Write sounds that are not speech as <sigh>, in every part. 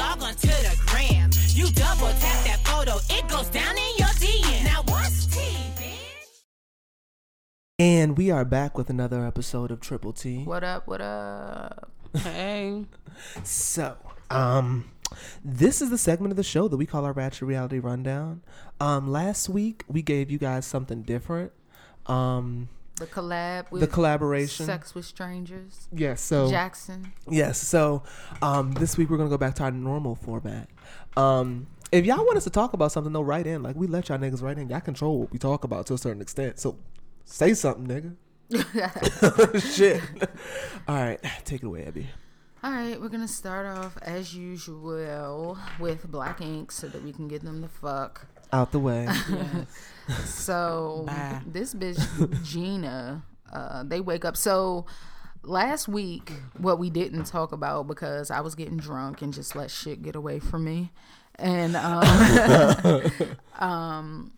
log on to the gram, you double tap that photo, it goes down in your DM. Now what's tea, bitch? And we are back with another episode of Triple T. What up? What up? Hey. <laughs> So, um, this is the segment of the show that we call our Ratchet Reality Rundown. Um, last week we gave you guys something different. Um, The collab with the collaboration. Sex with Strangers. Yes. So Jackson. yes. So, um, this week we're gonna go back to our normal format. Um. If y'all want us to talk about something, though, write in. Like we let y'all niggas write in. Y'all control what we talk about to a certain extent. So, say something, nigga. <laughs> <laughs> Shit. All right, take it away, Abby. All right, we're gonna start off as usual with Black Ink so that we can get them the fuck. Out the way. <laughs> So Bye. this bitch Gina, uh, they wake up. So last week, what we didn't talk about because I was getting drunk and just let shit get away from me, and um, <laughs> um,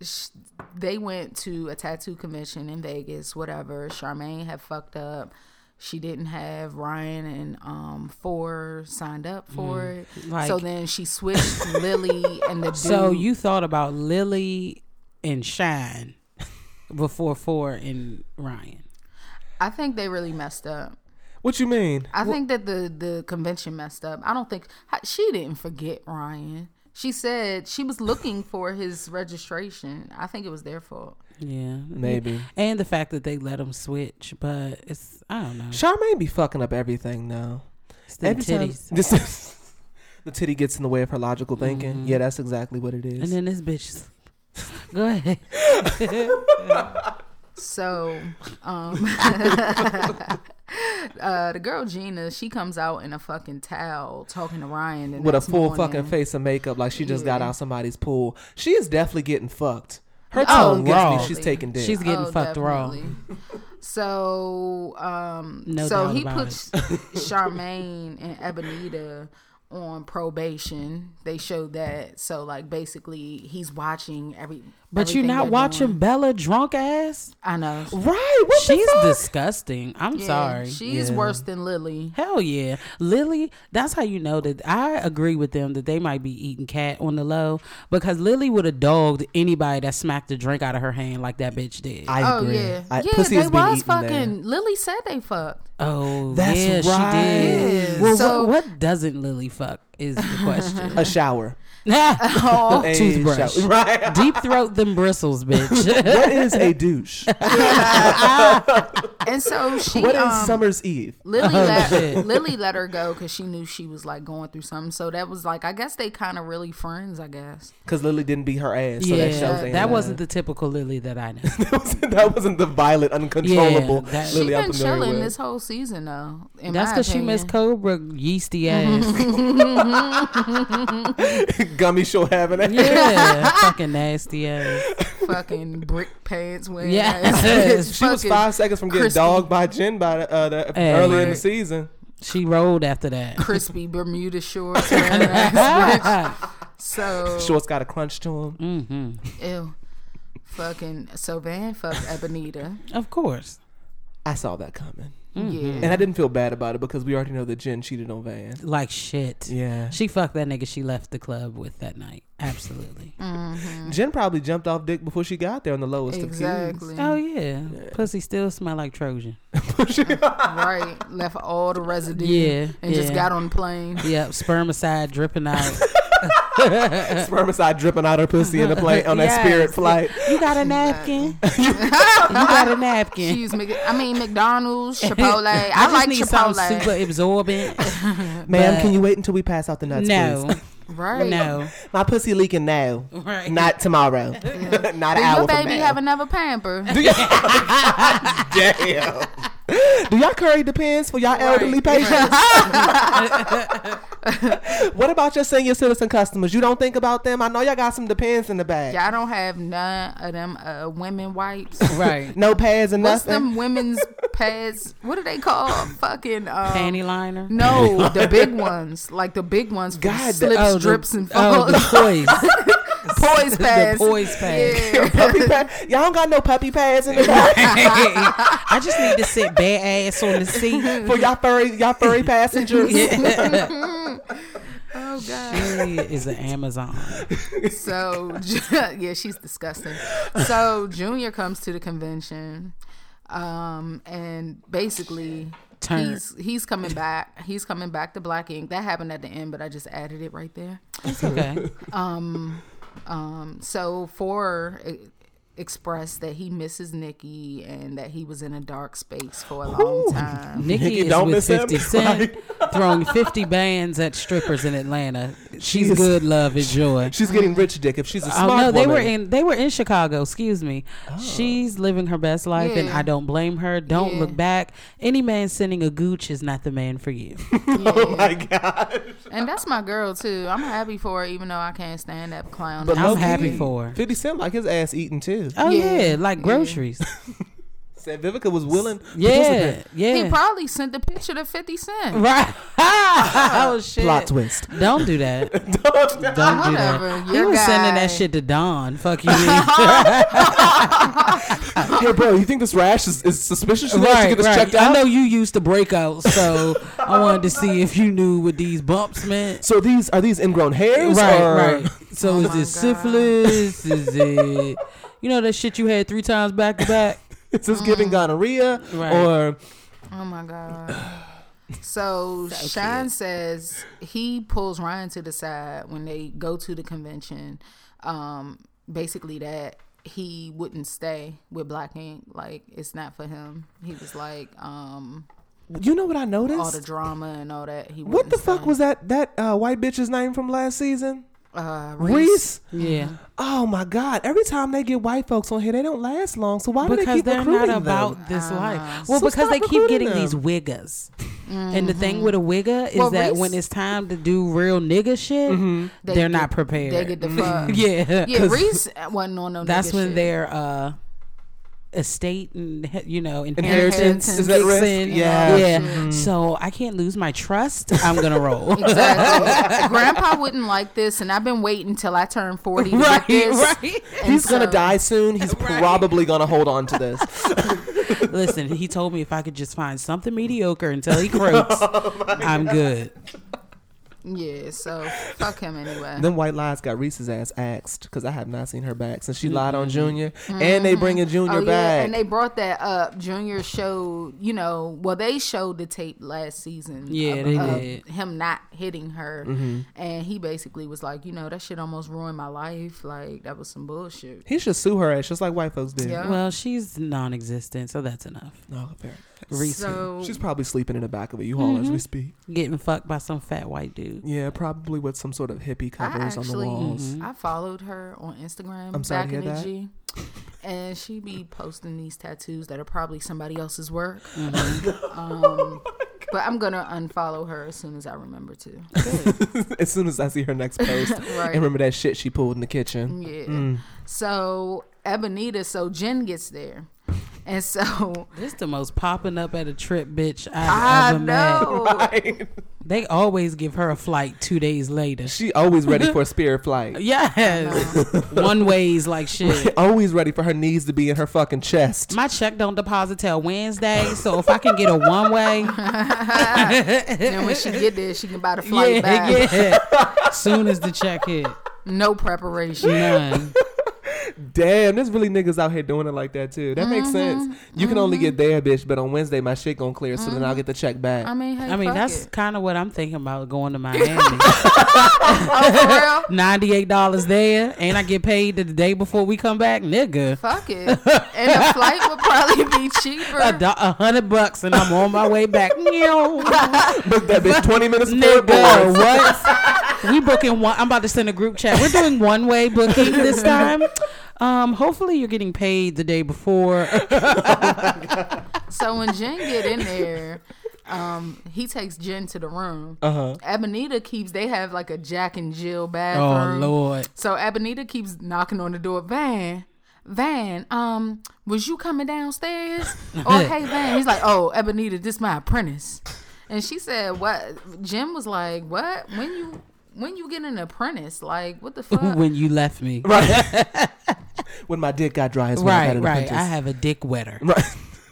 sh- they went to a tattoo convention in Vegas. Whatever. Charmaine had fucked up. She didn't have Ryan and um Phor signed up for it. Like- so then she switched Lily and the <laughs> dude. So you thought about Lily and Shine before Phor and Ryan. I think they really messed up. what you mean? I think that the the convention messed up. I don't think she didn't forget Ryan. She said she was looking for his registration. I think it was their fault. Yeah, Maybe. And the fact that they let them switch, but it's I don't know. Charmaine be fucking up everything now. It's the Every time- titties. Just <laughs> the titty gets in the way of her logical thinking. Yeah, that's exactly what it is. And then this bitch. <laughs> Go ahead. <laughs> So, um, uh, the girl Gina, she comes out in a fucking towel talking to Ryan the With a full morning. fucking face of makeup, like she just got Yeah. out somebody's pool. She is definitely getting fucked. Her Oh, tone gives raw. me she's taking dick. She's getting Oh, fucked raw. So, um, No so he puts <laughs> Charmaine and Ebonita on probation. They showed that. So, like, basically, he's watching every. But you're not watching doing. Bella drunk ass. I know. right? What She's the fuck? disgusting. I'm Yeah, sorry. She's Yeah. worse than Lily. Hell yeah. Lily, that's how you know that I agree with them that they might be eating cat on the low because Lily would have dogged anybody that smacked the drink out of her hand like that bitch did. I Oh agree. yeah, I, yeah. pussy They was eaten there. fucking. Lily said they fucked. oh, That's yeah, right. she did. Yeah. Well, So- what, what doesn't Lily fuck is the <laughs> question. A shower. Oh, A <laughs> Toothbrush. shower. Right. <laughs> Deep throat them bristles, bitch. <laughs> what is a douche? and so she. what is um, Summer's Eve? Lily Oh, let shit. Lily let her go because she knew she was like going through something. So that was like, I guess they kind of really friends. I guess. Because Lily didn't beat her ass. So yeah, that shows they that wasn't the typical Lily that I know. that wasn't, that wasn't the violent, uncontrollable Yeah, that- She Lily I'm been chilling with. this whole season though. That's because she missed. Cobra yeasty ass. Gummy show having it. yeah, <laughs> fucking nasty ass. fucking brick pants wearing. Yes. ass. <laughs> She was five seconds from getting crispy. dogged by Jen by the, uh, the Hey. early in the season. She rolled after that. crispy <laughs> Bermuda shorts. ass. So Shorts got a crunch to them. hmm ew. Fucking so Van fucked Ebonita. Of course. I saw that coming. Mm-hmm. Yeah. And I didn't feel bad about it because we already know that Jen cheated on Van. Like shit. Yeah. She fucked that nigga she left the club with that night. Absolutely. <laughs> Mm-hmm. Jen probably jumped off dick before she got there on the lowest of t Exactly. Oh yeah. Pussy still smell like Trojan. <laughs> <laughs> Right. Left all the residue. Yeah, And just got on the plane. Yep. Spermicide dripping out. Of keys. <laughs> Spermicide dripping out her pussy in the plane on that Yes. spirit flight. You got a napkin? <laughs> you got a napkin? She used I mean McDonald's, <laughs> Chipotle. I, I just like need Chipotle. something super absorbent. Ma'am, can you wait until we pass out the nuts, no. please? Right. No. My pussy leaking now, Right. not tomorrow, not an Did hour your from baby now. have another pamper? Damn. <laughs> Do y'all curry depends for y'all elderly Right, patients? <laughs> <laughs> what about your senior citizen customers? You don't think about them? I know y'all got some depends in the bag. Y'all don't have none of them uh, women wipes. Right. No pads and nothing. What's nothing. them women's pads? What are they called? Fucking um, Panty liner. No, the big ones, like the big ones. God, slips, Oh, the- drips, and oh, falls. the poise. Poise pads. the poise pad. Yeah. puppy pad. Y'all don't got no puppy pads in the <laughs> bag I just need to sit bare ass on the seat. for y'all furry y'all furry <laughs> passengers. <laughs> Oh god. She is an Amazon. So yeah, she's disgusting. So Junior comes to the convention, um, and basically Turn. he's he's coming back. He's coming back to Black Ink. That happened at the end, but I just added it right there. It's okay. Um, Um, so for eh, expressed that he misses Nikki and that he was in a dark space for a long time. Nikki Nikki is don't with miss him. 50 <laughs> Cent throwing 50 bands at strippers in Atlanta. She's is- good, love, and joy. <laughs> She's getting rich dick if she's a Oh smart no, they woman. were in they were in Chicago. Excuse me. Oh. She's living her best life, and I don't blame her. Don't Yeah. look back. Any man sending a gooch is not the man for you. <laughs> Oh my god. And that's my girl too. I'm happy for her, even though I can't stand that clown. But I'm happy for her. 50 Cent like his ass eating too. Oh Yeah. yeah, like groceries. <laughs> Said Vivica was willing. Yeah, yeah. he probably sent the picture to 50 Cent. right. <laughs> oh <laughs> shit. Plot twist. Don't do that. Don't do that. Whatever. He Your was sending that shit to Don. Fuck you. mean. hey, bro, you think this rash is, is suspicious? You know, should right, get this right. checked I know you used to breakouts, so I wanted to see if you knew what these bumps meant. So these are these ingrown hairs? Right, or- right. So Oh is my this God. syphilis? Is it you know that shit you had three times back to back? <laughs> Is this giving gonorrhea Right. or Oh my god. <sighs> So, Sean says he pulls Ryan to the side when they go to the convention. Um, basically that he wouldn't stay with Black Ink. Like it's not for him. He was like, um, you know what I noticed? all the drama and all that. He what wouldn't the fuck was that that uh, white bitch's name from last season? Uh, Reese. Yeah, Oh my god! Every time they get white folks on here, they don't last long. So why do they because keep they're recruiting not about them? this Uh, life. Well, So because they keep recruiting getting these them. wiggas, and the thing with a wigga is Well, that Reese- when it's time to do real nigga shit, They they're get- not prepared. They get the fuck. <laughs> yeah, Yeah, Reese wasn't on no. that's nigga when shit. their uh estate and you know Inheritance inheritance is at kicks risk? in. Yeah. yeah. Mm-hmm. So I can't lose my trust. I'm gonna <laughs> roll. Exactly. <laughs> Grandpa wouldn't like this, and I've been waiting till I turn forty to right, get this. right. And He's gonna die soon. He's <laughs> probably gonna hold on to this. Listen, he told me if I could just find something mediocre until he croaks, I'm good. Yeah, so fuck him anyway. Them white lies got Reese's ass axed because I have not seen her back since she lied on Junior, and they bringing Junior Oh yeah, back. and they brought that up. Junior showed, you know, well they showed the tape last season. Yeah, of, they of did. Him not hitting her, Mm-hmm. and he basically was like, you know, that shit almost ruined my life. Like that was some bullshit. he should sue her ass just like white folks did. Yeah. Well, she's non-existent, so that's enough. No, fair. Reese So She's probably sleeping in the back of a U-Haul as we speak. getting fucked by some fat white dude. Yeah, probably with some sort of hippie I covers on the actually walls. I followed her on Instagram I'm sorry back to in hear the that. G. And she be posting these tattoos that are probably somebody else's work. Mm-hmm. um, <laughs> but I'm gonna unfollow her as soon as I remember to. <laughs> as soon as I see her next <laughs> post, Right. and remember that shit she pulled in the kitchen. Yeah. Mm. So Ebonita, so Jen gets there, and so This the most popping up at a trip bitch I've I ever met. Right. <laughs> They always give her a flight two days later. She always ready for a <laughs> spirit flight. Yes, <laughs> one ways like shit. always ready for her knees to be in her fucking chest. My check don't deposit till Wednesday, so if I can get a one way, and when she get there, she can buy the flight back. yeah, yeah. Soon as the check hit, No preparation. none. Damn, there's really niggas out here doing it like that too. That makes Mm-hmm. sense. You can only get there, bitch, but on Wednesday my shit gonna clear, so then I'll get the check back. I mean, hey, I mean, fuck that's kind of what I'm thinking about going to Miami. <laughs> oh, for real. <laughs> Ninety-eight dollars there, and I get paid the day before we come back, nigga. Fuck it. <laughs> And the flight would probably be cheaper. A, do- a hundred bucks, and I'm on my way back. Book that bitch 20 minutes before it Nigga, what? we booking one. I'm about to send a group chat. We're doing one way booking this time. Um, hopefully you're getting paid the day before. <laughs> So when Jen get in there, um, he takes Jen to the room. Uh huh. Ebonita keeps. They have like a Jack and Jill bathroom. Oh. Lord. So Ebonita keeps knocking on the door. Van, Van, um, was you coming downstairs? <laughs> oh, hey Van. He's like, oh, Ebonita, this my apprentice. And she said, what? Jim was like, what? When you when you get an apprentice? Like, what the <laughs> fuck? when you left me. <laughs> Right. <laughs> when my dick got dry, is when I had Right, an right. apprentice. I have a dick wetter. Right.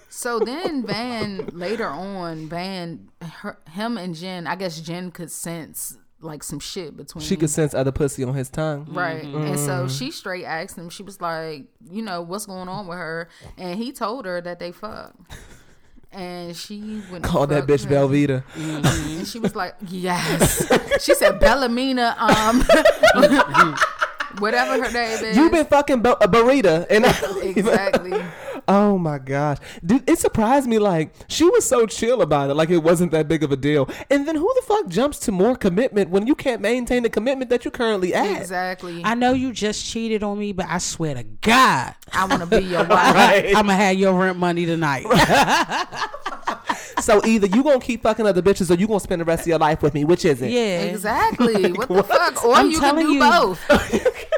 So then Van later on, Van, her, him and Jen, I guess Jen could sense like some shit between. She could sense other pussy on his tongue. Right. Mm-hmm. And so she straight asked him, she was like, you know, what's going on with her? And he told her that they fucked. And she went Called that bitch him. Velveeta. And she was like, yes. she said, Bellamina, um, <laughs> whatever her name is. you've been fucking a burrito, and Exactly. Oh my gosh, dude, it surprised me. Like she was so chill about it, like it wasn't that big of a deal. And then who the fuck jumps to more commitment when you can't maintain the commitment that you're currently at? Exactly. I know you just cheated on me, but I swear to God, I want to be your wife. <laughs> Right. I'm gonna have your rent money tonight. <laughs> So either you gonna keep fucking other bitches, or you gonna spend the rest of your life with me. Which is it? yeah, Exactly. <laughs> What the fuck? Or I'm you can telling do you. both.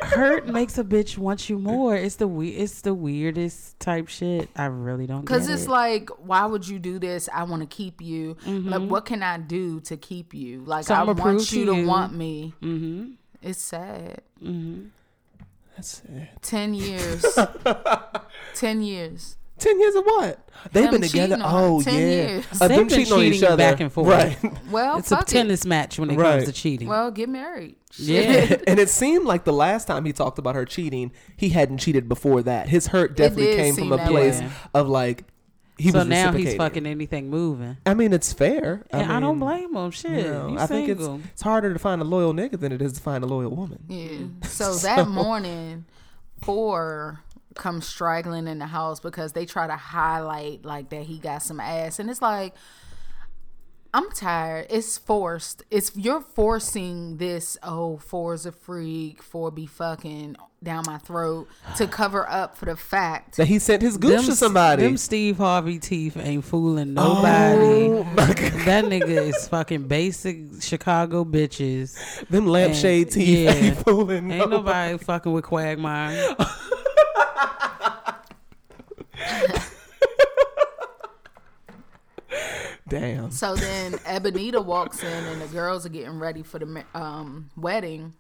Hurt makes a bitch want you more. It's the we- It's the weirdest type shit. I really don't. Because it's it. like, why would you do this? I want to keep you. Like, what can I do to keep you? Like, I Something to want you to to you. want me. Mm-hmm. It's sad. That's it. Ten years. <laughs> Ten years. Ten years of what? They've Them been together. cheating on. Oh 10 yeah, years. Uh, They've been cheating on each cheating other back and forth. Right. Well, it's a fuck it. tennis match when it Right. comes to cheating. Well, get married. Yeah, <laughs> and it seemed like the last time he talked about her cheating, he hadn't cheated before that. His hurt definitely came from a place way. of like he so was now he's fucking anything moving. I mean, it's fair. And I, don't blame him. Shit, you know, I think it's it's harder to find a loyal nigga than it is to find a loyal woman. Yeah. <laughs> So that morning, Phor comes straggling in the house because they try to highlight like that he got some ass, and it's like. I'm tired. It's forced. It's you're forcing this. Oh, Phor's a freak. Phor be fucking down my throat to cover up for the fact. That he sent his gooch to somebody. Them Steve Harvey teeth ain't fooling oh nobody. Oh that nigga is fucking basic Chicago bitches. Them lampshade And- teeth yeah. ain't fooling Ain't nobody. nobody fucking with Quagmire. <laughs> Damn. So then Ebonita walks in, and the girls are getting ready for the um, wedding.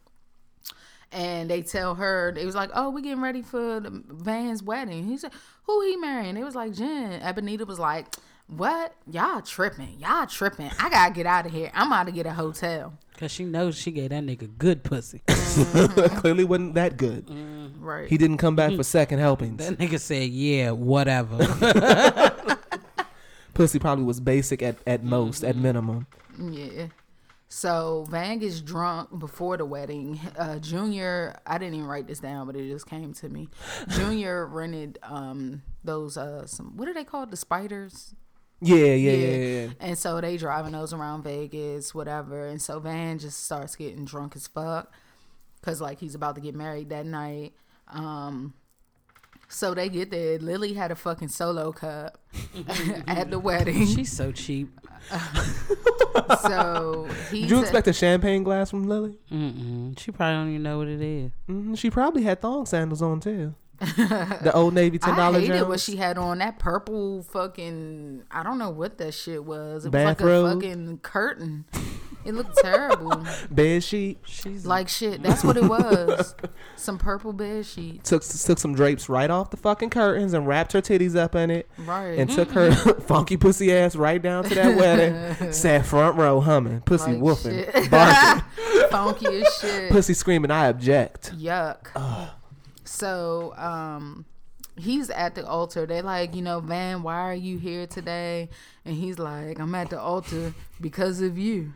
And they tell her, they was like, oh, we getting ready for the Van's wedding. He said, who he marrying? It was like, Jen. Ebonita was like, what? Y'all tripping. Y'all tripping. I got to get out of here. I'm out to get a hotel. Cause she knows she gave that nigga good pussy. <laughs> Mm-hmm. <laughs> Clearly wasn't that good. Mm-hmm. Mm. Right. He didn't come back for mm. second helpings. That nigga said, yeah, whatever. <laughs> Pussy probably was basic at, at most, at minimum. Yeah. So Van gets drunk before the wedding. Uh, Junior, I didn't even write this down, but it just came to me. <laughs> Junior rented um those uh some what are they called? The spiders. Yeah, yeah, yeah, yeah. yeah. And so they driving those around Vegas, whatever. And so Van just starts getting drunk as fuck, cause like he's about to get married that night. Um, so they get there. Lily had a fucking solo cup <laughs> at the wedding. She's so cheap. <laughs> so he Did you expect a champagne glass from Lily? Mm-mm. She probably don't even know what it is. hmm She probably had thong sandals on too. <laughs> the old Navy ten dollars. I dollar hated what she had on. That purple fucking I don't know what that shit was. It was Bathrobe? like a fucking curtain. It looked terrible. <laughs> Bed sheet She's like shit. That's what it was. <laughs> Some purple bed sheet. took took some drapes right off the fucking curtains and wrapped her titties up in it Right. and took her <laughs> funky pussy ass right down to that wedding. Sat front row humming, pussy Like woofing, shit. barking, Funky as shit. pussy screaming. I object. Yuck. So, um, he's at the altar. They like, you know, Van, why are you here today? And he's like, I'm at the altar because of you,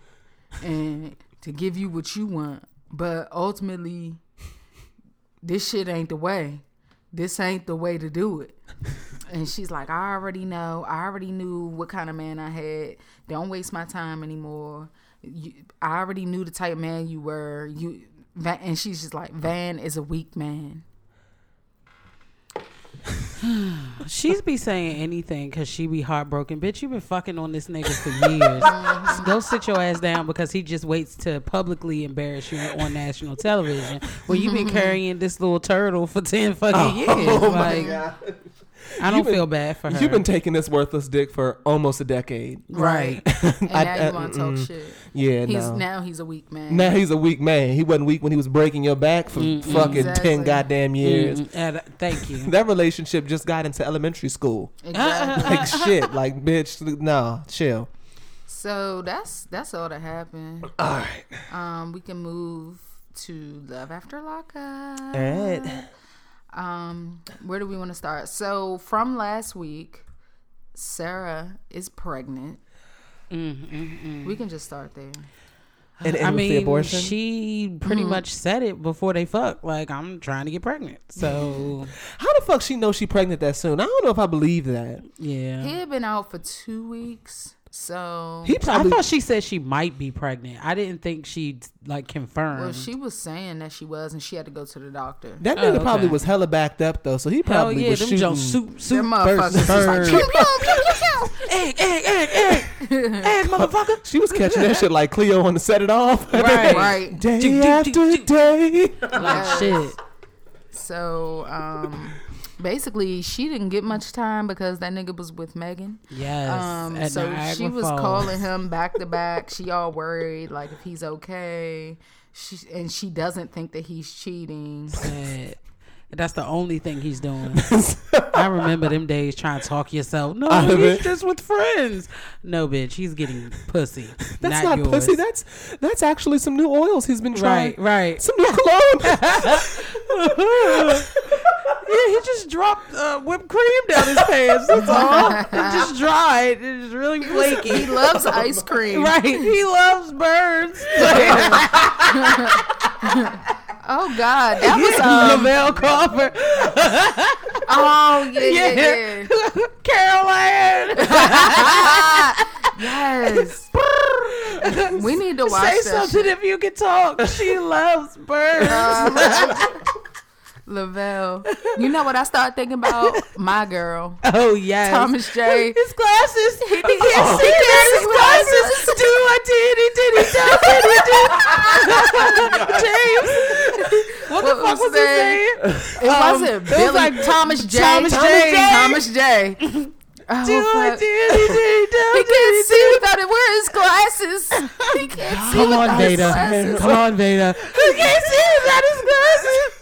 and to give you what you want. But ultimately, this shit ain't the way. This ain't the way to do it. <laughs> And she's like, I already know. I already knew what kind of man I had. Don't waste my time anymore. You, I already knew the type of man you were. You Van, and she's just like, Van is a weak man. <sighs> She's be saying anything because she be heartbroken. Bitch, you been fucking on this nigga for <laughs> years. Go sit your ass down because he just waits to publicly embarrass you on national television where you been <laughs> carrying this little turtle for 10 fucking oh, years. Oh my like, god. I don't been- feel bad for her. You've been taking this worthless dick for almost a decade. right. And <laughs> I- now I- you want to talk mm-mm. shit. Yeah, He's no. now he's a weak man. Now he's a weak man. He wasn't weak when he was breaking your back for fucking Exactly. ten goddamn years. And, uh, thank you. <laughs> That relationship just got into elementary school. exactly. Like shit. Like bitch, no, chill. so that's that's all that happened. All right. Um, we can move to love after lockup. All right. Um, where do we want to start? So from last week, Sarah is pregnant. We can just start there. And, and I with the mean, abortion. she pretty much said it before they fuck. Like, I'm trying to get pregnant. So, <laughs> How the fuck she know she pregnant that soon? I don't know if I believe that. yeah. He had been out for two weeks, so He I thought she said she might be pregnant. I didn't think she'd like confirm. well, she was saying that she was, and she had to go to the doctor. that Oh, nigga okay. probably was hella backed up though, so he Hell probably yeah, was them shooting. Jones soup, Them soup, motherfuckers like, pew. egg, egg, egg, egg, egg, motherfucker. She was catching that shit like Cleo on the set it off. Right. <laughs> right. Day Do, do, do, after day. Like shit. So, um, basically, she didn't get much time because that nigga was with Megan. Yes. Um, so Niagara she was Falls. calling him <laughs> back to back. She all worried, like if he's okay. She and she doesn't think that he's cheating. Sad. That's the only thing he's doing. <laughs> I remember them days trying to talk yourself. No, <laughs> he's it. just with friends. No, bitch, he's getting pussy. That's not, yours. pussy. That's that's actually some new oils he's been trying. right, right. Some new cologne. Yeah, he just dropped uh, whipped cream down his pants. That's all. <laughs> It just dried. It's really flaky. He loves <laughs> ice cream. Right. He loves birds. <laughs> Oh God, that was um. Lavell Crawford. Oh yeah, yeah, Yeah. yeah. Caroline. yes. we need to watch Say something shit. if you can talk. She loves birds. Lavell. You know what I started thinking about? My girl, <laughs> oh yes. Thomas J. His glasses. <laughs> He can't Oh. see He his glasses. Do I did he did he tell did he did James. What, the What fuck was was he saying? It um, wasn't it was Billy. like Thomas J. Thomas J. Thomas J. <laughs> Oh, Do I fuck. did he did he He can't see without it. Where his glasses? He can't see Come on, Veda. Come on, Veda. He can't see without his glasses.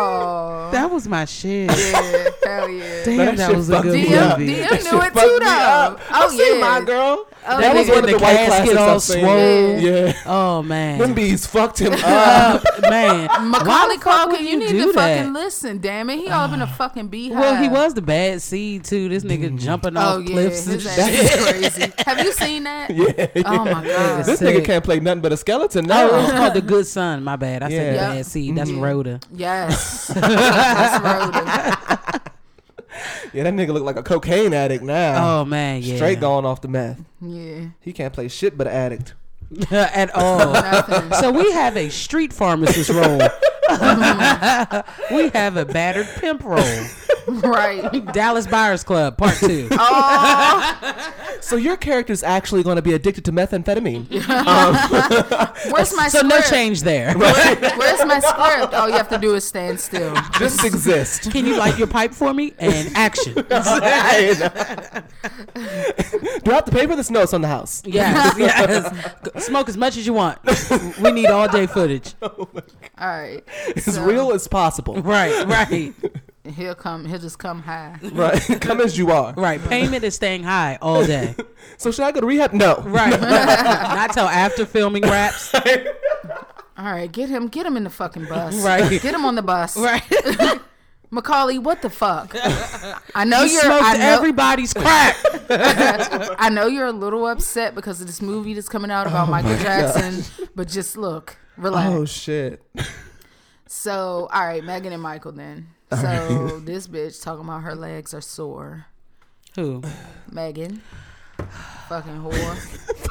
Oh, That was my shit. yeah, hell yeah. Damn, That that, was a good me movie. DM, DM shit knew it fucked too, me up. though. I've Oh yeah, my girl. Oh, that was yeah. one of the, the white casket all swole. Yeah. Oh man. Them bees fucked him up. Uh, <laughs> man. Macaulay the fuck Culkin, would you need to that? fucking listen. Damn it, he all up in a fucking beehive. Well, he was the bad seed too. This nigga jumping off Oh yeah, cliffs and shit. ass <laughs> crazy. Have you seen that? <laughs> yeah, Oh my god. This Sick. nigga can't play nothing but a skeleton Oh, now. it's called the good son. My bad. I said the bad seed. That's Mm-hmm. Rhoda. Yes. <laughs> That's Rhoda. yeah, that nigga look like a cocaine addict now. Oh man, yeah. Straight going off the meth. Yeah. He can't play shit but an addict. <laughs> at all. So we have a street pharmacist role. <laughs> <laughs> we have a battered pimp role. <laughs> Right. Dallas Buyers Club Part Two. Oh, So your character is actually going to be addicted to methamphetamine. <laughs> Um, where's my so script? no change there. Where's my script? All you have to do is stand still. Just exist. Can you light your pipe for me? And action. Do I have to pay for this? No, it's on the house. Yes, yes. Smoke as much as you want. We need all day footage. All right. <laughs> As So, real as possible. Right, <laughs> right, He'll come. He'll just come high. Right. <laughs> Come as you are. right. Payment is staying high all day. So should I go to rehab? No. Right. Not till after filming raps. All right. Get him. Get him in the fucking bus. Right. Get him on the bus. Right. Macaulay, what the fuck? I know You you're. smoked I know, everybody's crack. I know you're a little upset because of this movie that's coming out about oh Michael Jackson, but just look, relax. Oh shit. So, all right, Megan and Michael then. So <laughs> this bitch talking about her legs are sore. Who? Megan, fucking whore. <laughs>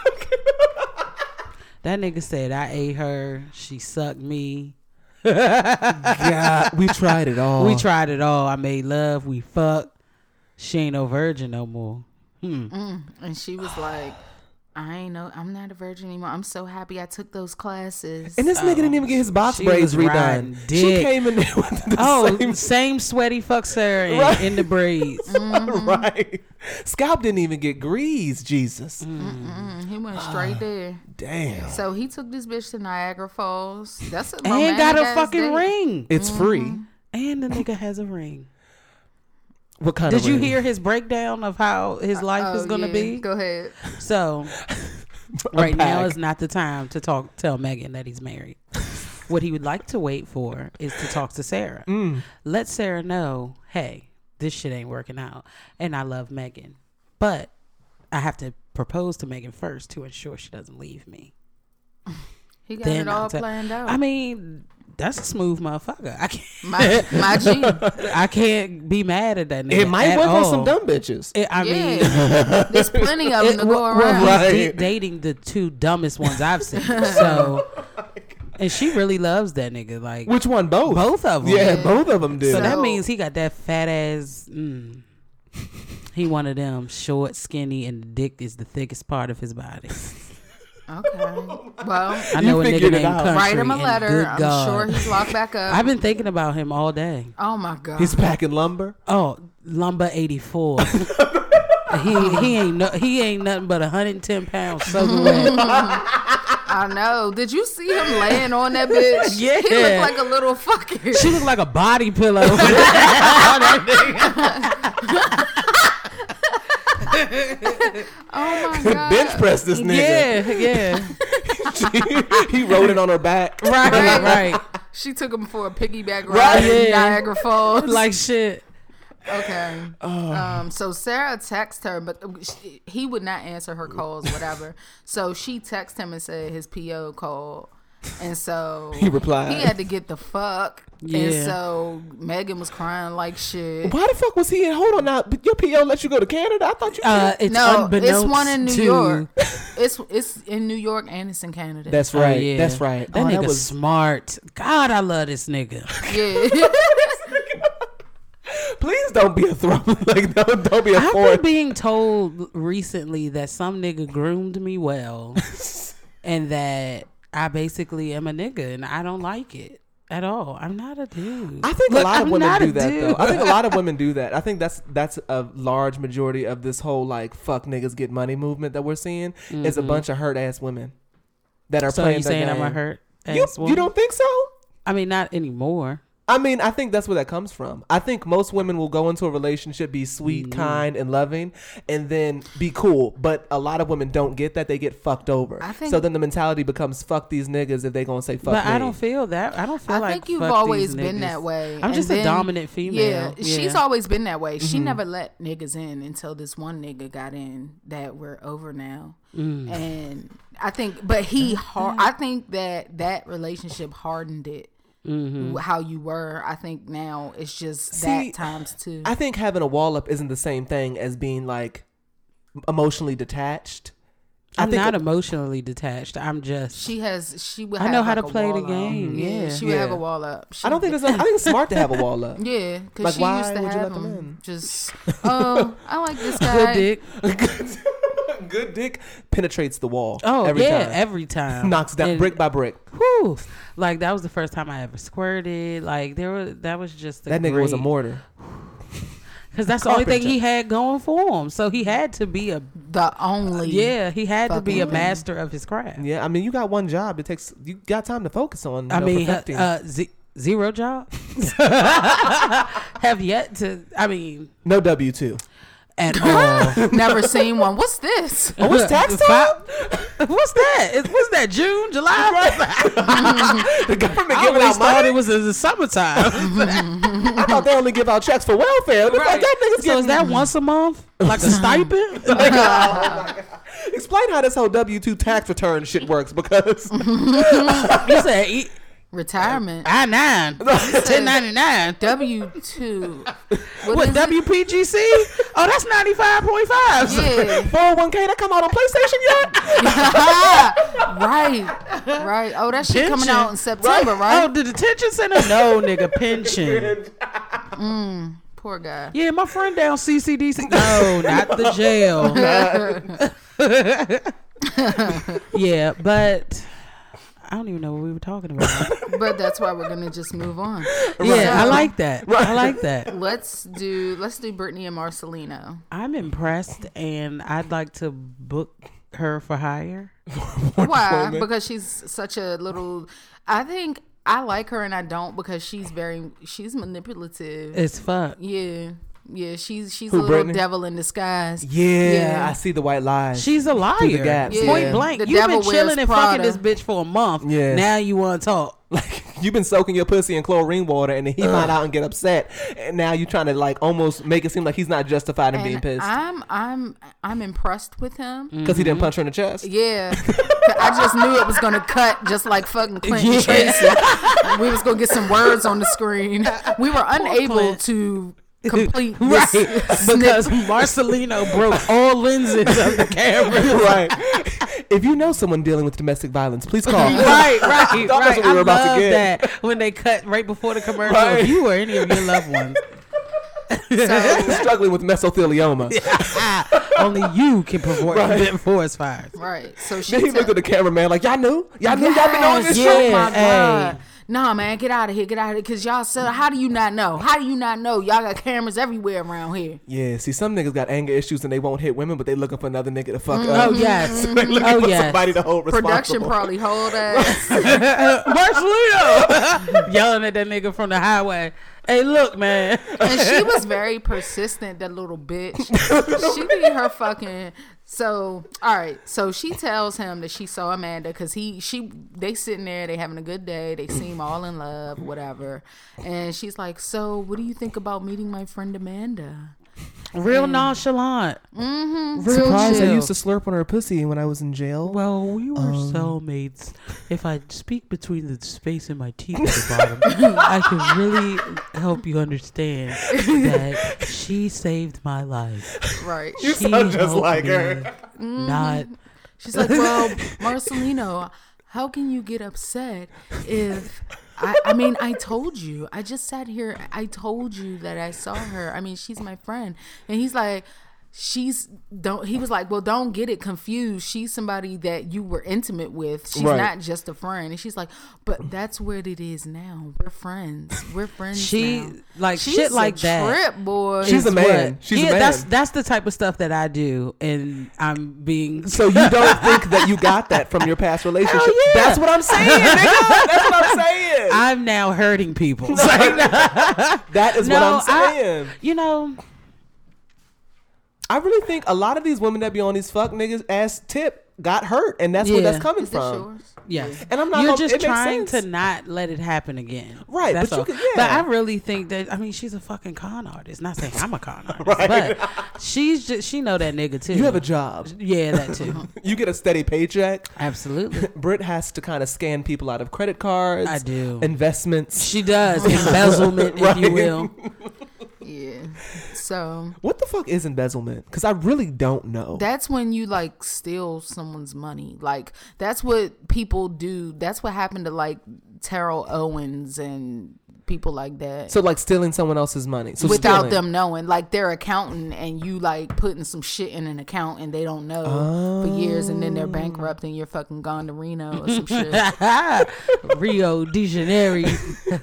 That nigga said I ate her. She sucked me. God, we <laughs> tried it all. We tried it all. I made love. We fucked. She ain't no virgin no more. Hmm. And she was like, I ain't know. I'm not a virgin anymore. I'm so happy I took those classes. And this nigga didn't even get his box braids was riding redone. She came in there with the Oh, same same, sweaty fuck Sarah in, Right. in the braids. <laughs> right. Scalp didn't even get greased. Jesus, Mm, he went straight there. damn. So he took this bitch to Niagara Falls. That's a and got a fucking date. ring. It's free. And the nigga has a ring. What kind Did of you ring? hear his breakdown of how his life Oh, is gonna yeah. be? Go ahead. So <laughs> right now is not the time to talk tell Megan that he's married. <laughs> what he would like to wait for is to talk to Sarah. Mm. Let Sarah know, hey, this shit ain't working out. And I love Megan. But I have to propose to Megan first to ensure she doesn't leave me. He got Then it all I'll planned out. I mean, that's a smooth motherfucker. I can't my, my <laughs> G. I can't be mad at that nigga. It might at work on some dumb bitches. It- I mean, There's plenty of them it- to go around. he's Right. da- dating the two dumbest ones I've seen. <laughs> So, and she really loves that nigga. Like Which one? Both. both of them. Yeah, both of them do. So that means he got that fat ass. Mm, he one of them short, skinny, and the dick is the thickest part of his body. <laughs> Okay. <laughs> Oh well, I know a nigga figured it named out. Country. write him a letter. I'm God. sure he's locked back up. <laughs> I've been thinking about him all day. oh my god. He's packing lumber. Oh, lumber eighty four. <laughs> he he ain't no, he ain't nothing but hundred and ten pounds soaking wet. I know. Did you see him laying on that bitch? Yeah. He looked like a little fucking. She looked like a body pillow. <laughs> oh my god. Bench press this nigga. yeah, yeah. <laughs> he rode it on her back. <laughs> Right, right. She took him for a piggyback ride Right. in Yeah. Niagara Falls. Like shit. okay. Oh. Um. So Sarah texted her, but she, he would not answer her calls, whatever. so she texted him and said his PO called, and so <laughs> He replied. He had to get the fuck. And so Megan was crying like shit. Why the fuck was he in? Hold on now. But Your PO let you go to Canada? I thought you. Uh, it's no, it's one in New to- York. It's it's in New York and it's in Canada. That's Oh, right. yeah. That's right. That oh, nigga that was. smart. God, I love this nigga. yeah. <laughs> <laughs> Please don't be a throw. like don't, don't be a I've been being told recently that some nigga groomed me well, and that I basically am a nigga, and I don't like it at all. I'm not a dude. I think Look, a lot of I'm women do that though. I think a lot of <laughs> women do that. I think that's that's a large majority of this whole like fuck niggas get money movement that we're seeing is a bunch of hurt ass women that are Mm-hmm. so playing you saying I'm game. a hurt? You, ass you don't think so? I mean, not anymore. I mean, I think that's where that comes from. I think most women will go into a relationship, be sweet, Mm-hmm. kind, and loving, and then be cool. But a lot of women don't get that; they get fucked over. I think- so then the mentality becomes "fuck these niggas" if they gonna say "fuck but me." I don't feel that. I don't feel like that. I like. think you've fuck always been niggas. that way. I'm And just a dominant female. Yeah, she's always been that way. Mm-hmm. She never let niggas in until this one nigga got in that we're over now. Mm. And I think, but he, har- I think that that relationship hardened it. Mm-hmm. How you were, I think now it's just See, that times two. I think having a wall up isn't the same thing as being like emotionally detached. I I'm think not emotionally detached. I'm just. she has, she would. I have know how like to play the game, yeah. she would have a wall up. She I don't think it's. I think it's smart to have a wall up. <laughs> Yeah, because Like, she why used to would you have let them them. in? Just, oh, I like this <laughs> guy. Good dick. <laughs> Good dick penetrates the wall. Oh every yeah, time. every time knocks down And- brick by brick. Whew. Like that was the first time I ever squirted. Like there was that was just a That nigga was a great- mortar. <sighs> Because that's the only thing he had going for him. So he had to be a The only. yeah. He had to be a master of his craft. Yeah, I mean, you got one job. It takes you got time to focus on. You I know, mean, uh, perfecting. uh, ze- zero job. <laughs> <laughs> Have yet to. I mean, no W two. At all. Never seen one. What's this? Oh, it's <laughs> tax time. What's that? Is- What's that? June, July? <laughs> the government I giving always out thought money. it was in the summertime. <laughs> I thought they only give out checks for welfare. It's like that niggas so is that once a month? Like a stipend? Oh, oh Explain how this whole W two tax return shit works because you said e- Retirement. I nine, <laughs> ten ninety nine. W two. <laughs> What WPGC? Oh, that's ninety five point five. Yeah. 401k that come out on PlayStation yet? <laughs> right. Right. Oh, that shit coming out in September, Oh, right? Oh, the detention center? No, nigga, pension. Mm, poor guy. Yeah, my friend down CCDC. No, not the jail. yeah, but I don't even know what we were talking about. <laughs> But that's why we're gonna just move on. Yeah, I like that. I like that. <laughs> Let's do let's do Brittany and Marcelino. I'm impressed, and I'd like to book her for hire. <laughs> Why? Because she's such a little. I think I like her and I don't because she's very she's manipulative. It's fuck. yeah, yeah. She's she's Who, a little Brittany? devil in disguise. Yeah, Yeah. I see the white lies. She's a liar. The gaps, Yeah. Point blank. The You've been devil wears chilling and fucking Prada. this bitch for a month. Yes. Now you want to talk. <laughs> like you've been soaking your pussy in chlorine water, and then he find out and get upset, and now you're trying to like almost make it seem like he's not justified in being And pissed I'm I'm I'm impressed with him. because he didn't mm-hmm. punch her in the chest. Yeah, <laughs> I just knew it was gonna cut just like fucking Clinton Yeah. Tracy. We was gonna get some words on the screen. We were unable Clint. to complete <laughs> <laughs> Right. this because. Marcelino <laughs> broke all lenses of the camera. right. If you know someone dealing with domestic violence, please call. right, right, Thought right. that's what we I were about to love get. that when they cut right before the commercial. Right. If you or any of your loved ones, So, Struggling with mesothelioma. only you can prevent Right. prevent forest fires. right. So she Then he te- looked at the cameraman like, "Y'all knew? Y'all knew? Y'all been doing this Yes, shit?" Oh my hey. God. Nah, man, get out of here, get out of here. Cause y'all said, how do you not know? How do you not know? Y'all got cameras everywhere around here. Yeah. See, some niggas got anger issues and they won't hit women, but they looking for another nigga to fuck Oh up. Oh, yes, <laughs> they looking oh for yes. somebody to hold responsible. Production probably hold <laughs> ass. Marcelino yelling at that nigga from the highway. Hey, look, man. and she was <laughs> very persistent, that little bitch. <laughs> she be her fucking. So all right, so she tells him that she saw Amanda because he she they sitting there, they having a good day, they seem all in love, whatever. And she's like, "So, what do you think about meeting my friend Amanda?" Real nonchalant. Mm-hmm. Real Surprised I used to slurp on her pussy when I was in jail. Well, we were Um, cellmates. If I speak between the space in my teeth at the bottom, <laughs> I can really help you understand that she saved my life. Right. You She sound just helped like me her. Not She's like, well, Marcelino, how can you get upset if I, I mean, I told you. I just sat here. I told you that I saw her. I mean, she's my friend. And he's like, she's don't. He was like, well, don't get it confused. She's somebody that you were intimate with. She's Right. not just a friend. And she's like, but that's what it is now. We're friends. We're friends. she now. like She's shit a like that. Trip boy. She's a man. what- She's a yeah, man. that's that's the type of stuff that I do, and I'm being <laughs> So you don't <laughs> think that you got that from your past relationship? Yeah. That's what I'm saying, <laughs> nigga. That's what I'm saying. I'm now hurting people. that is what I'm I- saying. you know, I, really think a lot of these women that be on these fuck niggas ass tip got hurt, and that's where that's coming is this from. yours? yes. And I'm not. You're gonna- just it trying to not let it happen again. Right, That's but you all. could- But. I really think that I mean she's a fucking con artist. Not saying I'm a con <laughs> artist, Right. but she's just she know that nigga too. You have a job. Yeah, that too. <laughs> You get a steady paycheck. Absolutely. <laughs> Britt has to kind of scan people out of credit cards. I do. Investments. She does embezzlement, if you will. Yeah. So What the fuck is embezzlement? Because I really don't know. That's when you like steal someone's money. Like that's what people do. That's what happened to like Terrell Owens and people like that. so like stealing someone else's money. So Without stealing. them knowing, like they're accountant and you like putting some shit in an account and they don't know for years and then they're oh. bankrupt and you're fucking gone to Reno or some <laughs> shit. Rio de Janeiro.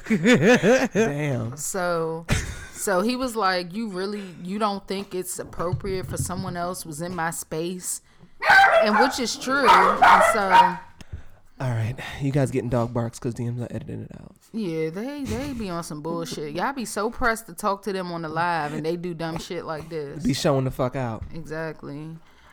<laughs> Damn. So so he was like, You really you don't think it's appropriate for someone else was in my space? And which is true. And so All right, you guys getting dog barks because DM's are editing it out. Yeah, they they be on some bullshit. Y'all be so pressed to talk to them on the live, and they do dumb shit like this. Be showing the fuck out. Exactly.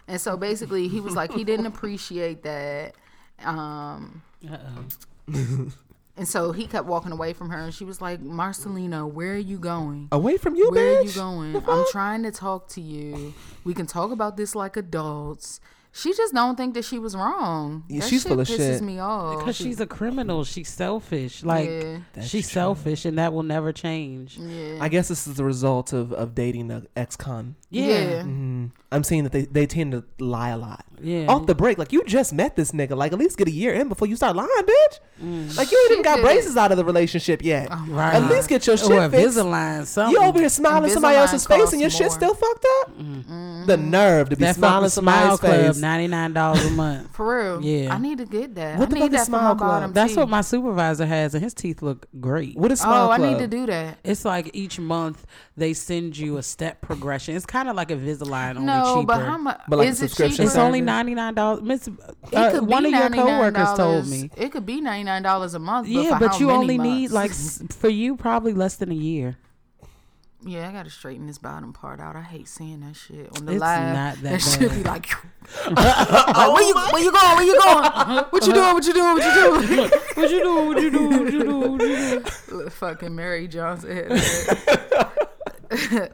And so basically, he was like, he didn't appreciate that. Um, <laughs> and so he kept walking away from her, and she was like, Marcelino, where are you going? Away from you, Where are you going? The I'm fuck? trying to talk to you. We can talk about this like adults. She just don't think that she was wrong. Yeah, That she's shit full of pisses shit. me off. Because she's a criminal. She's selfish. Like Yeah. That's she's true. selfish, and that will never change. yeah. I guess this is the result of, of dating an ex-con. Yeah, Yeah. hmm I'm seeing that they, they tend to lie a lot. yeah. Off the break, like you just met this nigga. Like at least get a year in before you start lying, bitch. Mm. Like you ain't even got did. braces out of the relationship yet. right. At least get your shit or fixed. Invisalign. Something. You over here smiling in somebody else's face and your costs shit still fucked up. The nerve to be that smiling fucking in Smile somebody's Club, face. ninety nine dollars a month. <laughs> For real. Yeah. I need to get that. What I the need fuck is that Smile Club? bottom That's teeth. what my supervisor has, and his teeth look great. What is smile Oh, I need to do that. It's like each month they send you a step progression. It's kind of like a Invisalign, only No, cheaper. but how much But like a is it subscription cheaper? It's only ninety nine dollars. Miss, uh, one of your coworkers told me. It could be ninety nine dollars a month. But Yeah, for but how you many only need like for you probably less than a year. Yeah, I gotta straighten this bottom part out. I hate seeing that shit on the It's live. not <laughs> that should bad. be like, <laughs> like, where you where you going? Where you going? What you doing? What you doing? What you doing? What you do? What you do? What you do? What you do? <laughs> Look, Fucking Mary Johnson. Had <laughs> that.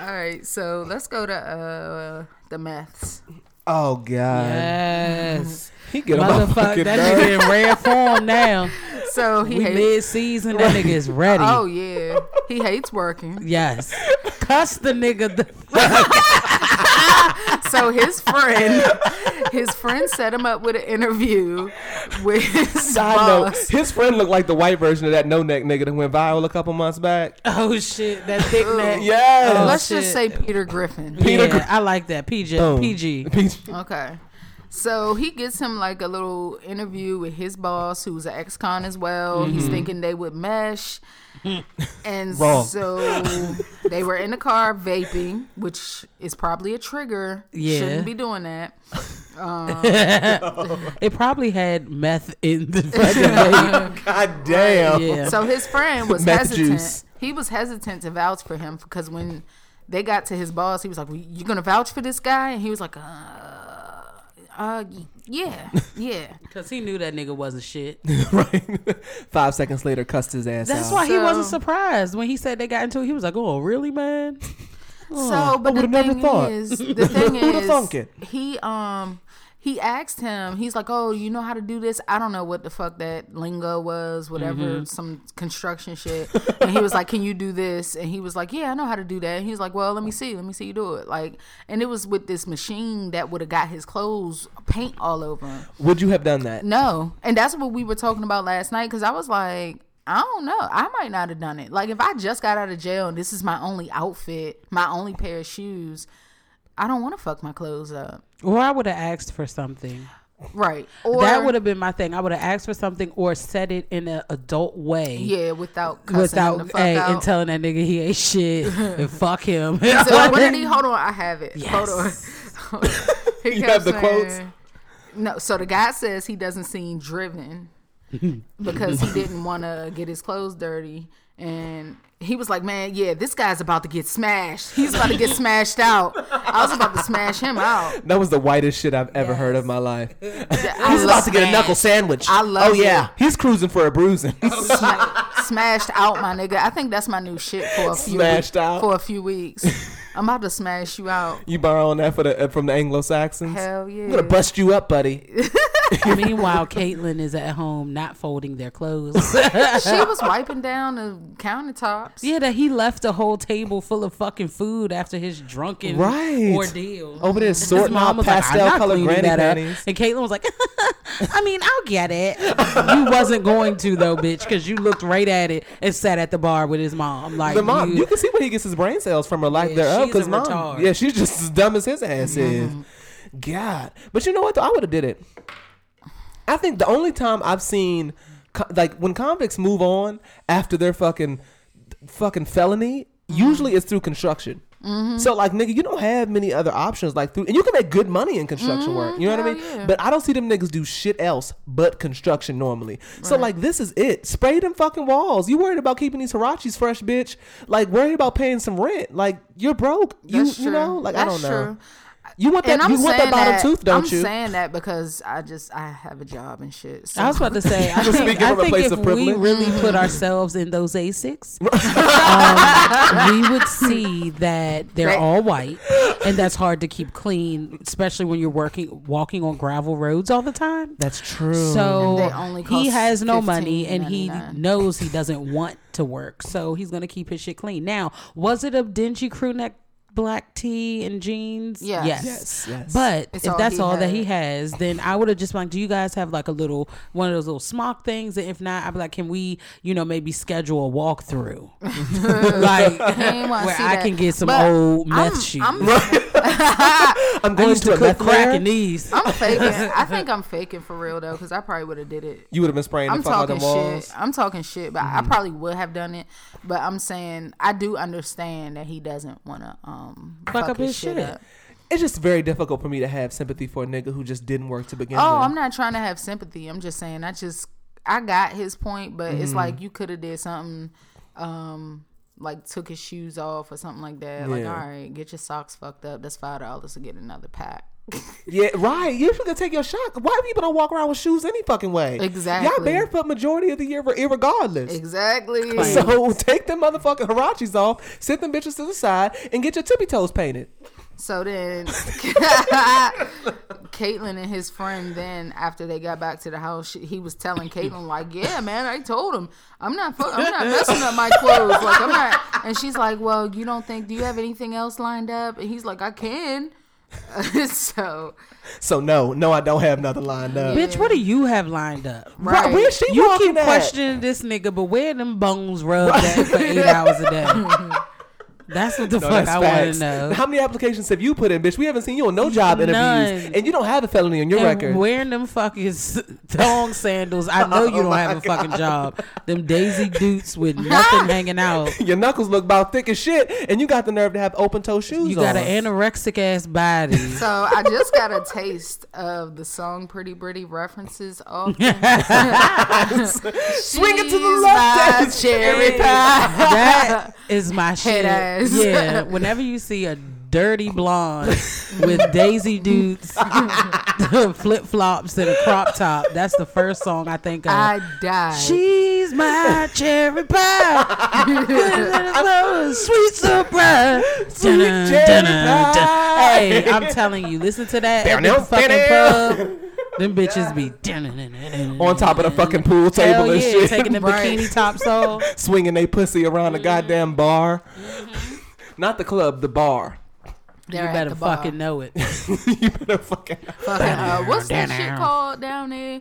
All right, so let's go to uh the maths. Oh god, Yes, he get on my motherfucker. fucking That nerves. nigga in rare form now. So he We hates. mid season. That nigga is ready. Oh yeah, he hates working. Yes, cuss the nigga. The, <laughs> So his friend, his friend set him up with an interview with his <laughs> Side note: boss. His friend looked like the white version of that no neck nigga that went viral a couple months back. oh shit, that thick neck. Yes. Oh, Let's just say. Peter Griffin. Peter yeah, Gr- I like that. PJ, Boom. PG. Okay. So he gets him like a little interview with his boss, who's an ex-con as well. He's Mm-hmm. thinking they would mesh, <laughs> and Wrong. so they were in the car vaping, which is probably a trigger. Yeah. shouldn't be doing that. <laughs> It probably had meth in the <laughs> fucking God damn. Yeah. So his friend was Meth hesitant. juice. He was hesitant to vouch for him because when they got to his boss, he was like, well, "You gonna vouch for this guy?" And he was like, "Uh, uh, y- yeah, <laughs> yeah." Because he knew that nigga wasn't shit. <laughs> right. Five seconds later, cussed his ass That's out. why he wasn't surprised when he said they got into it. He was like, "Oh, really, man?" <laughs> So, but the would've never thing thought. is, the thing Who'da thunk is, it? he um he asked him. He's like, "Oh, you know how to do this?" I don't know what the fuck that lingo was, whatever, Mm-hmm. some construction shit. and he was like, "Can you do this?" And he was like, "Yeah, I know how to do that." And he was like, "Well, let me see, let me see you do it." Like, and it was with this machine that would have got his clothes paint all over him. Would you have done that? No, and that's what we were talking about last night because I was like, I don't know, I might not have done it. Like if I just got out of jail and this is my only outfit, my only pair of shoes, I don't want to fuck my clothes up, Or I would have asked for something. right? Or that would have been my thing. I would have asked for something or said it in an adult way. yeah, without cussing Without him the fuck hey, out. and telling that nigga he ain't <laughs> shit and fuck him. So what did he? Hold on, I have it. Hold on. <laughs> He You kept have the quotes? No, so the guy says he doesn't seem driven <laughs> because he didn't want to get his clothes dirty, and he was like, "Man, yeah, this guy's about to get smashed. He's about to get smashed out. I was about to smash him out. That was the whitest shit I've ever heard of my life. He's <laughs> about to get a knuckle sandwich. I love Oh yeah, it. he's cruising for a bruising. <laughs> Sma- smashed out, my nigga. I think that's my new shit for a few Smashed weeks, out. for a few weeks. I'm about to smash you out. <laughs> you borrowing that for the, uh, from the Anglo Saxons? Hell yeah. I'm gonna bust you up, buddy. <laughs> Meanwhile, Caitlyn is at home not folding their clothes. <laughs> She was wiping down the countertops. yeah, that he left a whole table full of fucking food after his drunken Right. ordeal. Over there His sorting out was like, "I'm pastel not colored cleaning granny panties. And Caitlyn was like, <laughs> I mean, I'll get it. you wasn't going to though, bitch, because you looked right at it and sat at the bar with his mom. Like The mom, you- you can see where he gets his brain cells from, or lack Yeah, thereof. she's Because a mom, retard. Mm-hmm. yeah, she's just as dumb as his ass is. God, but you know what? Though? I would have did it. I think the only time I've seen, co- like, when convicts move on after their fucking, fucking felony, Mm-hmm. usually it's through construction. So like nigga, you don't have many other options like through, and you can make good money in construction work. You know what I Mm-hmm. Mean? yeah. But I don't see them niggas do shit else but construction normally. So like this is it. Spray them fucking walls. You worried about keeping these Huaraches fresh, bitch? Like worried about paying some rent? Like you're broke. You That's you true. know? Like I don't know. true. You want that? And I'm You want saying that bottom that, tooth, don't you? I'm saying that because I just I have a job and shit. So. I was about to say, <laughs> I think, Speaking I from a think if we really put ourselves in those Asics, <laughs> um, we would see that they're They- all white. and that's hard to keep clean, especially when you're working walking on gravel roads all the time. That's true. So only he has no money and he knows he doesn't want to work. So he's going to keep his shit clean. Now, was it a dingy crew neck black tee and jeans? Yes. Yes. Yes, yes. But It's if all that's he all that he has, then I would have just been like, do you guys have like a little, one of those little smock things? And if not, I'd be like, can we, you know, maybe schedule a walkthrough? <laughs> like, where I that. can get some But old meth I'm- shoes. I'm- <laughs> I'm <laughs> I going used to, to a cook meth crack lair. in these. I'm faking. I <laughs> think I'm faking for real though, because I probably would have did it. You would have been spraying I'm the fuck out the talking walls. shit. I'm talking shit, but I probably would have done it. But I'm saying I do understand that he doesn't want to um fuck, up his, his shit, shit. up. It's just very difficult for me to have sympathy for a nigga who just didn't work to begin Oh, with. I'm not trying to have sympathy. I'm just saying I just I got his point, but Mm-hmm. it's like you could have did something um like took his shoes off or something like that. Like, all right, get your socks fucked up. That's five dollars to get another pack. <laughs> Yeah, right. You should take your shot. Why people don't walk around with shoes any fucking way? Exactly. Y'all barefoot majority of the year, irregardless. Exactly. <laughs> So take them motherfucking huaraches off, sit them bitches to the side, and get your tippy toes painted. So then, <laughs> <laughs> Caitlin and his friend, then after they got back to the house, she, he was telling Caitlin like, "Yeah, man, I told him I'm not, fu- I'm not messing up my clothes. Like I'm not." <laughs> And she's like, "Well, you don't think? Do you have anything else lined up?" And he's like, "I can." so So no, no, I don't have nothing lined up. Bitch, what do you have lined up? Right, where's she You keep at? questioning this nigga, but where them bones rubbed at for eight hours a day? That's what the No, fuck I want to know. How many applications have you put in, bitch? We haven't seen you on no job interviews, None. and you don't have a felony on your and record. wearing them fucking s- thong sandals, I know you Oh don't have a fucking job. Them Daisy Dukes with <laughs> nothing hanging out. Your knuckles look about thick as shit, and you got the nerve to have open toe shoes You got on. an anorexic ass body. <laughs> so I just got a taste of the song "Pretty Pretty" references. Often. <laughs> Swing it to the left, cherry pie. that is my shit. ass. Yeah. <laughs> Whenever you see a dirty blonde with Daisy Dukes, <laughs> flip flops, and a crop top, that's the first song I think of. I died. She's my cherry pie. Sweet surprise. Sweet Dun-dun, cherry dun-dun, dun. pie. Hey, I'm telling you, listen to that at the fucking pub. Them bitches be on top of the fucking pool Hell table and yeah, shit, taking the Right. bikini tops off. <laughs> swinging they pussy around the Mm-hmm. goddamn bar. Not the club, the bar. They're You at better the bar. fucking know it. <laughs> you better fucking. Fucking, uh, what's that shit called down there?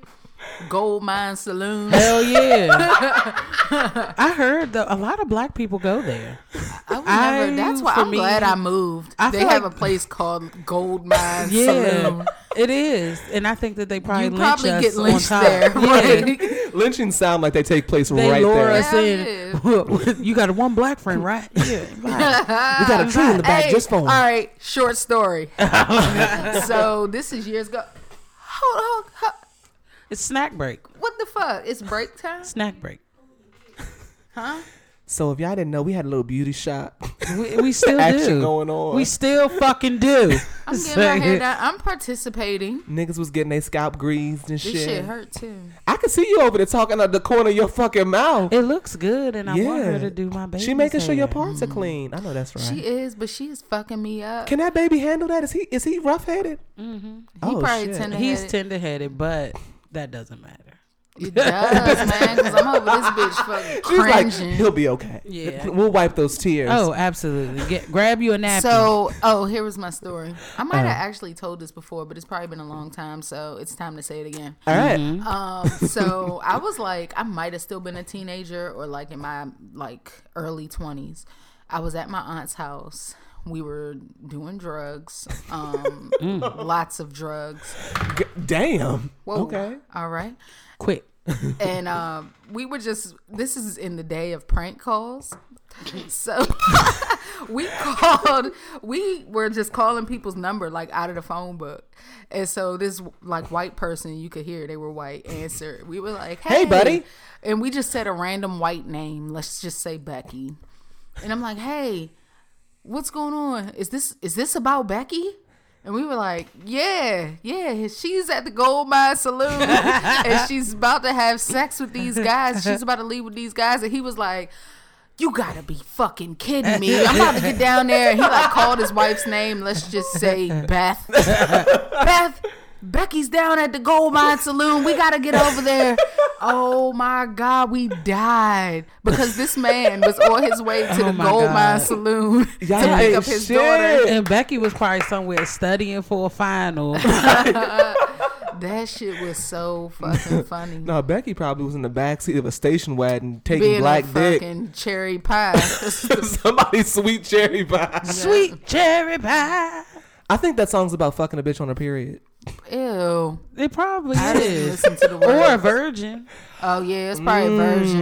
Gold Mine Saloon. Hell yeah. <laughs> I heard that a lot of black people go there. I would I- never, that's why for I'm me, glad I moved. I they have like- a place called Gold Mine Yeah, Saloon. it is, and I think that they probably You lynch probably us get on lynched top. there. <laughs> Yeah. Lynchings sound like they take place They right lure there. us Hell in. <laughs> you got a one black friend, right? Yeah. right. We got a tree in the back Hey, just for him. All right, short story. so this is years ago. Hold on, hold, It's snack break. what the fuck? It's break time, Snack break. <laughs> huh? So if y'all didn't know, we had a little beauty shop We, we still <laughs> action do. going on. We still fucking do. <laughs> I'm getting my hair done. I'm participating. Niggas was getting their scalp greased and This shit. shit hurt too. I can see you over there talking out the corner of your fucking mouth. It looks good, and I want her to do my baby. She making sure your parts are clean. I know that's right. She is, but she is fucking me up. Can that baby handle that? Is he is he rough headed? Mm-hmm. he oh, probably shit. tender He's tender headed, but that doesn't matter. It does, man, because I'm over this bitch fucking <laughs> She's like, he'll be okay. Yeah. <laughs> we'll wipe those tears. Oh, absolutely. Get grab you a napkin. So, oh, here was my story. I might have Uh. actually told this before, but it's probably been a long time, so it's time to say it again. all right. Mm-hmm. Um, so I was like, I might have still been a teenager or like in my like early twenties. I was at my aunt's house. We were doing drugs, um, <laughs> Mm. lots of drugs. G- damn. Whoa. Okay. all right. quick. <laughs> and um, we were just this is in the day of prank calls so <laughs> we called we were just calling people's number like out of the phone book and so this like white person you could hear they were white answer we were like hey, Hey, buddy. and we just said a random white name let's just say becky and i'm like hey what's going on is this is this about becky and we were like, yeah, yeah, she's at the Gold Mine Saloon <laughs> and she's about to have sex with these guys. She's about to leave with these guys. And he was like, You gotta be fucking kidding me. I'm about to get down there. And He like called his wife's name. Let's just say Beth. <laughs> Beth, Becky's down at the Gold Mine <laughs> Saloon. We gotta get over there. <laughs> Oh my God, we died because this man was on his way to Oh the my Gold God. Mine Saloon <laughs> to pick up his shit. daughter. And Becky was probably somewhere studying for a final. That shit was so fucking funny. No, Becky probably was in the backseat of a station wagon taking Being black a dick. fucking cherry pie. Somebody's sweet cherry pie. Sweet cherry pie. I think that song's about fucking a bitch on her period. Ew. It probably I didn't is. to the <laughs> Or a virgin. Oh yeah, it's probably a version.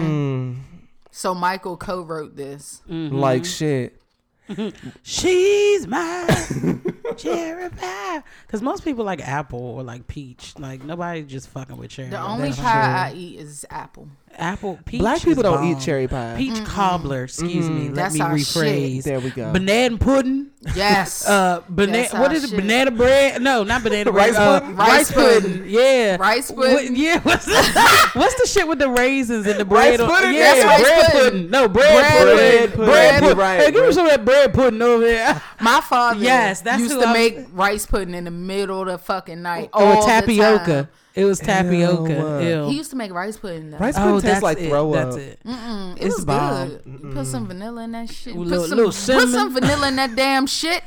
Mm, So Michael co-wrote this. Like shit. <laughs> She's my <laughs> cherry pie. Because most people like apple or like peach. Like nobody just fucking with cherry. The only That's pie I eat is apple. Apple peach. Black people is don't bomb. eat cherry pie. Peach cobbler. Excuse me. Let me our rephrase. shit. There we go. Banana pudding. Yes. <laughs> Uh, banana. That's What our it? shit. Banana bread? No, not banana bread. Rice uh, pudding? Rice Rice pudding. pudding. Yeah. Rice What- pudding? yeah. <laughs> What's the, what's the shit with the raisins and the bread? on- pudding? Yeah, That's rice bread pudding. pudding. No, bread, Bread pudding. pudding. Bread Bread pudding. right, Hey, give me some of that bread pudding over there. <laughs> My father Yes, that's used to I'm- make rice pudding in the middle of the fucking night. Or all the tapioca. Time. It was tapioca. Ew. Ew. He used to make rice pudding. Though. Rice Oh, pudding that's tastes like it. throw That's up. it. Mm, it It's was bomb. good. You put some vanilla in that shit. Put, little- some, little put some vanilla in that damn shit.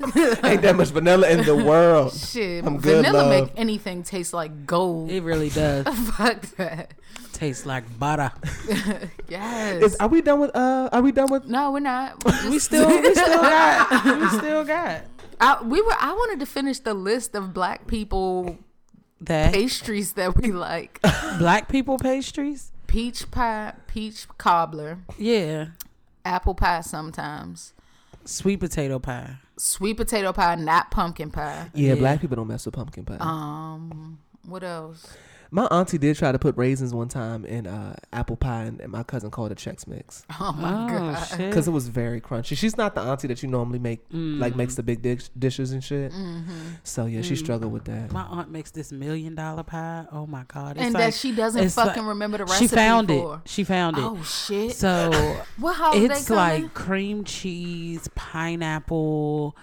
<laughs> Ain't that much vanilla in the world. Shit, I'm good, vanilla love. make anything taste like gold. It really does. <laughs> Fuck that. Tastes like butter. <laughs> Yes. Is, are we done with? Uh, are we done with? no, we're not. We still, we still got, we still got I, we were. I wanted to finish the list of black people that pastries that we like: <laughs> black people pastries. peach pie, peach cobbler, Yeah, apple pie sometimes, sweet potato pie. sweet potato pie, not pumpkin pie. Yeah, Yeah. black people don't mess with pumpkin pie. Um, what else? My auntie did try to put raisins one time in uh, apple pie, and, and my cousin called it Chex Mix <laughs> Oh my Oh god. because it was very crunchy. She's not the auntie that you normally make, like makes the big dish, dishes and shit. So yeah, she struggled with that. My aunt makes this million dollar pie. Oh my god! It's And like, that she doesn't fucking like- remember the recipe She found for. it. She found it. Oh shit! So <laughs> what holiday it's coming? like cream cheese, pineapple,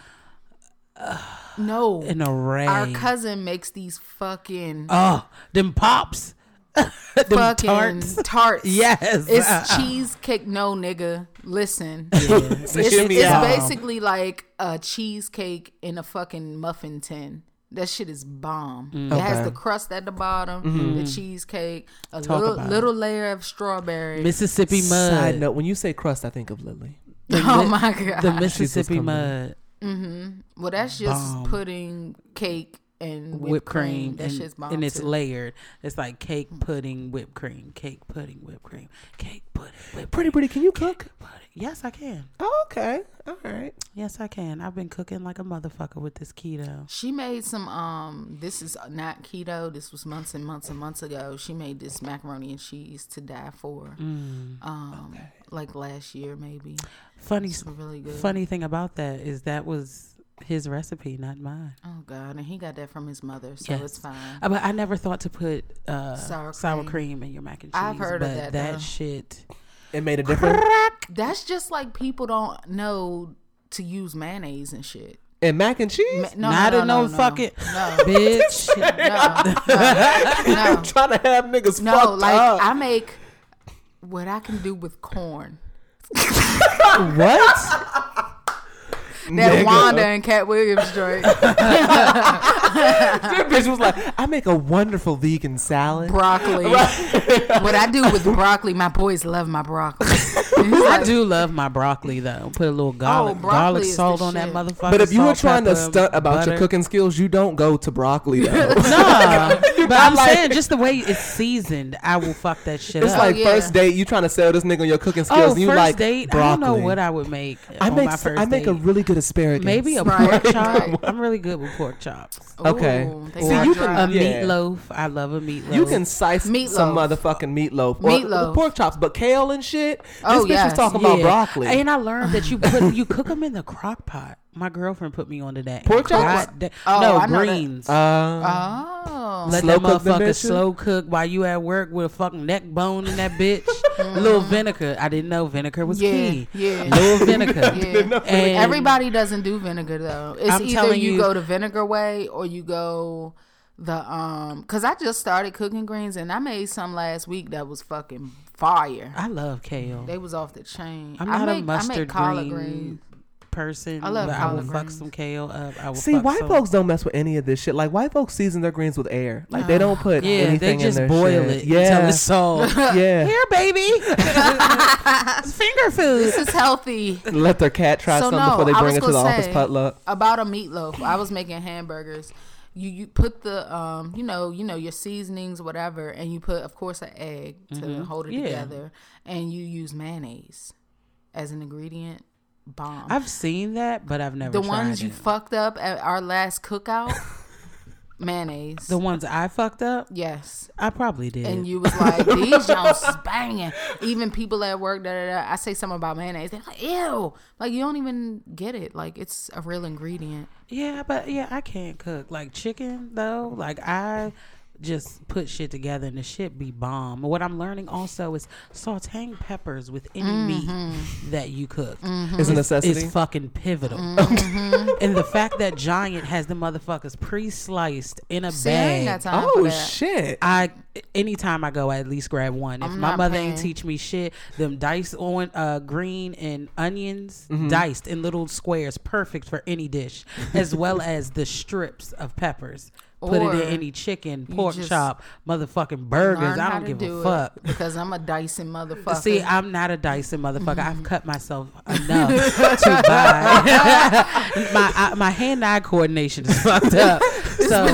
no. an array. Our cousin makes these fucking Oh, them pops. <laughs> them fucking tarts. tarts. Yes. It's <laughs> cheesecake. No, nigga. Listen. It's It's, it's basically like a cheesecake in a fucking muffin tin. That shit is bomb. Mm. It has the crust at the bottom, the mm-hmm. cheesecake, a Talk little about little layer of strawberry. Mississippi mud. Side note: When you say crust, I think of Lily. <laughs> oh my god. The Mississippi coming. Mud. well, that's just Bomb. pudding, cake, and whipped, whipped cream. cream, That and, shit's bomb and it's too. layered. It's like cake pudding, whipped cream, cake pudding, whipped cream, cake pudding, whipped Pretty pretty, can you cook? pudding. Yes, I can. Oh, okay, all right. Yes, I can. I've been cooking like a motherfucker with this keto. She made some. Um, this is not keto. This was months and months and months ago. She made this macaroni and cheese to die for. Mm. Um, like last year maybe. Funny, really good. funny thing about that is that was his recipe, not mine. Oh god, and he got that from his mother, so Yes. it's fine. Uh, But I never thought to put uh, Sour sour, cream. cream. in your mac and cheese. I've heard of that, That though. shit. It made a difference. That's just like people don't know to use mayonnaise and shit. And mac and cheese. Ma- no, not no, in no, no, no, fucking no, <laughs> bitch. <laughs> no, no, no. <laughs> Trying to have niggas No, fucked like up. I make what I can do with corn. What? <laughs> That Nigga. Wanda and Katt Williams joint. <laughs> <laughs> That bitch was like, I make a wonderful vegan salad. broccoli. <laughs> what I do with broccoli, my boys love my broccoli. I do love my broccoli though. Put a little oh, garlic, Oh, broccoli garlic is the salt on that shit. motherfucker. But if you were salt, trying to pepper, stunt about your butter. cooking skills, you don't go to broccoli though. Nah, but I'm like- saying just the way it's seasoned, I will fuck that shit It's up. like oh, yeah. first date, you trying to sell this nigga on your cooking oh, skills, oh, and you first like date. broccoli. I don't know what I would make I on make my s- first I make a date. really good asparagus. Maybe a Right, pork <laughs> chop. right. I'm really good with pork chops. Okay. Ooh, See, got you can- A Yeah. meatloaf. I love a meatloaf. You can slice some Meatloaf. motherfucking meatloaf, or Meatloaf. pork chops, but kale and shit. Oh, this bitch yes. was talking about broccoli. And I learned that you put you cook them in the crock pot. My girlfriend put me onto that. Pork chops? Da- Oh, no I know that. greens. Uh, Oh. Let Slow that motherfucker bitches? slow cook while you at work with a fucking neck bone in that bitch. <laughs> Little vinegar. I didn't know vinegar was Yeah, key. yeah. Little vinegar. <laughs> Yeah. And Everybody doesn't do vinegar though. It's I'm either telling you, you- go the vinegar way or you go the um cuz I just started cooking greens and I made some last week that was fucking fire. I love kale. They was off the chain. I'm I not make, a mustard I make collard green greens. Person. I love but I will collard fuck greens. some kale up. I will See, fuck white some- folks don't mess with any of this shit. Like white folks season their greens with air. Like they don't put Yeah, they anything just in their boil shit. it Yeah, until it's soft. <laughs> <laughs> yeah. Here, baby. <laughs> finger food. This is healthy. Let their cat try So something no, before they bring it to the gonna office say- potluck. About a meatloaf. I was making hamburgers. You you put the um you know you know your seasonings whatever and you put of course an egg to hold it Mm-hmm. Yeah. together and you use mayonnaise as an ingredient. Bomb. I've seen that, but I've never the ones you it. fucked up at our last cookout, <laughs> mayonnaise. the ones I fucked up, yes. I probably did. And you was like, <laughs> these is banging. Even people at work, da, da, da, I say something about mayonnaise. They're like, ew. Like, you don't even get it. Like, it's a real ingredient. yeah, but yeah, I can't cook like chicken though. Like I just put shit together and the shit be bomb. What I'm learning also is sauteing peppers with any Mm-hmm. meat that you cook Is a necessity. is fucking pivotal. Mm-hmm. <laughs> and the fact that Giant has the motherfuckers pre-sliced in a See, bag. got time for oh shit! I anytime I go, I at least grab one. If I'm my not mother ain't teach me shit, them diced on uh, green and onions, Mm-hmm. diced in little squares, perfect for any dish, as well <laughs> as the strips of peppers. Put it in any chicken, pork chop, motherfucking burgers. I don't give do a fuck. because I'm a Dyson motherfucker. See, I'm not a Dyson motherfucker. Mm-hmm. I've cut myself <laughs> enough to buy. <laughs> my I, my hand eye coordination is fucked <laughs> up. So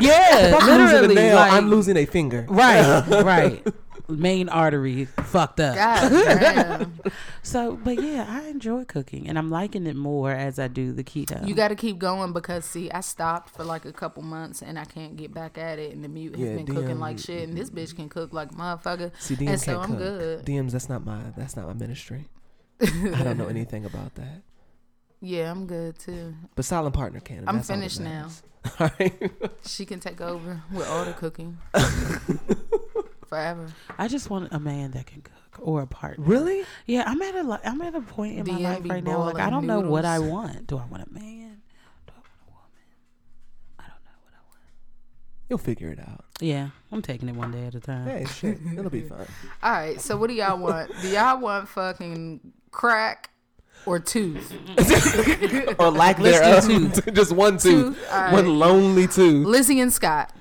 yeah, If I'm losing a literally, nail, like, I'm losing a finger. Right, right. Main artery fucked up. God <laughs> damn. So, but yeah, I enjoy cooking and I'm liking it more as I do the keto. You got to keep going because see, I stopped for like a couple months and I can't get back at it. And the mute has Yeah, been cooking like shit, and this bitch can cook like a motherfucker. See, DMs and so can't I'm cook. good. DMs, that's not my that's not my ministry. <laughs> I don't know anything about that. Yeah, I'm good too. But silent partner can. and I'm that's all that finished now. <laughs> All right. She can take over with all the cooking forever. I just want a man that can cook or a partner. really? Yeah, I'm at a li- I'm at a point in my life right now. Like I don't know what I want. Do I want a man? Do I want a woman? I don't know what I want. You'll figure it out. Yeah, I'm taking it one day at a time. Hey, shit, it'll be fun. <laughs> All right, so what do y'all want? Do y'all want fucking crack or tooth? <laughs> or lack Let's thereof. do <laughs> Just one tooth. Tooth, all right. One lonely tooth. Lizzie and Scott.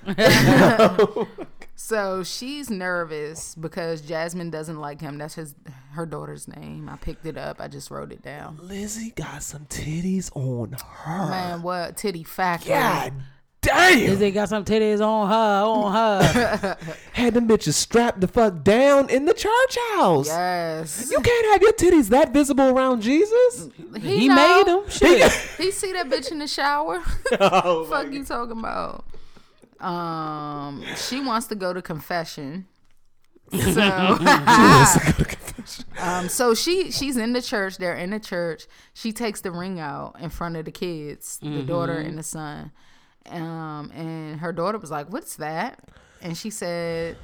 So she's nervous because Jasmine doesn't like him. That's his her daughter's name. I picked it up. I just wrote it down. Lizzie got some titties on her. Man, what titty factory? God damn. Is they got some titties on her, on her. <laughs> Had them bitches strapped the fuck down in the church house. Yes. You can't have your titties that visible around Jesus. he know. made them. Shit. <laughs> He see that bitch in the shower. <laughs> Oh, Fuck you talking about? Um, she wants to go to confession. <laughs> So, <laughs> um, so she she's in the church. They're in the church. She takes the ring out in front of the kids, the daughter and the son. Um, and her daughter was like, "What's that?" And she said,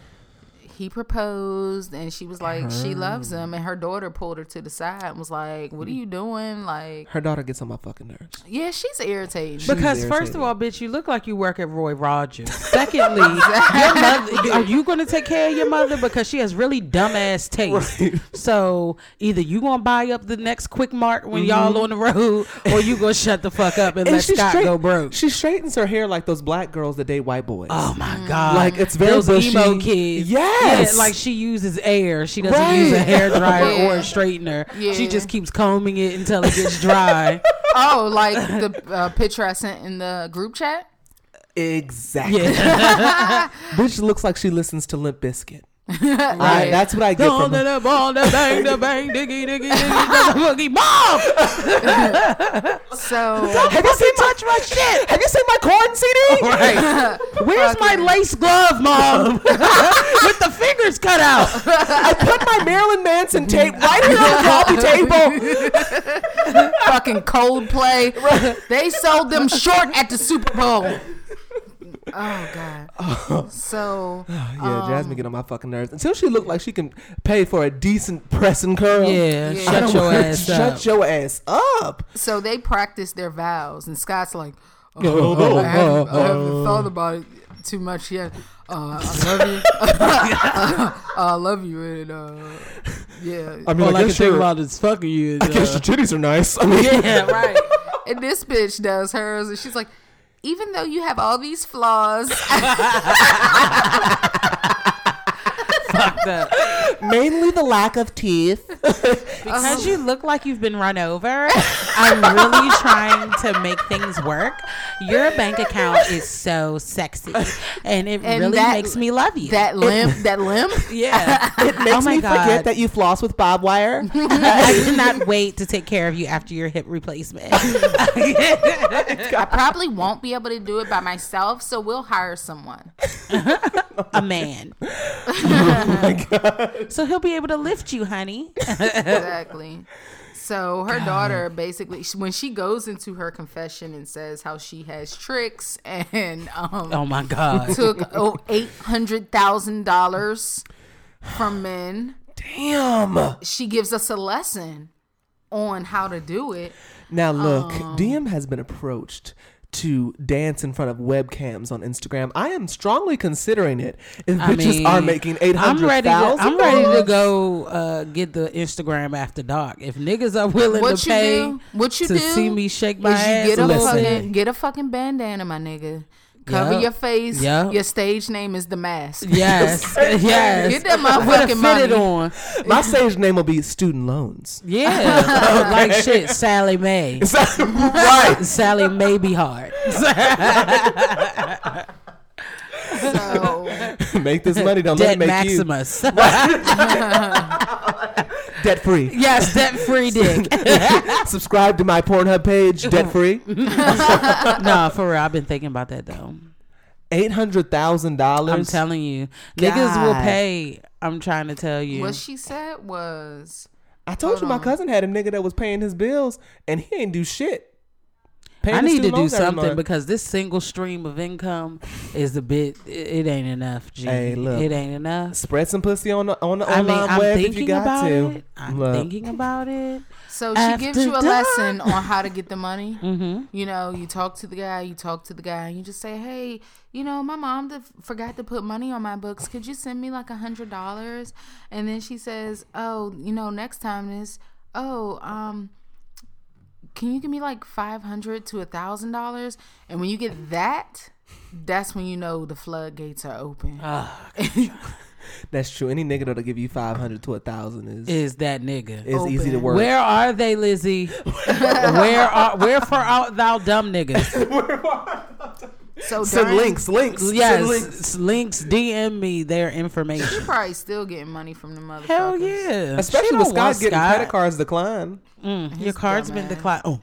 "He proposed." And she was like, "She loves him." And her daughter pulled her to the side and was like, "What are you doing?" Like, Her daughter gets on my fucking nerves. yeah, she's irritating. Because first of all, bitch, you look like you work at Roy Rogers. Secondly, your mother, are you going to take care of your mother because she has really dumbass taste? So either you gonna buy up the next quick mark when y'all mm-hmm. on the road, or you gonna shut the fuck up and, let she Scott straight- go broke. She straightens her hair like those black girls that date white boys. Oh my mm-hmm. god! Like, it's very those bushy. emo kids. Yes. Yeah, like she uses air. She doesn't use a Right. hair dryer Yeah. or a straightener. She just keeps combing it until it gets dry. <laughs> oh, like the uh, picture I sent in the group chat. Exactly. yeah. <laughs> <laughs> Bitch looks like she listens to Limp Bizkit. <laughs> I- that's what I get from her. the ball, the bang, the bang, diggy, diggy, diggy, the mom. So <laughs> Have you seen touch my shit? Have you seen my Korn CD? <laughs> Right. Where's my lace glove, mom? With the fingers cut out. I put my Marilyn Manson tape right here on the coffee table. fucking Coldplay. They sold them short at the Super Bowl. Oh God. <laughs> So <sighs> Yeah, Jasmine get on my fucking nerves until she look like she can pay for a decent press and curl. Yeah, Yeah. shut your ass <laughs> Shut up. your ass up. so they practice their vows, and Scott's like, oh, <laughs> Oh, I, haven't, I oh, haven't thought about it too much yet. Uh, I love you. uh, I love you, and uh, yeah. I mean, All I I can guess think your, about is fucking you. is, I guess uh, your titties are nice. I mean, yeah, right. and this bitch does hers, and she's like, even though you have all these flaws, <laughs> <laughs> Fucked up. mainly the lack of teeth. Because you look like you've been run over, <laughs> I'm really trying to make things work. Your bank account is so sexy, and it And really that- makes me love you. that limp, that limp. <laughs> yeah, <laughs> It makes oh my me God. forget that you floss with bob wire. I cannot wait to take care of you after your hip replacement. I probably won't be able to do it by myself, so we'll hire someone. A man. <laughs> So he'll be able to lift you, honey. exactly. So her daughter basically, when she goes into her confession and says how she has tricks and um, Oh my god. took oh, eight hundred thousand dollars from men, Damn. she gives us a lesson on how to do it. Now look, DM has been approached to dance in front of webcams on Instagram. I am strongly considering it. If I bitches mean, are making eight I'm ready. To, I'm ready to go uh, get the Instagram after dark. If niggas are willing What to you pay do? What you to do? see me shake my is you ass, get a listen. fucking get a fucking bandana, my nigga. Cover Yup. your face. Yup. Your stage name is the mask. Yes, <laughs> yes. Get that motherfucking fitted money. on. my stage name will be student loans. Yeah, <laughs> like shit. Sallie Mae. <laughs> right. Sally may be hard. So make this money. Don't let it make you Maximus. Debt free. yes, debt free <laughs> dick. <laughs> Subscribe to my Pornhub page, debt free. no, for real. I've been thinking about that though. Eight hundred thousand dollars. I'm telling you, niggas will pay. I'm trying to tell you. what she said was I told you my cousin had a nigga that was paying his bills and he ain't do shit. Paying I need to do something because this single stream of income is a bit. It, it ain't enough. G. Hey, look. it ain't enough. spread some pussy on the on the I online mean, I'm web if you thinking got about to. it. I'm Look. thinking about it. so she gives you a dark. lesson on how to get the money. <laughs> Mm-hmm. You know, you talk to the guy, you talk to the guy, and you just say, "Hey, you know, my mom def- forgot to put money on my books. Could you send me like a hundred dollars?" And then she says, "Oh, you know, next time is oh, um." Can you give me like five hundred to a thousand dollars? And when you get that, that's when you know the floodgates are open. Ah, <laughs> that's true. Any nigga that'll give you five hundred to a thousand is Is that nigga? is easy to work. Where are they, Lizzie? <laughs> where are wherefore art thou dumb niggas? <laughs> so <laughs> Send during- links, links. Send Yes, links. links. DM me their information. You're probably still getting money from the motherfuckers. Hell yeah, Especially don't with Scott want getting Scott. credit cards declined. Mm, your card's been declined. Oh.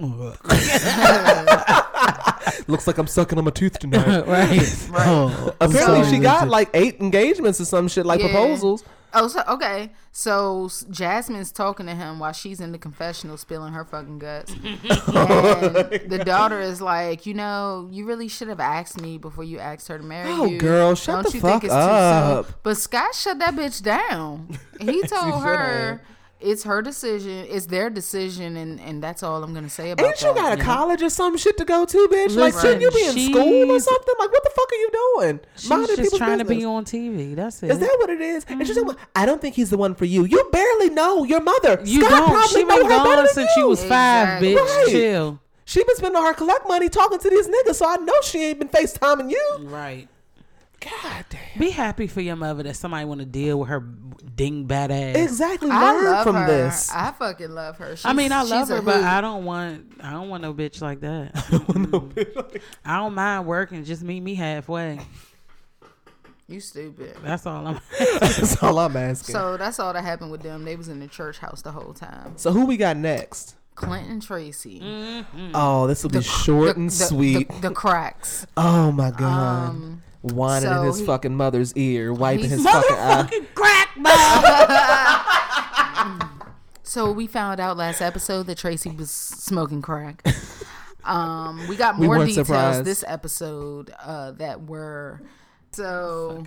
<laughs> Looks like I'm sucking on my tooth tonight. <laughs> right. Oh, apparently sorry, she got like eight engagements or some shit, like Yeah. proposals. Oh, so okay. So Jasmine's talking to him while she's in the confessional, spilling her fucking guts. <laughs> and oh the daughter is like, you know, you really should have asked me before you asked her to marry me. Oh, you. girl, shut the fuck up. But Scott shut that bitch down. He <laughs> told her it's her decision, it's their decision, and and that's all I'm gonna say about it. Ain't you that. got a college or some shit to go to, bitch? like, shouldn't you be in school or something? Like, what the fuck are you doing? She's Minding just trying to be on TV. That's it. Is that what it is? And she's like, mm-hmm. I don't think he's the one for you. You barely know your mother. you Scott don't. probably She know been her better gone since she was five, Exactly. bitch. Right. Chill. She been spending her collect money talking to these niggas, so I know she ain't been FaceTiming you. Right. God damn. Be happy for your mother that somebody want to deal with her ding bad ass. Exactly. I Learn love from her. this. I fucking love her. I mean, I love her, but hoot. I don't want. I don't want no bitch like that. <laughs> Mm-mm. I don't mind working. Just meet me halfway. you stupid. That's all I'm. <laughs> That's all I'm asking. So, So that's all that happened with them. They was in the church house the whole time. So who we got next? Clinton Tracy. Oh, this will be short the- and the- sweet. The, the cracks. oh my god. Um, Whining in his he- fucking mother's ear, wiping his fucking eye. crack ball. <laughs> So we found out last episode that Tracy was smoking crack. Um, we got more weren't details surprised. this episode uh, that were so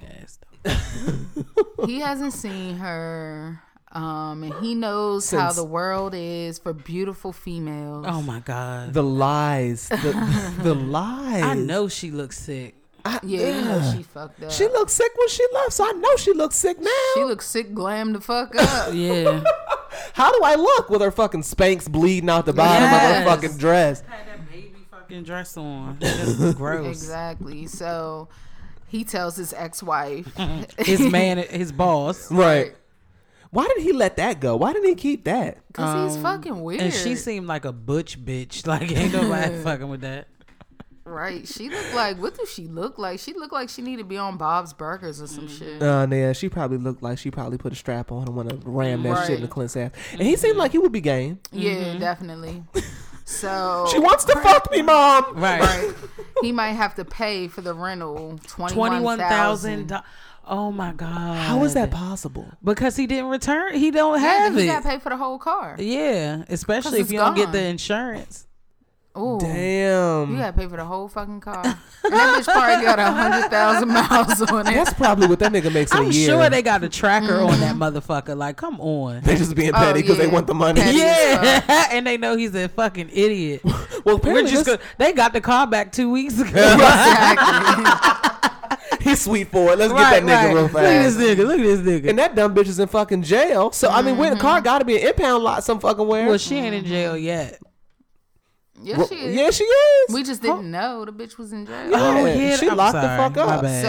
<laughs> he hasn't seen her. Um, and he knows how the world is for beautiful females. Oh my god. The lies. The, <laughs> the lies. I know she looks sick. I- yeah, you know she fucked up. She looked sick when she left, so I know she looks sick now. She looks sick, glam the fuck up. <laughs> Yeah. <laughs> How do I look with her fucking Spanx bleeding out the bottom of her fucking dress? Had that baby fucking dress on. That's <laughs> gross. exactly. So he tells his ex-wife, His man, his boss. Right. Why did he let that go? Why didn't he keep that? because he's Um, fucking weird. And she seemed like a butch bitch. Like ain't nobody fucking with that. Right. She looked like what does she look like? She looked like she need to be on Bob's Burgers or some shit. Uh, yeah, she probably looked like she probably put a strap on and want to ram that shit in the Clint's ass. And he seemed like he would be game. Yeah, definitely. <laughs> So She wants to fuck me, mom. Right. right. He might have to pay for the rental twenty Twenty one one thousand. thousand. Oh my god. How is that possible? Because he didn't return. He don't Yeah, have he it. got to pay for the whole car. yeah, especially if it's you don't get the insurance. Ooh, Damn. you got to pay for the whole fucking car. And <laughs> that bitch probably got a hundred thousand miles on it. That's probably what that nigga makes in I'm a year. sure they got a tracker on that mm-hmm. motherfucker. Like, come on. They just being Oh, petty because they yeah. want the money. Petty. Yeah, <laughs> and they know he's a fucking idiot. <laughs> Well, We're apparently just gonna, they got the car back two weeks ago. Exactly. he's sweet for it. Let's Right, get that nigga right. real Look at this nigga. Look at this nigga. And that dumb bitch is in fucking jail. So I mean, where the car mm-hmm. got to be an impound lot some fucking where. well, she ain't in jail yet. Yes, Well, she is. yeah, she is. We just didn't know the bitch was in jail. Oh, Yeah, yeah, she I'm locked the sorry. fuck My up. bad.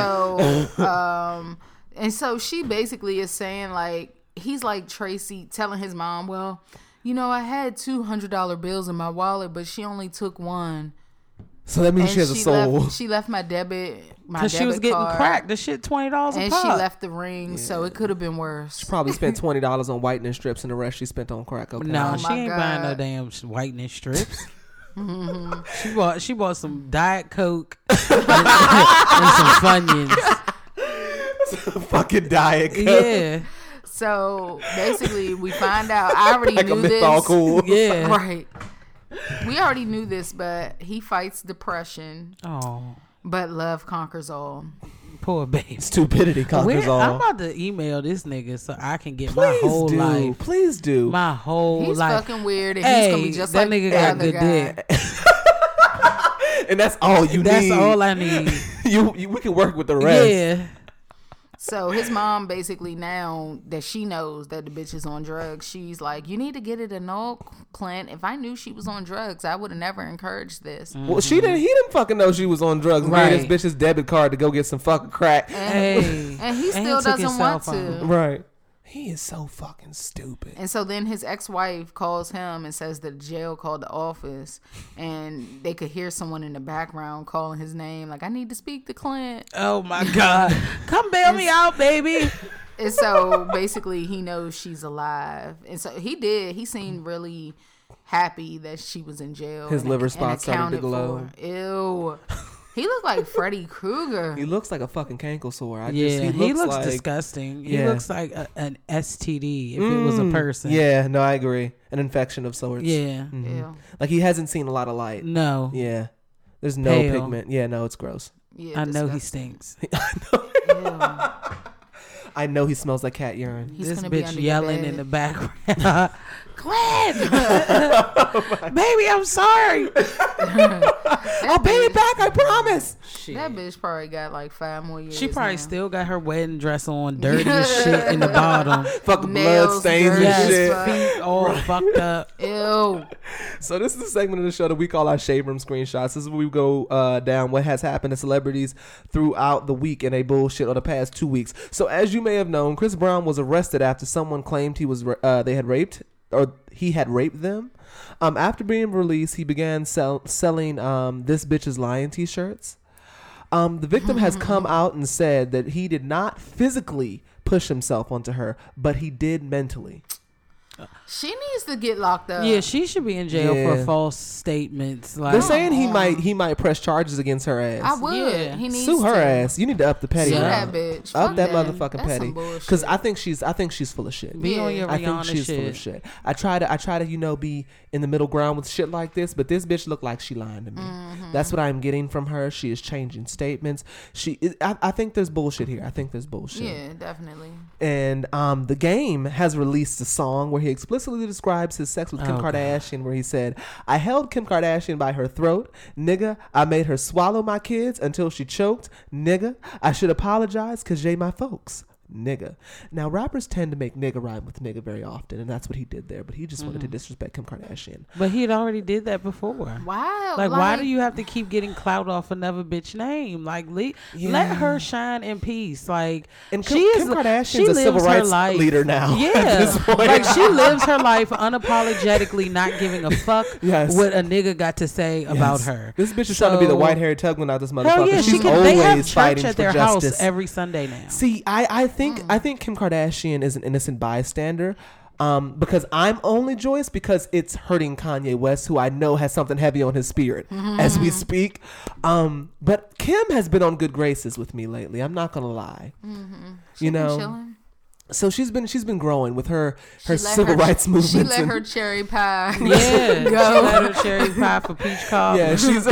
So, <laughs> um, and so she basically is saying like he's like Tracy telling his mom, well, you know, I had two hundred dollar bills in my wallet, but she only took one. so that means And she has a soul. left. She left my debit. My Because she was getting card, cracked. The shit twenty dollars a and pop. she left the ring, so it could have been worse. She probably spent <laughs> twenty dollars on whitening strips, and the rest she spent on crack cocaine. No, Oh she my ain't buying no damn whitening strips. <laughs> Mm-hmm. she bought she bought some diet coke and, <laughs> and some funyuns. fucking diet. Coke. Yeah, So basically, we find out. I already like a knew this. menthol cool. yeah. Right. We already knew this, but he fights depression, Oh, but love conquers all. Poor <laughs> baby. Stupidity conquers Where, all. I'm about to email this nigga so I can get Please my whole do. life, Please do. my whole He's life. fucking weird, and Hey, he's gonna be just that like nigga got other good guy. dick. <laughs> and that's all you That's need. That's all I need. <laughs> you, you we can work with the rest. yeah. So his mom basically now that she knows that the bitch is on drugs, she's like, "You need to get it annulled, Clint. If I knew she was on drugs, I would have never encouraged this." Well, she didn't. He didn't fucking know she was on drugs. Right. Right. Gave this bitch's debit card to go get some fucking crack. Hey, And he still took his doesn't want phone. to. Right. He is so fucking stupid. And so then his ex-wife calls him and says that jail called the office, and they could hear someone in the background calling his name, like, "I need to speak to Clint." Oh my god, <laughs> come bail me out, baby. And so basically, he knows she's alive, and so he did. He seemed really happy that she was in jail. His liver and spots started to accounted glow. for. Ew, he looked like Freddy Krueger. He looks like a fucking canker sore. I Yeah, just, he he looks, looks, like, disgusting. He Yeah. looks like a, an STD if it was a Mm, person. Yeah, no, I agree. An infection of sorts. Yeah. Mhm. Ew. Like he hasn't seen a lot of light. No. Yeah. There's no Pale. pigment. Yeah, no, it's gross. Yeah, I know he disgusting. stinks. <laughs> Ew. <laughs> I know he smells like cat urine. He's this gonna be bitch yelling in the background. <laughs> Clint, <laughs> <laughs> baby, I'm sorry. <laughs> I'll pay it back. I promise. Shit. That bitch probably got like five more years. She probably now. still got her wedding dress on, dirty as shit in the bottom. Fucking blood Nails stains and dirty as shit. fuck. feet all fucked up. Ew. So this is the segment of the show that we call our shade room screenshots. This is where we go uh, down what has happened to celebrities throughout the week and a bullshit or the past two weeks. So as you may have known, Chris Brown was arrested after someone claimed he was uh, they had raped or he had raped them. Um, after being released, he began sell- selling um, this bitch's lying t-shirts. Um, the victim has <gasps> come out and said that he did not physically push himself onto her, but he did mentally. She needs to get locked up. Yeah, she should be in jail Yeah. for false statements. Like They're saying he might he might press charges against her ass. I would. Yeah. He needs Sue her to. ass. You need to up the petty. Sue round. that bitch. Up Fuck that, that. motherfucking That's petty. some bullshit. Because I think she's I think she's full of shit. be Yeah. on your I think Rihanna she's full of shit. shit. I try to I try to you know be in the middle ground with shit like this, but this bitch looked like she lying to me. Mm-hmm. That's what I'm getting from her. She is changing statements. She I, I think there's bullshit here. I think there's bullshit. Yeah, definitely. And um, the game has released a song where he explicitly describes his sex with Kim Oh, God. Kardashian, where he said, "I held Kim Kardashian by her throat, nigga. I made her swallow my kids until she choked, nigga. I should apologize cause they my folks." Nigga. Now rappers tend to make nigga rhyme with nigga very often, and that's what he did there. But he just wanted Mm-hmm. to disrespect Kim Kardashian. But he had already did that before. Wow. Like, why do you have to keep getting clout off another bitch name? Like, le- Yeah. let her shine in peace. Like, And Kim, she is Kim Kardashian's she a lives civil her rights life. leader now. at Yeah, like she lives her life unapologetically, not giving a fuck <laughs> Yes. what a nigga got to say about her. This bitch is trying to be the white Harriet Tubman out this motherfucker. Hell yeah, She's she can. They have always church fighting at for their justice. house every Sunday now. See, I, I think Mm. I think Kim Kardashian is an innocent bystander. Um, because I'm only joyous because it's hurting Kanye West, who I know has something heavy on his spirit as we speak. Um, but Kim has been on good graces with me lately. I'm not gonna lie. You know, chilling. So she's been she's been growing with her her civil <laughs> her- rights <laughs> movement. She let her cherry pie. Yeah, Go. she let her cherry pie for peach cobbler. yeah, <laughs> she's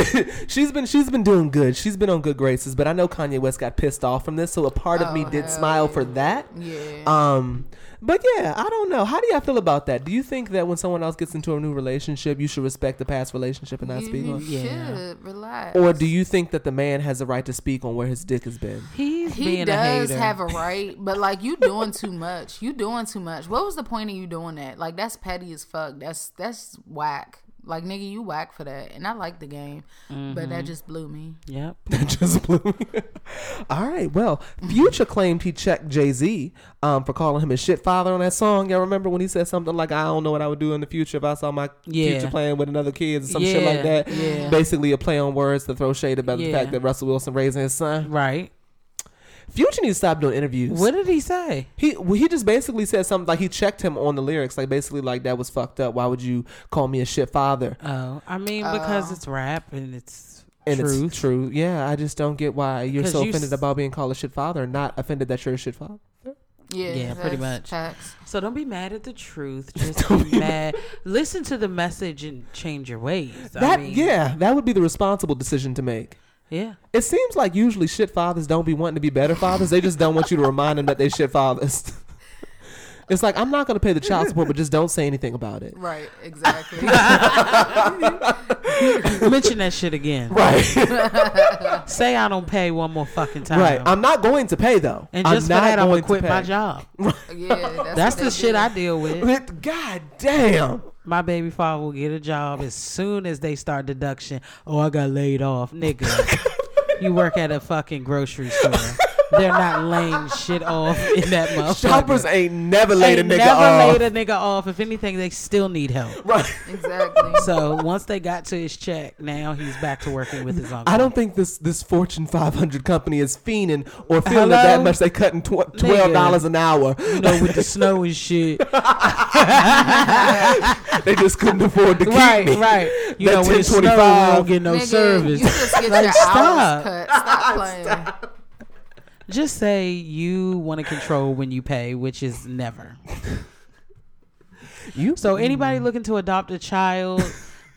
she's been she's been doing good. She's been on good graces, but I know Kanye West got pissed off from this, so a part of me Oh, did smile yeah. for that. yeah. Um, but yeah, I don't know. How do y'all feel about that? Do you think that when someone else gets into a new relationship, you should respect the past relationship and not you speak on? should Yeah. relax. Or do you think that the man has a right to speak on where his dick has been? He's he being a does hater. have a right, <laughs> but like you doing too much. You doing too much. What was the point of you doing that? Like that's petty as fuck. That's that's whack. Like nigga, you whack for that. And I like the game, but Mm-hmm. <laughs> that just blew me. Yep. That just blew me. All right. Well, Future claimed he checked Jay Z um, for calling him a shit father on that song. Y'all remember when he said something like, "I don't know what I would do in the future if I saw my Yeah. future playing with another kid or some shit like that." yeah. Basically, a play on words to throw shade about the fact that Russell Wilson raising his son. Right. Future needs to stop doing interviews. What did he say? He well, he just basically said something like he checked him on the lyrics, like basically like that was fucked up. Why would you call me a shit father? Oh, I mean, uh, because it's rap and it's And truth. it's true. Yeah, I just don't get why you're so you offended s- about being called a shit father, not offended that you're a shit father. Yeah, Yeah, pretty much. Facts. So don't be mad at the truth. <laughs> Just be mad. Listen to the message and change your ways. I That mean, yeah, that would be the responsible decision to make. Yeah. It seems like usually shit fathers don't be wanting to be better fathers. They just don't want you to remind them that they shit fathers. <laughs> It's like I'm not gonna pay the child support, but just don't say anything about it. Right. Exactly. <laughs> Mention that shit again. Right, <laughs> Say I don't pay one more fucking time. right. I'm not going to pay though. and I'm just for that, I'm going gonna quit my job. yeah. That's, That's the shit do. I deal with. God damn. My baby father will get a job as soon as they start deduction. Oh, I got laid off, nigga. <laughs> you work at a fucking grocery store. They're not laying shit off in that <laughs> motherfucker. Shoppers ain't never laid Ain't a nigga never off. laid a nigga off. If anything, they still need help. right. Exactly. <laughs> So once they got to his check, now he's back to working with his uncle. I don't think this this Fortune 500 company is fiending or feeling it that much. They cutting tw- twelve dollars an hour. you know, with the snow and shit. <laughs> They just couldn't afford to keep right, me. right. You That know, when it snows, you 1025. don't get no Nigga, service. You just get Like, your stop. hours cut. Stop playing. Just say you want to control when you pay, which is never. You So anybody looking to adopt a child,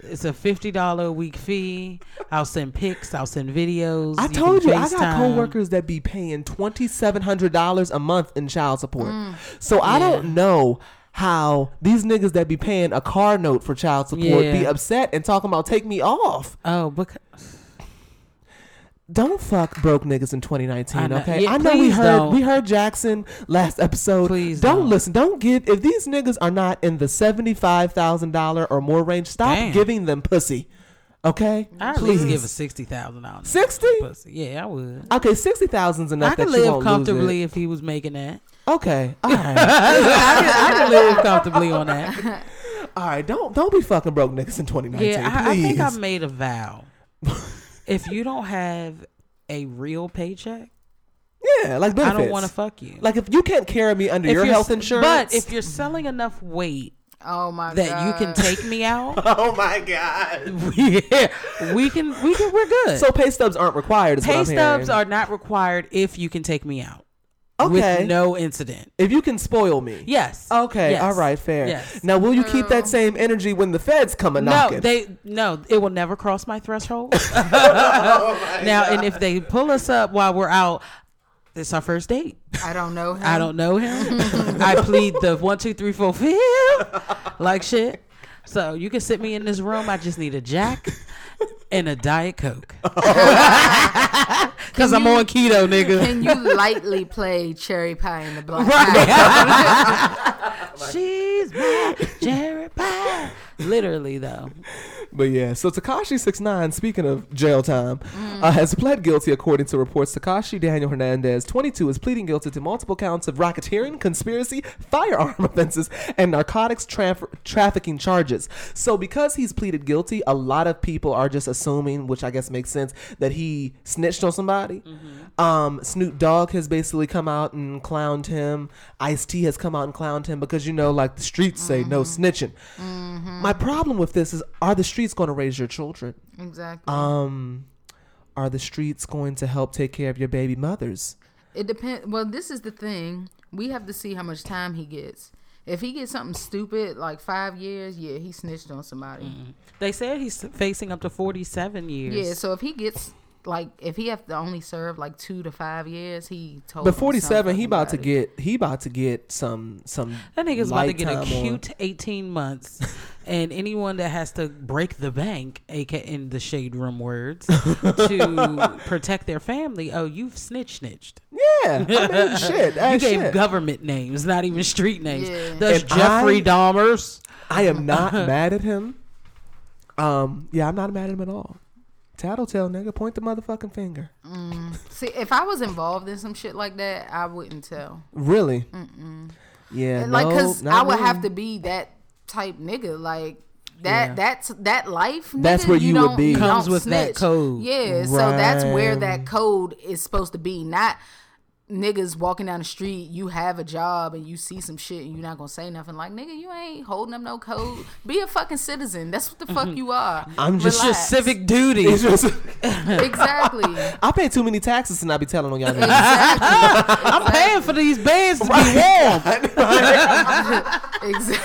it's a fifty dollar a week fee. I'll send pics. I'll send videos. I can told you, I got coworkers that be paying twenty seven hundred dollars a month in child support. Mm. So I don't know how these niggas that be paying a car note for child support be upset and talking about take me off. Oh, because Don't fuck broke niggas in 2019, I know- okay? yeah, I know we heard don't. we heard Jackson last episode. Please don't, don't. listen. Don't give if these niggas are not in the seventy five thousand dollar or more range. Stop Damn. giving them pussy, okay? I at least give a sixty thousand dollars. sixty. Pussy. Yeah, I would. Okay, sixty thousand's enough. I could live comfortably if he was making that. Okay, <laughs> all right, I could, I could live comfortably on that. all right. Don't don't be fucking broke niggas in twenty nineteen. Yeah, I, I think I made a vow. <laughs> if you don't have a real paycheck, yeah, like I don't want to fuck you. Like if you can't carry me under If your health insurance, But if you're selling enough weight Oh my that god. you can take me out. <laughs> Oh my god. <laughs> yeah, we can. We can. We're good. So pay stubs aren't required. Is pay what I'm stubs hearing. are not required if you can take me out okay. with no incident. if you can spoil me. Yes. Okay. Yes. All right. Fair. Yes. Now, will you keep that same energy when the feds come a No, knocking? they no. It will never cross my threshold. <laughs> <laughs> Oh now, and if they pull us up while we're out, it's our first date. I don't know him. I don't know him. <laughs> I plead the one, two, three, four, fifth, like shit. So you can sit me in this room. I just need a jack and a diet coke. <laughs> Oh. <laughs> Cause I'm on keto, nigga. Can you lightly play cherry pie in the black? <laughs> She's my cherry pie. Literally though. But yeah, so Tekashi six nine. Speaking of jail time, Mm. uh, has pled guilty according to reports. Tekashi Daniel Hernandez, twenty two, is pleading guilty to multiple counts of racketeering, conspiracy, firearm <laughs> offenses, and narcotics traf- trafficking charges. So because he's pleaded guilty, a lot of people are just assuming, which I guess makes sense, that he snitched on somebody. Mm-hmm. Um, Snoop Dogg has basically come out and clowned him. Ice T has come out and clowned him because you know, like the streets say, no Mm-hmm. Snitching. My problem with this is, are the streets going to raise your children? exactly. Um, are the streets going to help take care of your baby mothers? It depends. Well, this is the thing. We have to see how much time he gets. If he gets something stupid like five years, yeah, he snitched on somebody. They said he's facing up to 47 years. Yeah, so if he gets like if he have to only serve like two to five years, he told. But forty seven, he about to get he about to get some some. That nigga's about to get a lifetime on- cute 18 months. <laughs> and anyone that has to break the bank, aka in the shade room words, <laughs> to protect their family, oh, you've snitch snitched. Yeah, I mean, <laughs> shit. You gave shit. government names, not even street names. Yeah. That's And Jeffrey I- Dahmers. I am not mad at him. Um, yeah, I'm not mad at him at all. Tattletale nigga, point the motherfucking finger. Mm. See, if I was involved in some shit like that, I wouldn't tell. Really? Yeah, And, like, no, cause not I would me. have to be that type nigga. Like that. Yeah. That's that life. That's where you would be. Comes don't with that code. Yeah, so that's where that code is supposed to be. Not niggas walking down the street. You have a job and you see some shit and you're not gonna say nothing. Like nigga, you ain't holding up no code. Be a fucking citizen. That's what the fuck you are. I'm just- your civic duty. Exactly. <laughs> I pay too many taxes to not be telling on y'all niggas. Exactly. I'm paying for these bands to be warm. <laughs> exactly.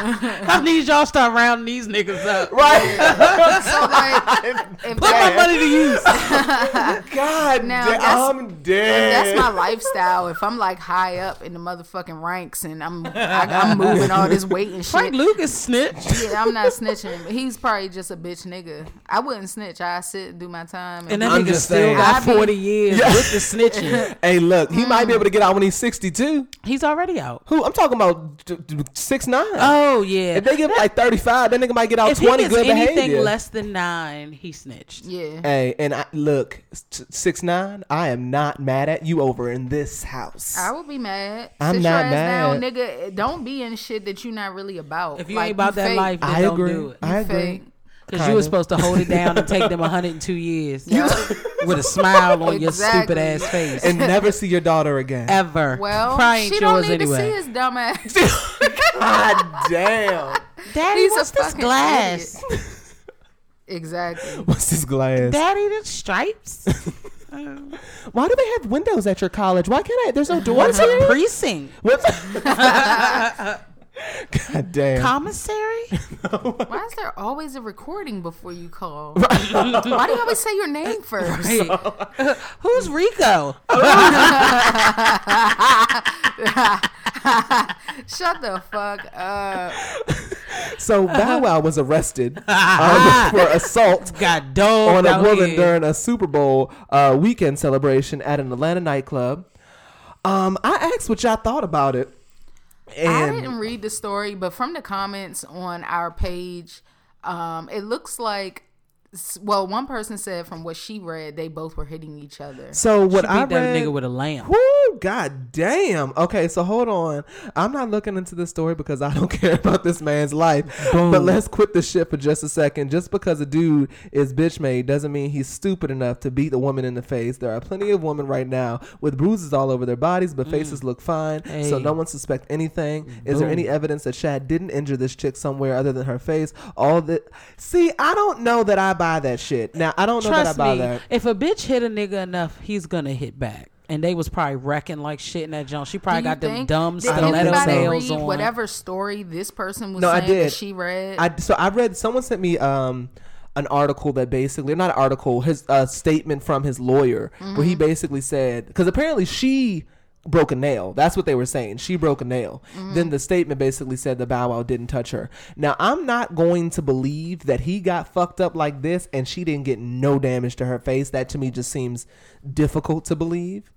I need y'all to start rounding these niggas up. <laughs> right? <laughs> So like, if Put my money to use. <laughs> God, Now, da- that's- I'm dead. that's my lifestyle. If I'm like high up in the motherfucking ranks and I'm I, I'm moving all this weight and shit. Frank. Lucas snitch. Yeah, I'm not snitching. But he's probably just a bitch nigga. I wouldn't snitch. I sit and do my time. And that I'm nigga still saying. got I be- 40 years Yeah. with the snitching. Hey, look, he might be mm. able to get out when he's 62. He's already out. Who? I'm talking about d- d- six nine. Oh, Oh, yeah. if they give him like 35, that nigga might get out if 20 gets good anything behavior. less than nine, he snitched. yeah. Hey, and I, look, six nine. I am not mad at you over in this house. I would be mad. I'm Sit not your ass down, mad. nigga. Don't be in shit that you're not really about. If you Like, ain't about that fake. life, then I don't agree. do it. I agree. fake. Because you were supposed to hold it down and take them <laughs> 102 years <laughs> with a smile on your Exactly. stupid ass face. and never see your daughter again. Ever. Well, Probably ain't she don't yours need to see his dumb ass. <laughs> God damn. Daddy, He's a what's this fucking glass? exactly. What's this glass? Daddy, the stripes? Oh. Why do they have windows at your college? Why can't I? There's no doors What's a here. precinct? What? <laughs> God damn. Commissary? <laughs> Why is there always a recording before you call? <laughs> Why do you always say your name first? Who's Rico? Shut the fuck up. So Bow Wow was arrested um, for assault Got dogged on a woman during a Super Bowl uh, weekend celebration at an Atlanta nightclub. Um, I asked what y'all thought about it, I didn't read the story, but from the comments on our page, um, it looks like. Well, one person said from what she read, they both were hitting each other. so what She I beat that nigga with a lamp. Woo, Woo, god damn. Okay, so hold on. I'm not looking into this story because I don't <laughs> care about this man's life. But let's quit the shit for just a second. Just because a dude is bitch made doesn't mean he's stupid enough to beat the woman in the face. There are plenty of women right now with bruises all over their bodies, but faces look fine. So Mm. No one suspects anything. Is there any evidence that Shad didn't injure this chick somewhere other than her face? All that See, I don't know that I buy that shit. Now I don't know Trust that I buy me, that. if a bitch hit a nigga enough, he's gonna hit back. And they was probably wrecking like shit in that junk. She probably Do you got them think- dumb did stiletto anybody nails read on. Whatever story this person was No, I saying that did. she read. I so I read someone sent me um an article that basically not an article his uh, statement from his lawyer where Mm-hmm. he basically said because apparently she broke a nail that's what they were saying she broke a nail Mm-hmm. then the statement basically said the bow wow didn't touch her now i'm not going to believe that he got fucked up like this and she didn't get no damage to her face that to me just seems difficult to believe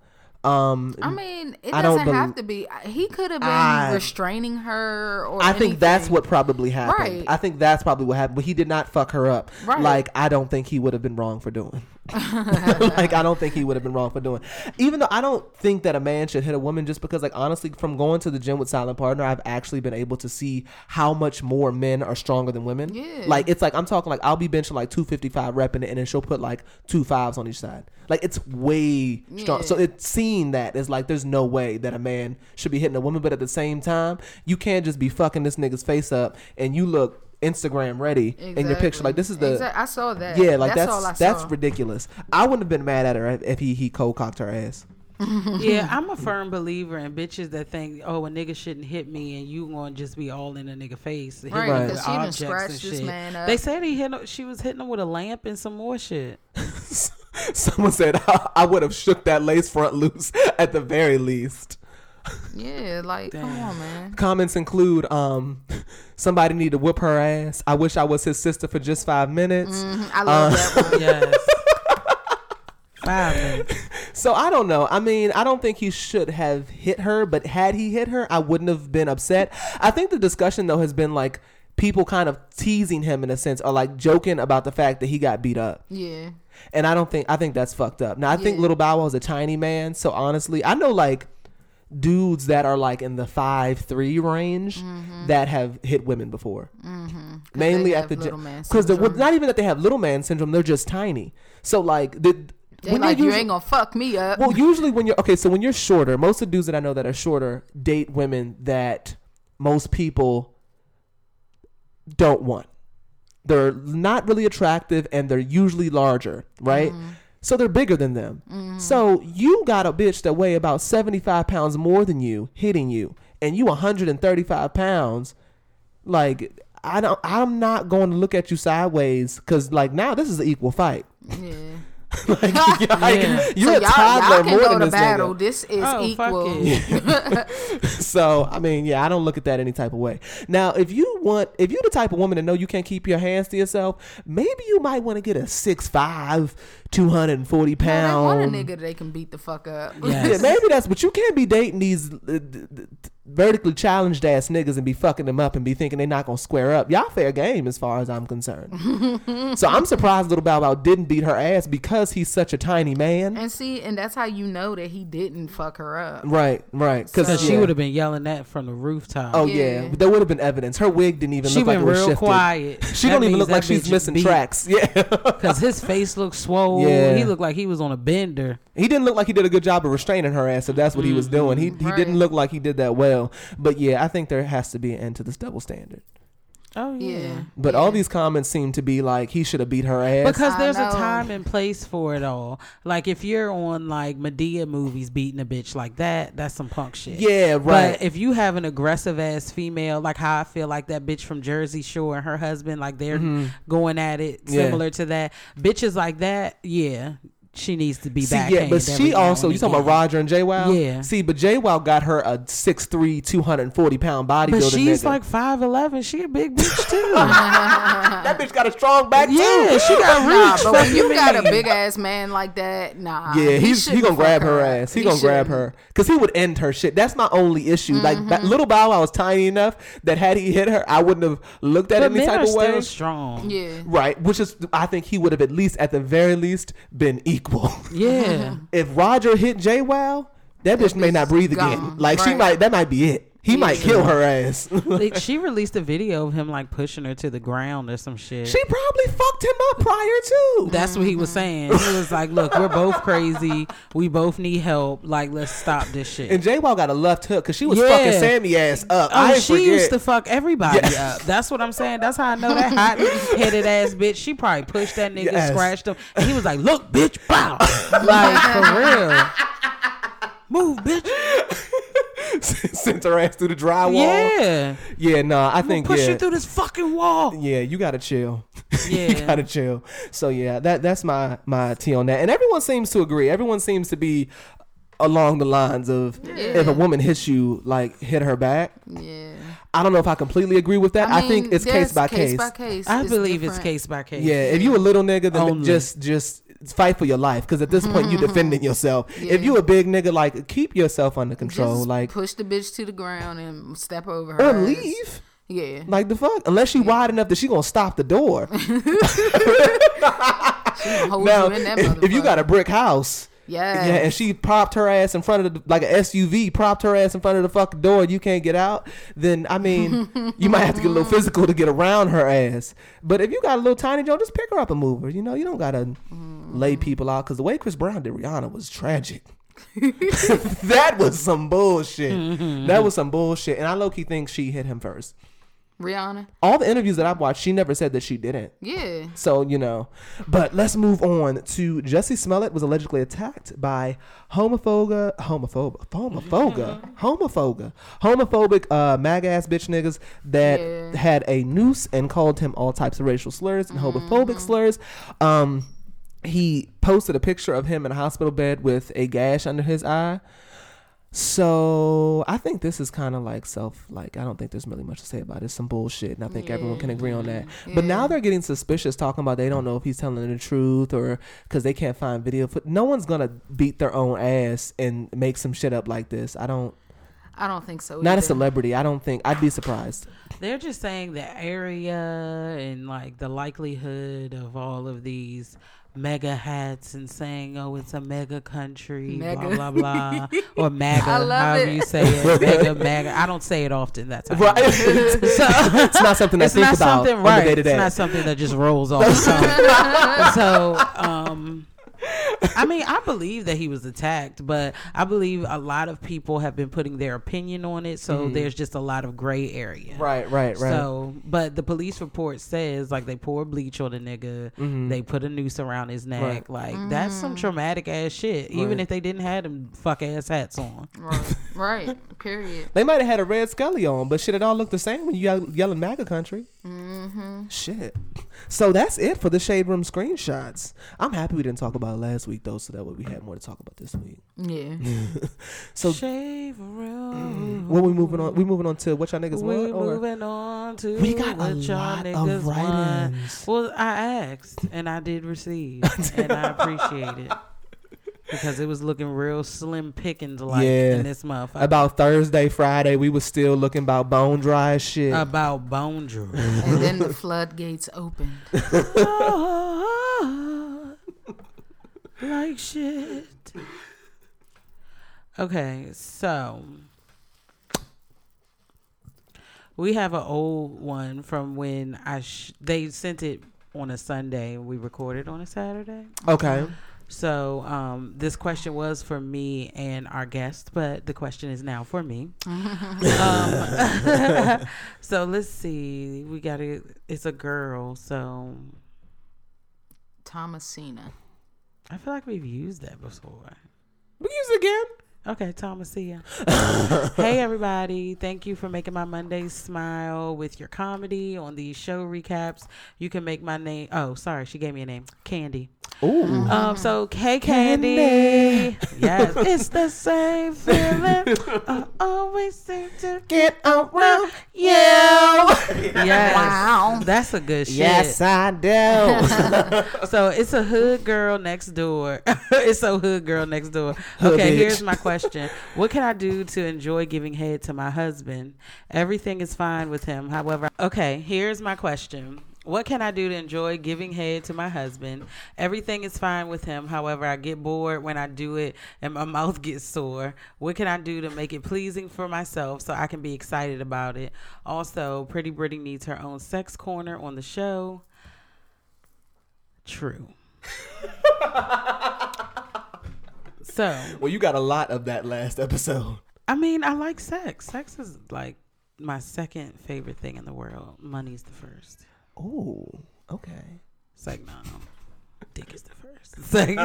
um I mean, it I don't doesn't have to be. He could have been I- restraining her, or I think that's what probably happened. Right. I think that's probably what happened. But he did not fuck her up. Right. Like I don't think he would have been wrong for doing. <laughs> like I don't think he would have been wrong for doing. Even though I don't think that a man should hit a woman just because like honestly from going to the gym with Silent Partner, I've actually been able to see how much more men are stronger than women. Yeah. Like it's like I'm talking like I'll be benching like 255 repping it and then she'll put like two fives on each side. Like it's way strong. So it's seeing that is like there's no way that a man should be hitting a woman, but at the same time, you can't just be fucking this nigga's face up and you look Instagram ready in your picture. Like this is the Exact- I saw that. yeah, like that's, that's all I that's saw. ridiculous. I wouldn't have been mad at her if, if he he cold cocked her ass. <laughs> yeah, I'm a firm believer in bitches that think, oh, a nigga shouldn't hit me, and you gonna just be all in a nigga face. hit Right, me Right. with because she done scratched this shit. man up. They said he hit. She was hitting him with a lamp and some more shit. <laughs> Someone said <laughs> I, would have shook that lace front loose at the very least. Yeah, like come on, man. Comments include um somebody need to whip her ass. I wish I was his sister for just five minutes. Mhm, I love that one. <laughs> Yes. <laughs> Five minutes. So I don't know. I mean, I don't think he should have hit her, but had he hit her, I wouldn't have been upset. I think the discussion though has been like people kind of teasing him in a sense or like joking about the fact that he got beat up. Yeah, And I don't think I think that's fucked up. Now I think Little Bow Wow is a tiny man, so honestly, I know like dudes that are like in the five three range mm-hmm. that have hit women before. Mm-hmm. Mainly they at the little gym man because syndrome. not even that they have little man syndrome, they're just tiny. So like the they when like you're you ain't gonna fuck me up. well, usually when you're okay, so when you're shorter, most of the dudes that I know that are shorter date women that most people don't want. They're not really attractive and they're usually larger, right? Mm-hmm. So they're bigger than them. Mm-hmm. So you got a bitch that weigh about 75 pounds more than you hitting you, and you 135 pounds. Like, I don't, I'm not going to look at you sideways because, like, now this is an equal fight. yeah. <laughs> like, <laughs> Yeah. you're so a toddler y'all can more go than to this battle. nigga. This is Oh, equal. it. <laughs> So I mean, yeah, I don't look at that any type of way. Now, if you want, if you're the type of woman to know you can't keep your hands to yourself, maybe you might want to get a six five, two hundred and forty No, they want a nigga they can beat the fuck up. Yes. Yeah, maybe that's. But you can't be dating these uh, d- d- vertically challenged ass niggas and be fucking them up and be thinking they're not gonna square up. Y'all fair game as far as I'm concerned. <laughs> so I'm surprised Little Bow Wow didn't beat her ass because he's such a tiny man. And see, and that's how you know that he didn't fuck her up. Right, right. Because Because she would have been yelling that from the rooftop. Oh yeah, Yeah. there would have been evidence. Her wig didn't even she look like been it was real shifted. quiet. <laughs> She don't even look like she's missing tracks. <laughs> Yeah, Because his face looked swole. Yeah. He looked like he was on a bender. he didn't look like he did a good job of restraining her ass. If that's what he was mm-hmm. doing, he he Right. didn't look like he did that well. But yeah, I think there has to be an end to this double standard. Oh yeah. Yeah. But all these comments seem to be like he should have beat her ass. Because there's a time and place for it all. Like if you're on like Madea movies beating a bitch like that, that's some punk shit. yeah, right. But if you have an aggressive ass female, like how I feel like that bitch from Jersey Shore and her husband, like they're going at it Mm-hmm. Yeah. similar to that. Bitches like that, yeah, she needs to be See, back. yeah, but she also you talking about Roger and JWoww? Yeah. See, but JWoww got her a 6'3", 240 pound bodybuilder. But she's nigga. like five eleven. She a big bitch too. <laughs> that bitch got a strong back yeah, too. she got Nah, reach. but when you got a big ass man like that, nah. Yeah, he's he, shouldn't gonna grab fuck her ass. He, gonna grab shouldn't. her because he would end her shit. That's my only issue. Like Mm-hmm. that little Bow Wow was tiny enough that had he hit her, I wouldn't have looked at But it any men type are of still way. strong. Yeah. Right, which is I think he would have at least, at the very least, been equal. <laughs> Yeah. if Roger hit JWoww, that bitch may not breathe is again. gone. Like she might, that might be it. He might kill her ass. <laughs> Like, <laughs> she released a video of him like pushing her to the ground or some shit. she probably fucked him up prior too. That's what he was saying. He was like, "Look, we're both crazy. We both need help. Like, let's stop this shit." and JWoww got a left hook because she was Yeah. fucking Sammi ass up. Oh, I she forget. used to fuck everybody Yeah. up. That's what I'm saying. That's how I know that hot headed ass bitch. She probably pushed that nigga, Yes. scratched him, and he was like, "Look, bitch, bow!" <laughs> like for real. Move, bitch. <laughs> sent her ass through the drywall. Yeah, Yeah, nah, I think push yeah. you through this fucking wall. Yeah, you gotta chill. <laughs> Yeah. you gotta chill. So yeah, that that's my my tea on that. And everyone seems to agree. Everyone seems to be along the lines of if a woman hits you, like hit her back. Yeah. I don't know if I completely agree with that. I, think it's case by case. by case. I It's believe it's case by case. Yeah, if you a little nigga, then Only. just just fight for your life because at this point you mm-hmm. defending yourself. If Yeah. you a big nigga, like keep yourself under control, Just like push the bitch to the ground and step over her. or leave. Yeah. Like the fuck, unless she wide enough that she gonna stop the door. <laughs> She gonna hold now, you in that if, if you got a brick house, Yes. yeah, and she propped her ass in front of the like an SUV, propped her ass in front of the fucking door, and you can't get out. Then I mean, you might have to get a little <laughs> physical to get around her ass. But if you got a little tiny Joe, just pick her up and move her. You know, you don't gotta lay mm. people out because the way Chris Brown did Rihanna was tragic. <laughs> <laughs> that was some bullshit. That was some bullshit, and I low key think she hit him first. Rihanna. All the interviews that I've watched, she never said that she didn't. Yeah. So, you know, but let's move on to Jussie Smollett was allegedly attacked by homophoga, homophoba, homophoga, <laughs> homophoga, homophobic, uh, mag ass bitch niggas that Yeah. had a noose and called him all types of racial slurs and homophobic slurs. Um, he posted a picture of him in a hospital bed with a gash under his eye. So I think this is kind of like self, like I don't think there's really much to say about it. It's some bullshit, and I think everyone can agree on that. But now they're getting suspicious, talking about they don't know if he's telling the truth or because they can't find video. Foot. No one's gonna beat their own ass and make some shit up like this. I don't. I don't think so. Not a celebrity. I don't think. I'd be surprised. They're just saying the area and like the likelihood of all of these mega hats and saying, oh, it's a mega country, Mega. blah, blah, blah. <laughs> Or MAGA, I love however it. you say it. <laughs> Mega, MAGA. I don't say it often. That's Right. <laughs> I know. it's not something I think not about something on right. the day to day. It's not something that just rolls off the tongue. so, um, I mean, I believe that he was attacked, but I believe a lot of people have been putting their opinion on it. So there's just a lot of gray area. Mm-hmm. Right, right, right. So, but the police report says like they pour bleach on the nigga, they put a noose around his neck. Mm-hmm. Like that's some traumatic ass shit. Even if they didn't have them fuck ass hats on. Right. right. Period. They might have had a red Scully on, but shit, it all looked the same when you yell, yelling MAGA country. Mm-hmm. Shit. So that's it for the Shade Room screenshots. I'm happy we didn't talk about it last week, though, so that way we had more to talk about this week. Yeah. <laughs> So Shave around. what we moving on? We moving on to what y'all niggas We're want? Or? moving on to We got a what y'all lot of niggas want. write-ins. Well, I asked and I did receive, <laughs> and I appreciate it because it was looking real slim pickings like Yeah. in this month. About Thursday, Friday, we was still looking about bone dry shit. about bone dry. And then the floodgates opened. <laughs> Oh, like shit. Okay, so we have an old one from when I sh- they sent it on a Sunday. We recorded on a Saturday. okay. So um, this question was for me and our guest, but the question is now for me. <laughs> um, <laughs> so let's see. We got it. It's a girl, so Thomasina. I feel like we've used that before. We use it again. Okay, Thomasia. <laughs> hey, everybody. Thank you for making my Mondays smile with your comedy on these show recaps. You can make my name. Oh, sorry. She gave me a name. Candy. Ooh. Um, so, hey, Candy. yes, <laughs> it's the same feeling. I always seem to Get around you. Yes. Wow. That's a good shit. Yes, I do. <laughs> So it's a hood girl next door. <laughs> it's a hood girl next door. Hood Okay, bitch. here's my question. What can I do to enjoy giving head to my husband? Everything is fine with him. However, okay, here's my question. What can I do to enjoy giving head to my husband? Everything is fine with him. However, I get bored when I do it and my <laughs> mouth gets sore. What can I do to make it pleasing for myself so I can be excited about it? Also, Pretty Britty needs her own sex corner on the show. True. <laughs> so, Well, you got a lot of that last episode. I mean, I like sex. Sex is like my second favorite thing in the world. Money's the first. Oh, okay. It's like, no, dick is the first. <laughs> It's like,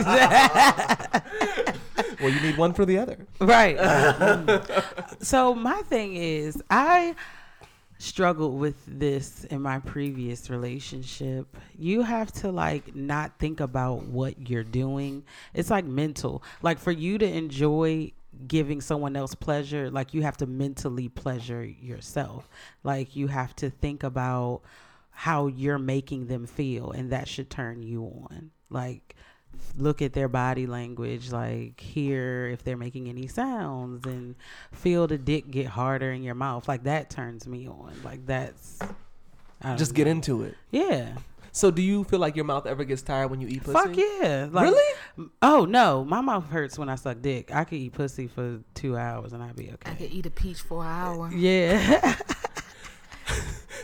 Well, you need one for the other. right. <laughs> so my thing is, I struggled with this in my previous relationship. You have to like not think about what you're doing. It's like mental. Like for you to enjoy giving someone else pleasure, like you have to mentally pleasure yourself. Like you have to think about how you're making them feel and that should turn you on. Like look at their body language, like hear if they're making any sounds and feel the dick get harder in your mouth. Like that turns me on. Like that's I don't Just get into it. Yeah. So, do you feel like your mouth ever gets tired when you eat pussy? Fuck yeah. Like, Really? Oh no, my mouth hurts when I suck dick. I could eat pussy for two hours and I'd be okay. I okay. could eat a peach for an hour. Yeah. <laughs>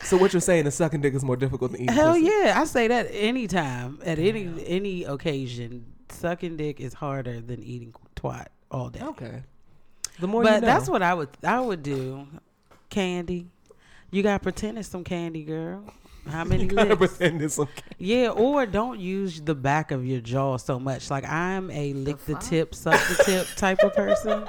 So, what you're saying is sucking dick is more difficult than eating twat? Hell pussy? yeah. I say that anytime, at any any occasion. Sucking dick is harder than eating twat all day. Okay. The more but you know. that's what I would I would do. Candy. You gotta pretend it's some candy, girl. How many <laughs> you gotta licks? pretend it's some. Yeah, or don't use the back of your jaw so much. Like I'm a lick the, fuck? tip, suck the tip type of person.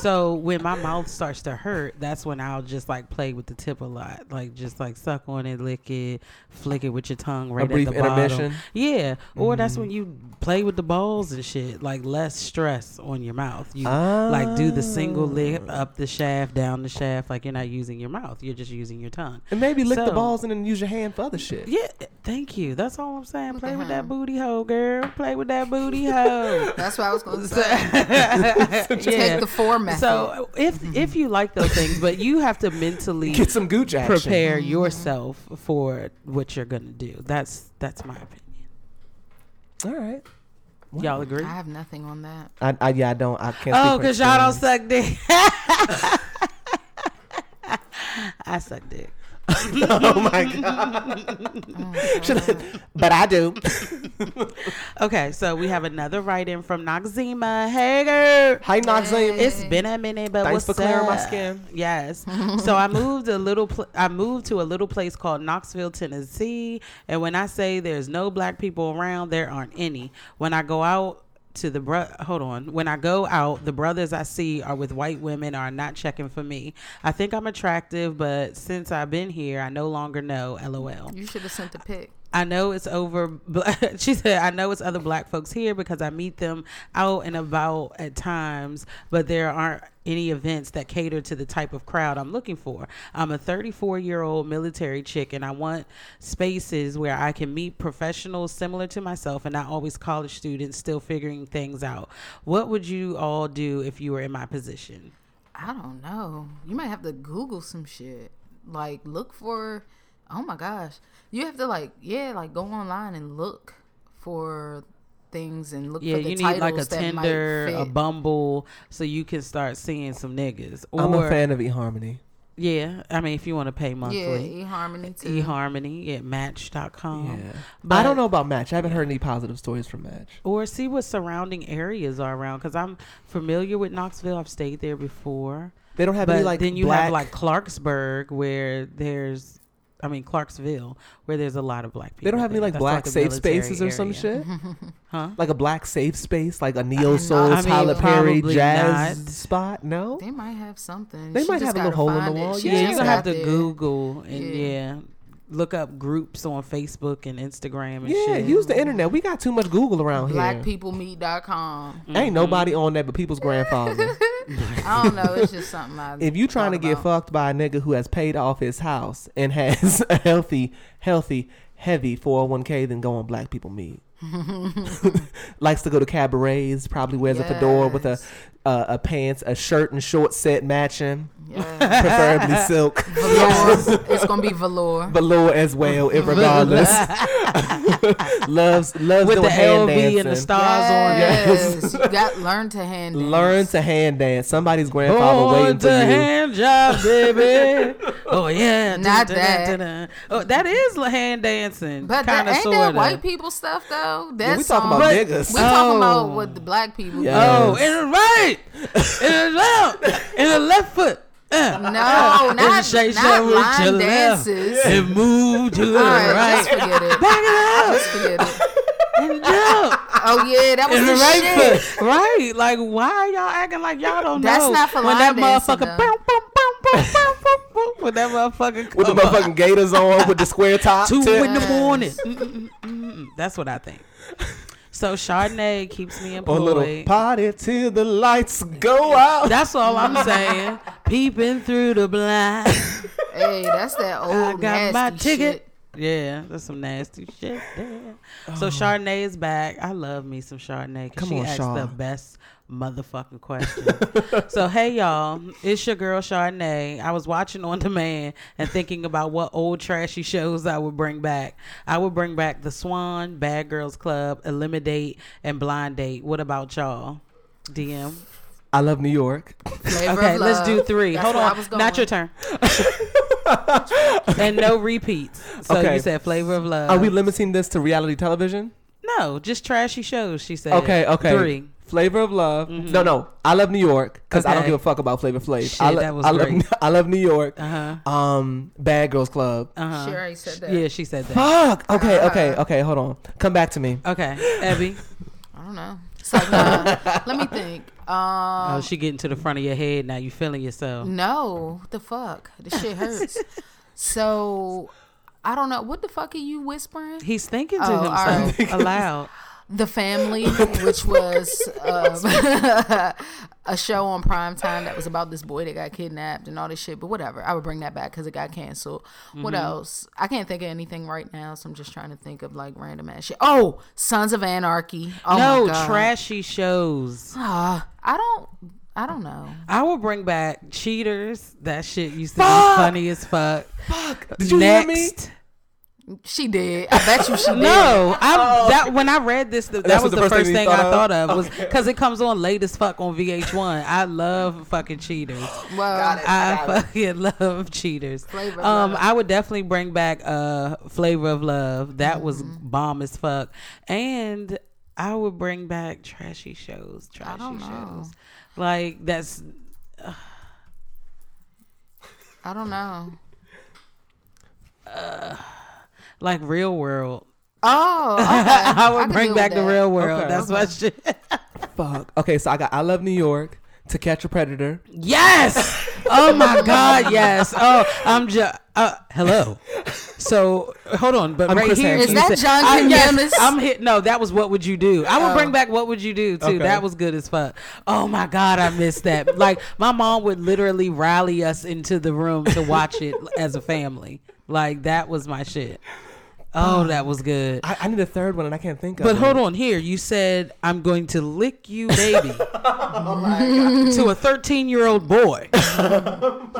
So when my mouth starts to hurt, that's when I'll just like play with the tip a lot. Like just like suck on it, lick it, flick it with your tongue right brief at the bottom. intermission? Yeah. Or that's Mm-hmm. when you play with the balls and shit. Like less stress on your mouth. You like do the single lick Ah. up the shaft, down the shaft. Like you're not using your mouth. You're just using your tongue. And maybe lick the balls and then use your hand for other shit. Yeah, thank you. That's all I'm saying. Play with him. that booty hole, girl. Play with that booty hole. <laughs> That's what I was going to say. <laughs> yeah. Take the four method. So if if you like those things, but you have to mentally Get some gooch action. prepare mm-hmm. yourself for what you're gonna do. That's that's my opinion. All right. Y'all agree? I have nothing on that. I, I yeah, I don't. I can't. Oh, because y'all don't suck dick. <laughs> I suck dick. <laughs> Oh my god. <laughs> I- but I do. <laughs> Okay, so we have another write-in from Noxzema. Hey, girl. Hi, Noxzema. It's been a minute, but Thanks what's for clearing my up? skin. Yes. so I moved a little. Pl- I moved to a little place called Knoxville, Tennessee. And when I say there's no black people around, there aren't any. When I go out to the bro, hold on. When I go out, the brothers I see are with white women are not checking for me. I think I'm attractive, but since I've been here, I no longer know. LOL. You should have sent a pic. I know it's over. <laughs> She said, I know it's other black folks here because I meet them out and about at times, but there aren't any events that cater to the type of crowd I'm looking for. I'm a 34 year old military chick and I want spaces where I can meet professionals similar to myself and not always college students still figuring things out. What would you all do if you were in my position? I don't know. You might have to Google some shit. Like look for. Oh my gosh, you have to like yeah, like go online and look for things and look Yeah, for the you need like a titles that might Tinder, a. Bumble, so you can start seeing some niggas. I'm a fan of eHarmony. Yeah, I mean, if you want to pay monthly, Yeah, monthly, eHarmony too. eHarmony at Match.com. Yeah. I don't know about Match. I haven't heard any positive stories from Match. Or see what surrounding areas are around because I'm familiar with Knoxville. I've stayed there before. They don't have but any like then you black. have like Clarksburg where there's, I mean Clarksville where there's a lot of black people. they don't have any like That's black a safe spaces or some shit. <laughs> Huh? Like a black safe space, like a neo uh, soul I mean, Tyler Perry jazz not. spot. No, They might have something. They She might have a little hole in the wall. She Yeah, Yeah, you're gonna have to there. Google and Yeah. yeah. look up groups on Facebook and Instagram and yeah, shit. use the internet. We got too much Google around here. Blackpeoplemeet.com. Mm-hmm. Ain't nobody on that but people's grandfather. <laughs> <laughs> I don't know. It's just something I. if you trying to get about. fucked by a nigga who has paid off his house and has <laughs> a healthy, healthy, heavy 401k, then go on Black People Meet. <laughs> Likes to go to cabarets. Probably wears a fedora with a Yes. Uh, a pants, a shirt and short set matching. Yeah. preferably <laughs> silk. Velour. it's gonna be velour. Velour as well, <laughs> regardless. <laughs> loves loves With doing the hand LV dancing. and the stars on. Yes, you got learn to hand. dance. Learn to hand dance. Somebody's grandfather Born waiting for you. hand job, baby. oh yeah, Not Dun, dun, that. dun, dun, dun. Oh, that is la- hand dancing, But kind that, of ain't sort that white people stuff though? That we talking about But niggas. We talking Oh. about what the black people. Yeah. Oh, Yes. in the right, in the left, in the left foot. Uh, No, and not, shake not that with line your left. dances. and move to the All right, right. just forget it. Back it up Just forget it. and jump. Oh yeah, that was in the, the right shit. foot. Right. Like, why are y'all acting like y'all don't That's know? That's not for when line that dancing, motherfucker, boom, boom, boom, boom, boom, boom, boom, when that motherfucker with the come up. motherfucking gators on with the square top. two tip. in the morning. <laughs> Mm-mm, mm-mm. That's what I think. So Chardonnay keeps me Or a little employed. party till the lights go out. That's all I'm saying. Peeping through the blind. <laughs> Hey, that's that old I got nasty my ticket. shit. Yeah, that's some nasty shit there. So oh. Chardonnay is back. I love me some Chardonnay Come she on, asked Char. the best motherfucking question. so hey y'all, it's your girl Chardonnay. I was watching on demand and thinking about what old trashy shows I would bring back. I would bring back The Swan, Bad Girls Club, Elimidate, and Blind Date. What about y'all? DM. I love New York. Flavor Okay, let's do three. That's Hold on, was not your turn. and no repeats. So Okay. you said Flavor of Love. Are we limiting this to reality television? No, just trashy shows. She said. Okay, okay. Three. Flavor of Love. No, no. I love New York because I don't give a fuck about Flavor Flav. Shit, I, lo- that was I love. <laughs> I love New York. Uh huh. Um, Bad Girls Club. Uh huh. She already said that. Yeah, she said that. Fuck. Okay, okay, okay. Hold on. Come back to me. Okay, Abby. <laughs> I don't know. It's like, nah, let me think. Um, Oh, she getting to the front of your head now. You feeling yourself? no, the fuck? This shit hurts. so, I don't know. What the fuck are you whispering? He's thinking to Oh, all himself aloud. The Family, <laughs> which was um, <laughs> a show on prime time that was about this boy that got kidnapped and all this shit. But whatever, I would bring that back because it got canceled. What Mm-hmm. else? I can't think of anything right now, so I'm just trying to think of like random ass shit. Oh, Sons of Anarchy. Oh no my God. trashy shows. Ah, I don't. I don't know. I will bring back cheaters. That shit used to Fuck! be funny as fuck. Did you hear me? Next. She did. I bet you she did. No, I that when I read this, th- that That's was the, the first first thing thing, you I thought thought of was because it comes on late as fuck on VH1. I love fucking cheaters. Well, I fucking <laughs> love cheaters. Flavor um, Love. I would definitely bring back uh flavor of love. That was Mm-hmm. bomb as fuck, and I would bring back trashy shows. Trashy don't know. shows, like that's I don't know. Like Real World. Oh, <laughs> okay. I would can bring back the. Real World. Okay. That's my shit. <laughs> Fuck. Okay, so I got I love New York. To Catch a Predator. Yes. Oh my <laughs> God. Yes. Oh, I'm just. Uh, hello. So hold on, but I'm right Chris here, Hansen. Is that said- John I, yes, I'm hit. No, that was what would you do? I would Oh. bring back what would you do too. Okay. That was good as fuck. Oh my God, I missed that. like my mom would literally rally us into the room to watch it as a family. Like that was my shit. Oh, um, that was good. I, I need a third one and I can't think of But it. hold on, here you said I'm going to lick you, baby, <laughs> oh to a 13 year old boy. <laughs>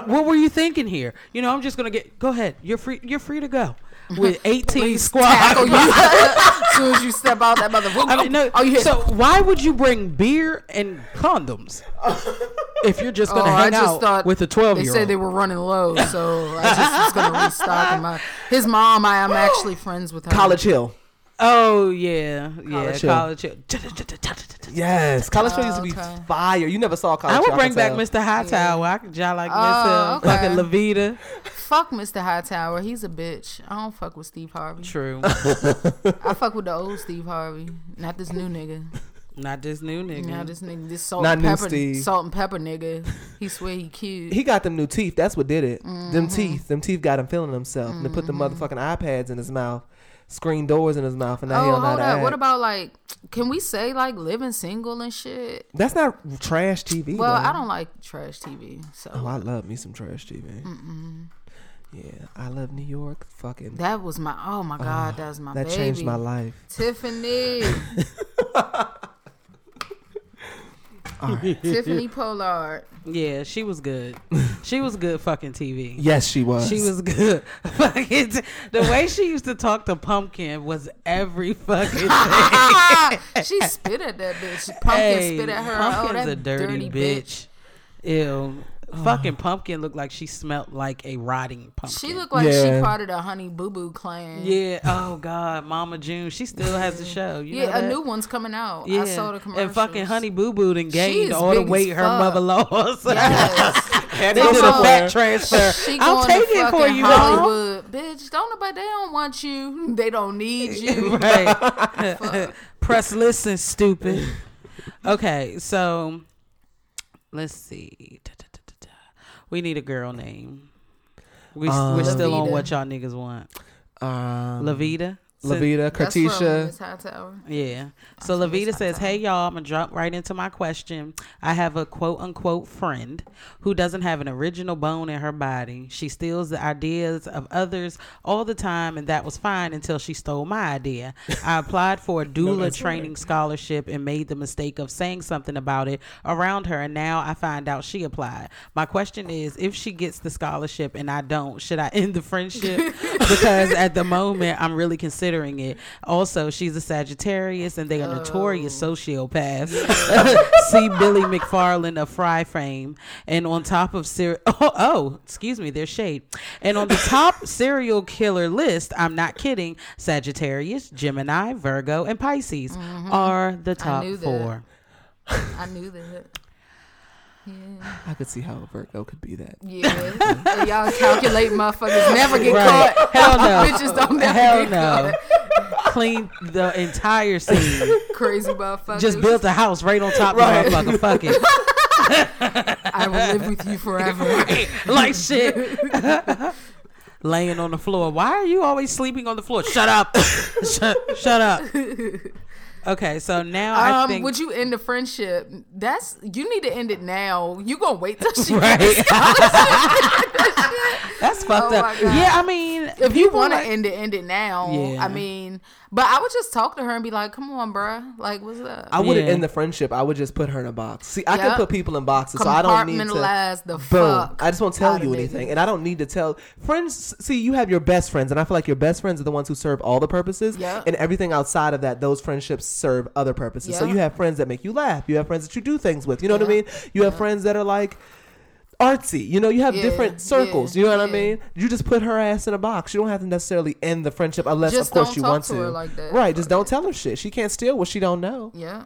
what were you thinking here? You know, I'm just gonna get. Go ahead, you're free. You're free to go with <laughs> 18 squad. You <laughs> as soon as you step out that motherfucker. I mean, no. oh, you hit. so why would you bring beer and condoms if you're just Oh, gonna I hang just out thought with a 12 year old? They said they were running low, so I just was gonna restock. My his mom, I am <gasps> actually friends with her. College Hill. Oh yeah, yeah, College Hill. Yes. College Hill used to be fire. You never saw College I Hill. would bring back tell. Mr. Hightower. I could jolly like Oh, myself, okay. fucking Levita. Fuck Mr. Hightower. He's a bitch. I don't fuck with Steve Harvey. True. <laughs> I fuck with the old Steve Harvey, not this new nigga. Not this new nigga. Now this nigga, this salt Not and pepper, Steve. salt and pepper nigga. He swear he cute. He got them new teeth. That's what did it. Mm-hmm. Them teeth. Them teeth got him feeling himself. And they put the motherfucking iPads in his mouth, screen doors in his mouth, and now he oh, don't know hold up. act. What about like? Can we say like living single and shit? That's not trash TV. Well, though. I don't like trash TV, so Oh, I love me some trash TV. Mm. Yeah, I love New York. Fucking. that was my. Oh my god, that was my that baby. changed my life. Tiffany. <laughs> <laughs> Tiffany Pollard. Yeah, she was good. <laughs> She was good fucking TV. Yes, she was. She was good. <laughs> Fucking t- the way she used to talk to Pumpkin was every fucking thing. she spit at that bitch. Pumpkin Hey, spit at her. Pumpkin's oh, that a dirty, bitch. Ew. Fucking Pumpkin looked like she smelled like a rotting pumpkin. She looked like Yeah. she part of the Honey Boo Boo clan. Yeah. Oh God, Mama June. She still has the show. You know yeah, a new one's coming out. Yeah. I saw the commercials. And fucking Honey Boo Boo done She gained all the weight her mother lost. Yes. <laughs> they did a fat transfer. She I'll going take it for you, Mom. Hollywood, bitch. Don't nobody. They don't want you. <laughs> They don't need <laughs> you. right. Press listen, stupid. Okay, so let's see. We need a girl name. We, Um, we're still on what y'all niggas want. um, Lavita? Lavita, That's from Katisha. Miss Hightower. Yeah. So That's Lavita says, "Hey y'all, I'm gonna jump right into my question. I have a quote unquote friend who doesn't have an original bone in her body. She steals the ideas of others all the time, and that was fine until she stole my idea. I applied for a <laughs> doula training scholarship and made the mistake of saying something about it around her, and now I find out she applied. My question is, if she gets the scholarship and I don't, should I <laughs> end the friendship? <laughs> because at the moment I'm really considering it. Also, she's a Sagittarius and they are notorious oh. sociopaths. <laughs> <laughs> See Billy McFarland of Fyre Fame. And on top of ser- <laughs> oh, oh, excuse me, there's shade. And on the top serial killer list, I'm not kidding, Sagittarius, Gemini, Virgo, and Pisces mm-hmm. are the top knew that. four. I knew that. Yeah. I could see how a Virgo could be that. Yeah. Y'all calculate motherfuckers never get Right. caught. <laughs> Hell no. <laughs> Bitches don't never Hell get no. caught. Clean the entire scene. Crazy motherfuckers. Just built a house right on top of the motherfucker. Fuck it. <laughs> I will live with you forever. like shit. Laying on the floor. Why are you always sleeping on the floor? Shut up. shut, shut up. Okay, so now I Um, think would you end the friendship? That's you need to end it now. You gonna wait till she <laughs> right. <laughs> That's fucked Oh up. Yeah, I mean, if you want to like- end it, end it now. Yeah. I mean, but I would just talk to her and be like, "Come on, bruh. Like, what's up?" I wouldn't Yeah. end the friendship. I would just put her in a box. See, I can put people in boxes, so I don't need to. Compartmentalize the Boom. fuck. I just won't tell you anything, and I don't need to tell friends. See, you have your best friends, and I feel like your best friends are the ones who serve all the purposes, Yep. and everything outside of that, those friendships serve other purposes. So you have friends that make you laugh. You have friends that you do things with. You know what I Yeah. mean? You have friends that are like artsy. You know, you have Yeah, different circles. yeah, you know what I mean? You just put her ass in a box. You don't have to necessarily end the friendship unless, Just of course, you want to her like that. Right? Just don't tell her shit. She can't steal what she don't know. Yeah.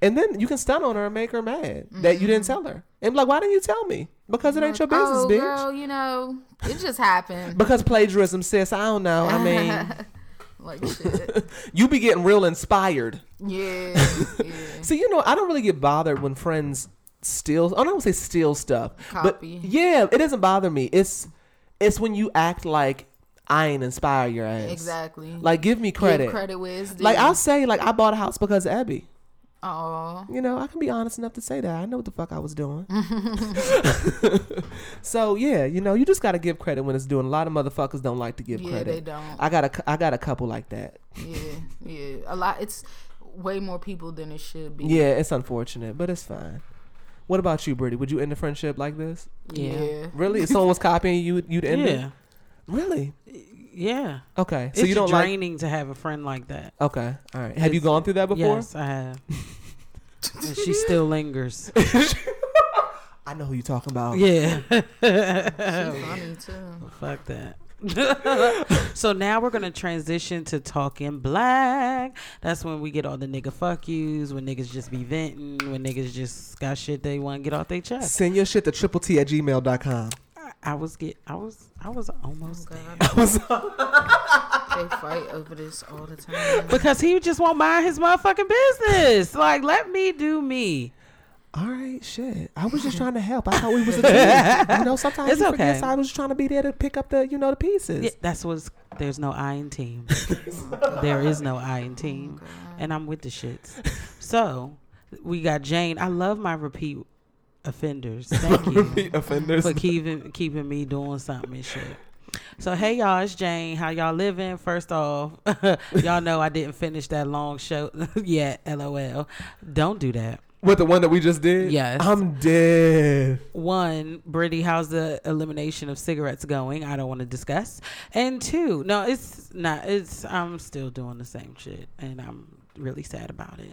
And then you can stun on her and make her mad that you didn't mm-hmm. tell her. And like, why didn't you tell me? Because it ain't your business, oh, bitch. girl, you know, it just happened. <laughs> Because plagiarism, sis. I don't know. I mean, <laughs> like shit. <laughs> you be getting real inspired. Yeah. yeah. See, you know, I don't really get bothered when friends steal. I don't say steal stuff, Copy. but yeah, it doesn't bother me. It's it's when you act like I ain't inspire your ass. Exactly. Like, give me credit. Give credit due. Like I'll say, like I bought a house because of Abby. Aw. You know, I can be honest enough to say that. I know what the fuck I was doing. <laughs> so yeah, you know, you just gotta give credit when it's doing. A lot of motherfuckers don't like to give Yeah, credit. they don't. I got a, I got a couple like that. Yeah. Yeah. A lot. It's way more people than it should be. Yeah, it's unfortunate, but it's fine. What about you, Brittany? Would you end a friendship like this? Yeah. Really? If someone was copying you, you'd end it? yeah, Really? yeah. Okay. So it's you don't like? to have a friend like that. Okay. All right. Have you gone through that before? Yes, I have. and she still lingers. <laughs> I know who you're talking about. Yeah. She's funny too. Fuck that. <laughs> so now we're gonna transition to talking black. That's when we get all the nigga fuck yous, when niggas just be venting, when niggas just got shit they want to get off their chest. Send your shit to triple T at gmail.com. I, I was get, I was, I was almost oh there <laughs> They fight over this all the time. because he just won't mind his motherfucking business. Like, let me do me. All right, shit. I was just trying to help. I thought we was a team. <laughs> you know, sometimes It's you forget. So I was just trying to be there to pick up the, you know, the pieces. Yeah, that's what's. There's no I in team. <laughs> there is no I in team, oh, and I'm with the shits. So we got Jane. I love my repeat offenders. <laughs> Thank you offenders. for keeping keeping me doing something and shit. So hey y'all, it's Jane. How y'all living? First off, y'all know I didn't finish that long show yet. LOL. Don't do that. What the one that we just did? Yes. I'm dead. One, Brittany, how's the elimination of cigarettes going? I don't want to discuss. And two, no, it's not. It's I'm still doing the same shit, and I'm really sad about it.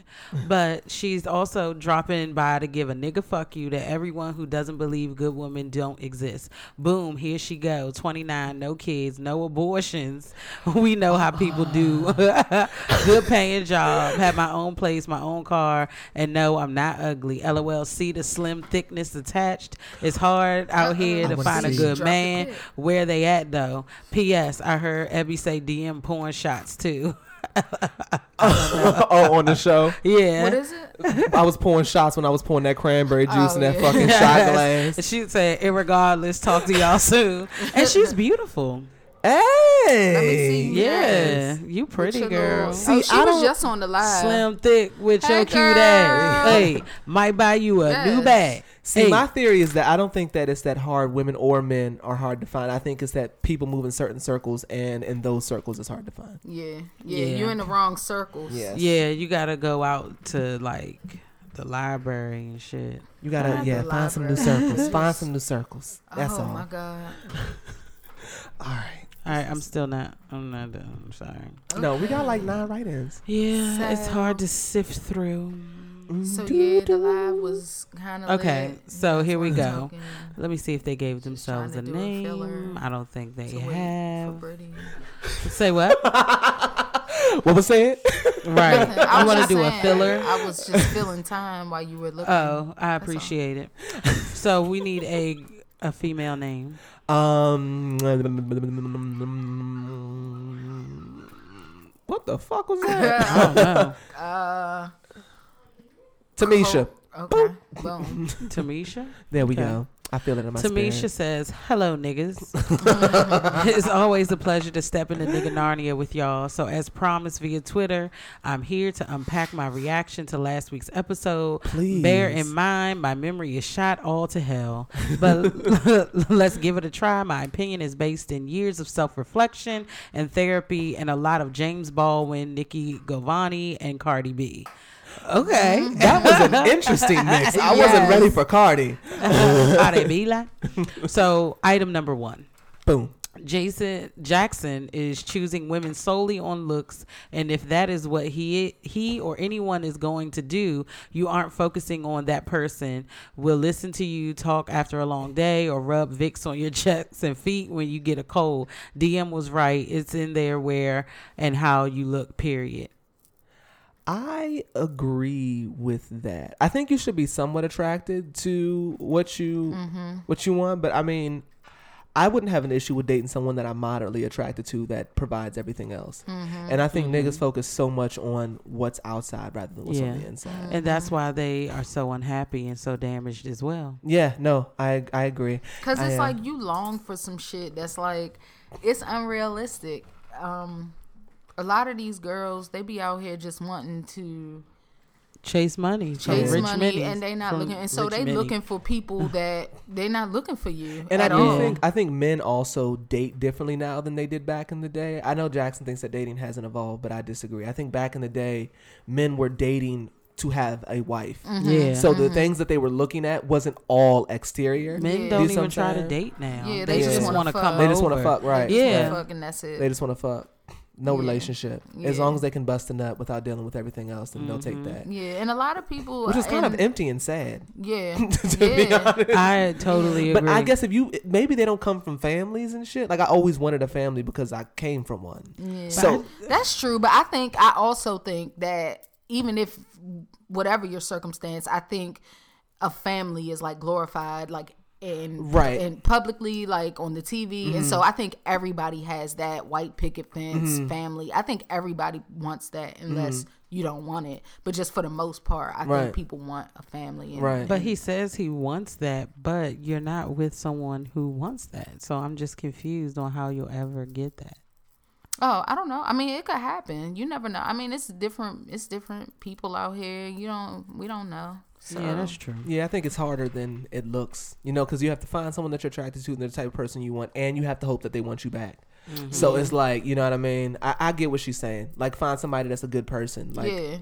But she's also dropping by to give a nigga fuck you to everyone who doesn't believe good women don't exist. Boom, here she go. 29, no kids, no abortions. <laughs> We know how people do. <laughs> good paying job, have my own place, my own car, and no, I'm not ugly. LOL. See the slim thickness attached. It's hard out here to find a good man. Where they at though? P.S. I heard Ebby say DM porn shots too. <laughs> <laughs> oh, on the show. yeah. What is it? I was pouring shots when I was pouring that cranberry juice Oh, in that yeah. fucking Yes. shot glass. And she said, "Irregardless, talk to y'all soon." <laughs> And she's beautiful. Hey. Let me see. Yeah, Yes. you pretty your girl. little- See, oh, she I was don't- just on the live. Slim thick with Hey, your cute girl. ass. Hey, might buy you a new bag. See, hey, my theory is that I don't think that it's that hard. Women or men are hard to find. I think it's that people move in certain circles, and in those circles, it's hard to find. Yeah, yeah, Yeah. you're in the wrong circles. Yes. yeah, you gotta go out to like the library and shit. You gotta, Find yeah, the find some new circles. find some new <laughs> circles. Oh That's oh all. my god. <laughs> All right. All right, I'm still not. I'm not done. I'm sorry. No, we got like nine write-ins. Yeah, it's hard to sift through. So yeah, the live was kind of Okay, so here we go. Talking Let me see if they gave Just themselves a to do a filler name. I don't think they to wait for have. Say what? <laughs> What was it? right. <laughs> I You want to just do a filler? I was just filling time while you were looking. Oh, I appreciate it. So we need a a female name. Um. What the fuck was that? I don't know. <laughs> Uh, Tamisha. Oh, okay. Boom. <laughs> Tamisha. There we Okay. go. I feel it in my Tamisha spirit. says, "Hello, niggas. <laughs> <laughs> it's always a pleasure to step into nigga Narnia with y'all. So, as promised via Twitter, I'm here to unpack my reaction to last week's episode. Please. Bear in mind, my memory is shot all to hell, but let's give it a try. My opinion is based in years of self-reflection and therapy, and a lot of James Baldwin, Nikki Giovanni, and Cardi B. Okay, mm-hmm. That was an <laughs> interesting mix. I wasn't ready for Cardi. <laughs> Cardi <laughs> So, item number one. Boom. Jason Jackson is choosing women solely on looks, and if that is what he he or anyone is going to do, you aren't focusing on that person. Will listen to you talk after a long day, or rub Vicks on your chest and feet when you get a cold. DM was right; it's in there where and how you look. Period. I agree with that. I think you should be somewhat attracted to what you what you want, but I mean, I wouldn't have an issue with dating someone that I'm moderately attracted to that provides everything else. And I think niggas focus so much on what's outside rather than what's on the inside. And that's why they are so unhappy and so damaged as well. Yeah, no, I I agree. Cause it's uh, like you long for some shit that's like it's unrealistic. Um, a lot of these girls they be out here just wanting to Chase money, chase rich money minis, and they not looking and so they mini. looking for people <laughs> that they not looking for you And I do all. think I think men also date differently now than they did back in the day. I know Jackson thinks that dating hasn't evolved, but I disagree. I think back in the day, men were dating to have a wife. Mm-hmm. Yeah. So the things that they were looking at wasn't all exterior. Men Yeah. don't even try to date now. Yeah, they, they just just want wanna fuck. come. They just want to fuck, right? Yeah. wanna fuck and that's it. They just want to fuck. No Yeah. relationship. As long as they can bust a nut without dealing with everything else, then they'll take mm-hmm. that. yeah, and a lot of people, Which is kind of empty and sad. yeah, <laughs> to be honest. I totally agree. But I guess if you maybe they don't come from families and shit. Like I always wanted a family because I came from one. Yeah. So That's true, but I think I also think that even if whatever your circumstance, I think a family is like glorified, like in Right. and publicly, like on the TV, and so mm-hmm. I think everybody has that white picket fence mm-hmm. family. I think everybody wants that, unless mm-hmm. you don't want it. But just for the most part, I Right. think people want a family. And, Right. But he says he wants that, but you're not with someone who wants that. So I'm just confused on how you'll ever get that. Oh, I don't know. I mean, it could happen. You never know. I mean, it's different. It's different people out here. You don't. We don't know. So. Yeah, that's true. Yeah, I think it's harder than it looks, you know, because you have to find someone that you're attracted to and the type of person you want, and you have to hope that they want you back. So it's like, you know what I mean? I, I get what she's saying. Like, find somebody that's a good person. Like, yeah.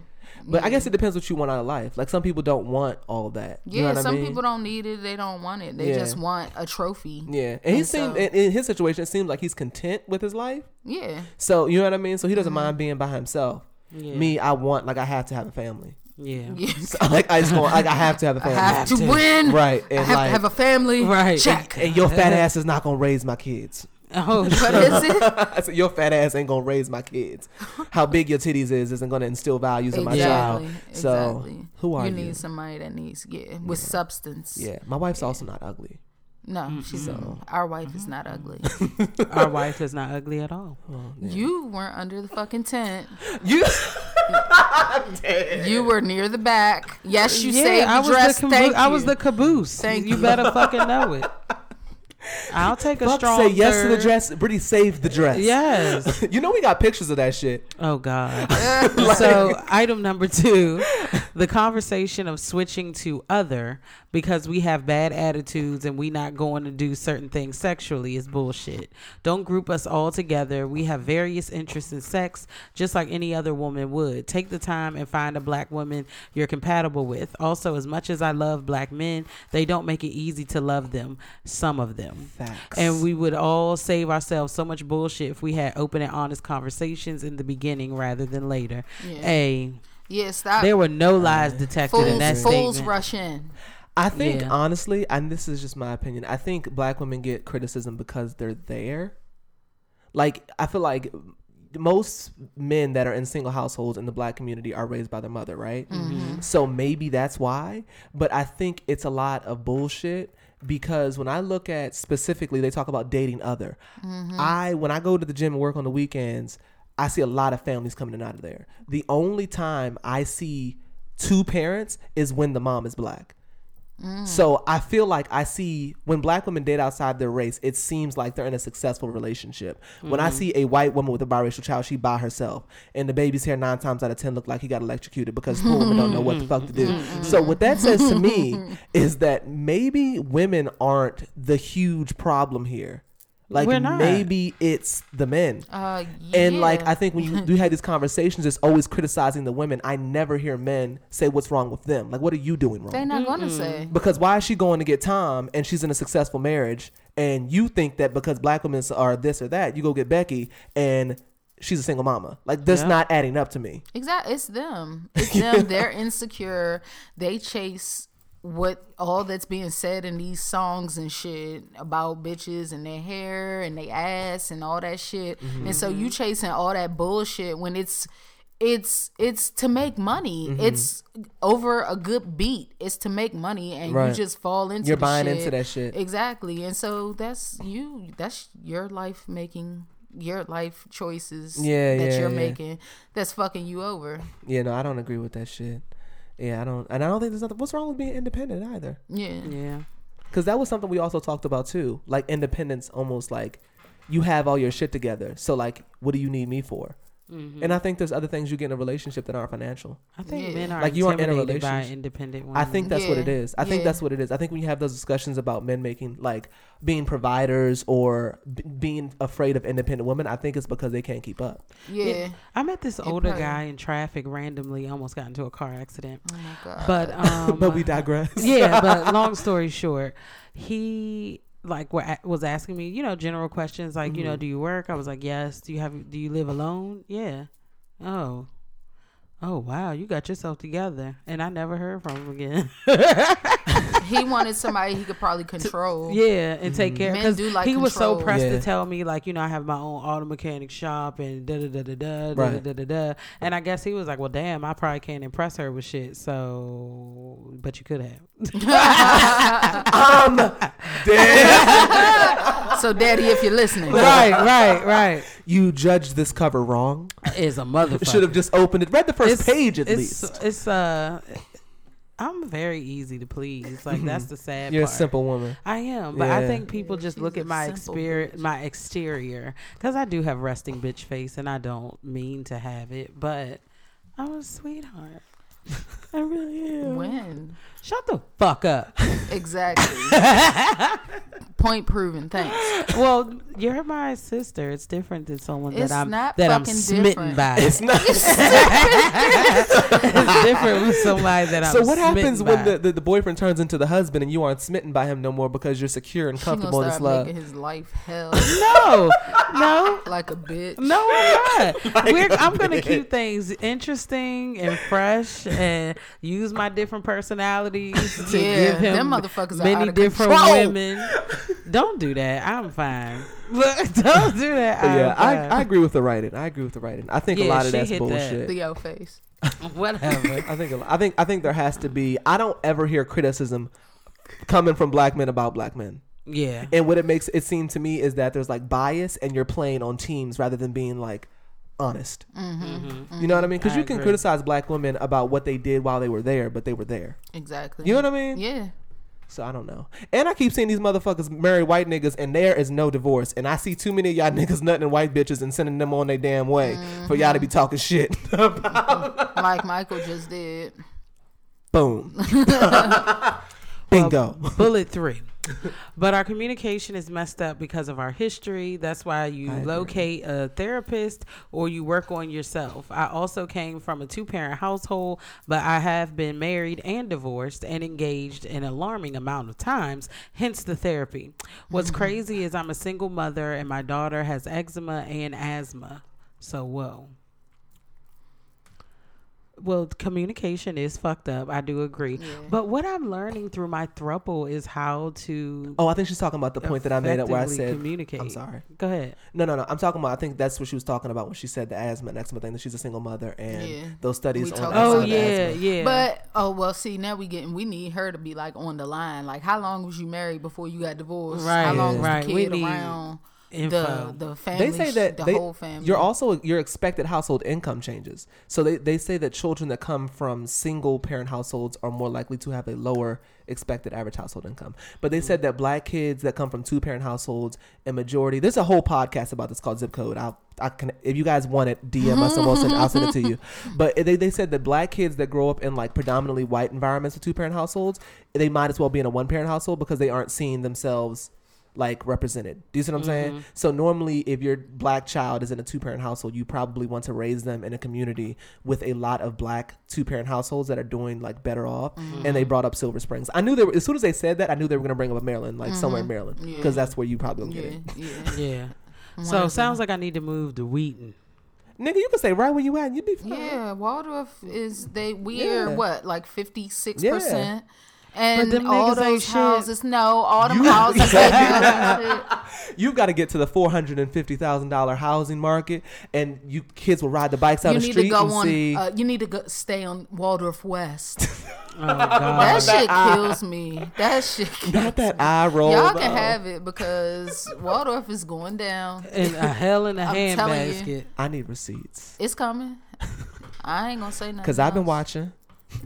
But I guess it depends what you want out of life. Like some people don't want all that. Yeah, you know what some I mean? people don't need it. They don't want it. They Yeah. just want a trophy. Yeah, and he And seemed so- in, in his situation. It seems like he's content with his life. Yeah. So you know what I mean. So he doesn't Mm-hmm. mind being by himself. Yeah. Me, I want like I have to have a family. Yeah. Yeah. <laughs> So, <laughs> like I just want like I have to have a I family. have to win. Right, I have like- to have a family. Right. Check. And your fat ass is not gonna raise my kids. Oh, What is <laughs> it? I said your fat ass ain't gonna raise my kids. How big your titties is isn't gonna instill values in my child. Exactly. So exactly. who are you? you? need somebody that needs yeah with substance. Yeah, my wife's also not ugly. No, mm-hmm. she's our wife is not ugly. <laughs> Our wife is not ugly at all. Oh, you weren't under the fucking tent. You <laughs> You were near the back. Yes, you yeah, saved I the was dress. the caboo- Thank I was the caboose. Thank you you. better fucking know it. <laughs> I'll take a Fuck strong. say yes to the dress. Brittany saved the dress. Yes. you know we got pictures of that shit. Oh God. so item number two, the conversation of switching to other because we have bad attitudes and we not going to do certain things sexually is bullshit. Don't group us all together. We have various interests in sex, just like any other woman would. Take the time and find a black woman you're compatible with. Also, as much as I love black men, they don't make it easy to love them. Some of them. Facts. And we would all save ourselves so much bullshit if we had open and honest conversations in the beginning rather than later. Yeah. A yeah, stop. there were no lies uh, detected in fools, that fools statement. rush in. I think Yeah. honestly, and this is just my opinion. I think black women get criticism because they're there. Like I feel like most men that are in single households in the black community are raised by their mother, right? Mm-hmm. Mm-hmm. So maybe that's why. But I think it's a lot of bullshit because when I look at specifically, they talk about dating other. Mm-hmm. I when I go to the gym and work on the weekends, I see a lot of families coming in and out of there. The only time I see two parents is when the mom is black. Mm. So I feel like I see when black women date outside their race, it seems like they're in a successful relationship. When I mm-hmm. see a white woman with a biracial child, she by herself, and the baby's hair nine times out of ten look like he got electrocuted because poor women don't know what the fuck to do. Mm-hmm. So what that says to me <laughs> is that maybe women aren't the huge problem here. Like We're not. maybe it's the men. Uh, And like. I think when you do have these conversations, it's always criticizing the women. I never hear men say what's wrong with them. Like, what are you doing wrong? they're not gonna say. Because why is she going to get Tom and she's in a successful marriage and you think that because black women are this or that, you go get Becky and she's a single mama. Like that's Yeah. not adding up to me. Exactly, it's them. It's <laughs> them. They're insecure. They chase what all that's being said in these songs and shit about bitches and their hair and their ass and all that shit. Mm-hmm. And so you chasing all that bullshit when it's it's it's to make money. Mm-hmm. It's over a good beat. It's to make money and Right. you just fall into You're buying shit. into that shit. Exactly. And so that's you that's your life making your life choices Yeah, that yeah, you're yeah. making that's fucking you over. Yeah, no, I don't agree with that shit. Yeah, I don't, and I don't think there's nothing. What's wrong with being independent either? Yeah. Yeah. Because that was something we also talked about too. Like independence, almost like you have all your shit together. So like, what do you need me for? Mm-hmm. And I think there's other things you get in a relationship that aren't financial. I think Yeah. men are Like, you aren't in a intimidated by relationship. independent women. I think that's what it Yeah. I think that's what it is. I think when you have those discussions about men making like being providers or b- being afraid of independent women, I think it's because they can't keep up. Yeah. I met this older probably- guy in traffic randomly, almost got into a car accident. Oh my god. But <laughs> um but we digress. yeah, but <laughs> long story short, he like wa- was asking me, you know, general questions like, Mm-hmm. you know, do you work? I was like, yes. Do you have? Do you live alone? Yeah. Oh. Oh wow, you got yourself together, and I never heard from him again. <laughs> he wanted somebody he could probably control. yeah, and take care Men because do like he was so pressed Yeah. to tell me like, you know, I have my own auto mechanic shop and da da da da da da Right. da da da. And I guess he was like, well, damn, I probably can't impress her with shit. So, but you could have. <laughs> um, damn. So, Daddy, if you're listening, right, right, right. you judged this cover wrong. Is a motherfucker. Should have just opened it. Read the first page at it's, least. It's uh, I'm very easy to please. Like mm-hmm. that's the sad You're a simple woman. I am, but I think people just look at my simple exterior, bitch. my exterior, because I do have resting bitch face, and I don't mean to have it, but I'm a sweetheart. I really am. when Shut the fuck up. Exactly. <laughs> Point proven. Thanks. well, you're my sister. It's different than someone It's that I'm not that I'm fucking smitten different. by. It's not. <laughs> it's different with somebody that I'm. so what happens smitten when by. the, the, the boyfriend turns into the husband and you aren't smitten by him no more because you're secure and She gonna comfortable in start his love? making his life hell <laughs> no, no, like a bitch. no, I'm not. We're, I'm gonna keep things interesting and fresh and use my different personalities <laughs> to Yeah, give him them motherfuckers many different control. women. Don't do that. I'm fine. <laughs> Look, don't do that. I'm yeah, fine. I, I agree with the writing. I agree with the writing. I think a lot of that's hit that. bullshit. Theo face. <laughs> whatever. I think a lo- I think I think there has to be. I don't ever hear criticism coming from black men about black men. Yeah. And what it makes it seem to me is that there's like bias and you're playing on teams rather than being like honest. Mm-hmm. Mm-hmm. mm-hmm. You know what I mean? Because you can agree. criticize black women about what they did while they were there, but they were there. Exactly. You know what I mean? Yeah. So I don't know. And I keep seeing these motherfuckers marry white niggas and there is no divorce. And I see too many of y'all <laughs> niggas nutting white bitches and sending them on their damn way for y'all to be mm-hmm. talking shit. <laughs> Like Michael just did. Boom. <laughs> Bingo. <laughs> Bullet three. But our communication is messed up because of our history. That's why you locate a therapist or you work on yourself. I also came from a two parent household, but I have been married and divorced and engaged an alarming amount of times, hence the therapy. What's hmm. crazy is I'm a single mother and my daughter has eczema and asthma. So, whoa. Well, communication is fucked up. I do agree. But what I'm learning through my thruple is how to Oh, I think she's talking about the point that I made up where I said communicate. I'm sorry. Go ahead. No, no, no. I'm talking about. I think that's what she was talking about when she said the asthma and eczema thing. That she's a single mother and Yeah. those studies We on oh, asthma Oh about yeah, asthma. yeah. But oh well, see now we getting we need her to be like on the line. Like how long was you married before you got divorced? Right. How Right, long was right. the We kid need around info. the the family? They say that the they, whole family. you're also your expected household income changes. So they, they say that children that come from single parent households are more likely to have a lower expected average household income. But they said mm. that black kids that come from two parent households, and majority. There's a whole podcast about this called Zip Code. I I can if you guys want it, DM us and we'll send, I'll send it to you. <laughs> But they, they said that black kids that grow up in like predominantly white environments with two parent households, they might as well be in a one parent household because they aren't seeing themselves like represented. Do you see what I'm saying? Mm-hmm. So normally, if your black child is in a two parent household, you probably want to raise them in a community with a lot of black two parent households that are doing like better off. And they mm-hmm. brought up Silver Springs. I knew they were as soon as they said that, I knew they were gonna bring up Maryland, like somewhere in mm-hmm. Maryland, because that's where you probably gonna yeah, get it. yeah, yeah. <laughs> So sounds like I need to move to Wheaton. Nigga, you can say right where you at, and you'd be fine. yeah. Waldorf is they we Yeah. are what like fifty six percent. And them all niggas ain't those shit. houses, no, all them You- houses. they built and shit. <laughs> You've got to get to the four hundred and fifty thousand dollar housing market, and you kids will ride the bikes out you the need to street go and on. see. Uh, you need to go, stay on Waldorf West. <laughs> Oh God. That shit kills me. That <laughs> shit. Kills not that eye roll. Y'all though. can have it because Waldorf is going down. and a hell in a I'm telling you. handbasket. I need receipts It's coming. I ain't gonna say nothing. because I've been watching.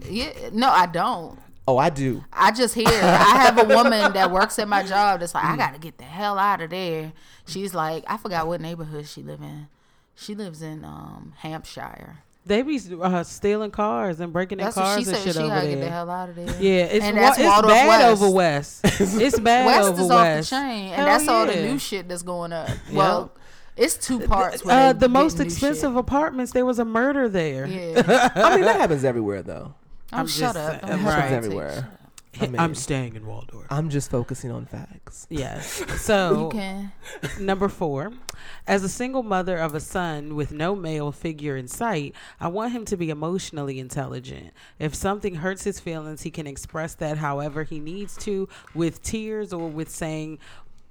Yeah, no, I don't. Oh, I do. I just hear. I have a woman that works at my job that's like, I gotta get the hell out of there. She's like, I forgot what neighborhood she live in. She lives in um, Hampshire. They be uh, stealing cars and breaking That's their cars she and shit She over there. get the hell out of there. Yeah, it's, And wa- it's bad West. over West. <laughs> It's bad West over is West. off the chain, and Hell that's all the new shit that's going up. Well, it's two parts. Uh, the most expensive apartments. There was a murder there. Yeah. <laughs> I mean, that happens everywhere, though. Oh, I'm shut just up. saying- Don't It try happens to everywhere. I I'm mean, staying in Waldorf. I'm just focusing on facts. Yes. <laughs> So You <laughs> can. Number four, as a single mother of a son with no male figure in sight, I want him to be emotionally intelligent. If something hurts his feelings, he can express that however he needs to with tears or with saying,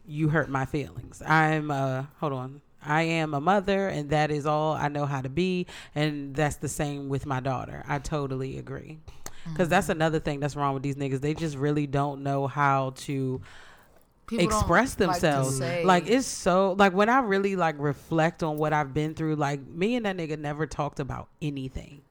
You hurt my feelings. I'm, uh, hold on. I am a mother, and that is all I know how to be. And that's the same with my daughter. I totally agree. Because that's mm-hmm. another thing that's wrong with these niggas. They just really don't know how to People express themselves. say- Like, it's so like when I really like reflect on what I've been through. Like me and that nigga never talked about anything.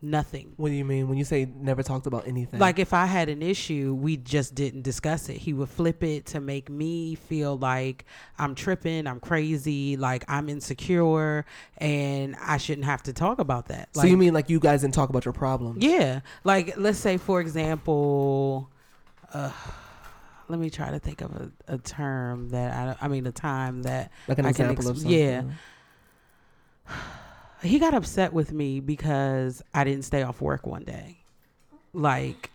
Nothing. What do you mean when you say never talked about anything? Like if I had an issue, we just didn't discuss it. He would flip it to make me feel like I'm tripping, I'm crazy, like I'm insecure, and I shouldn't have to talk about that. so you mean like you guys didn't talk about your problems? Yeah, like let's say for example, uh, let me try to think of a, a term that I, I mean a time that Like an I can example of something. yeah. He got upset with me because I didn't stay off work one day. Like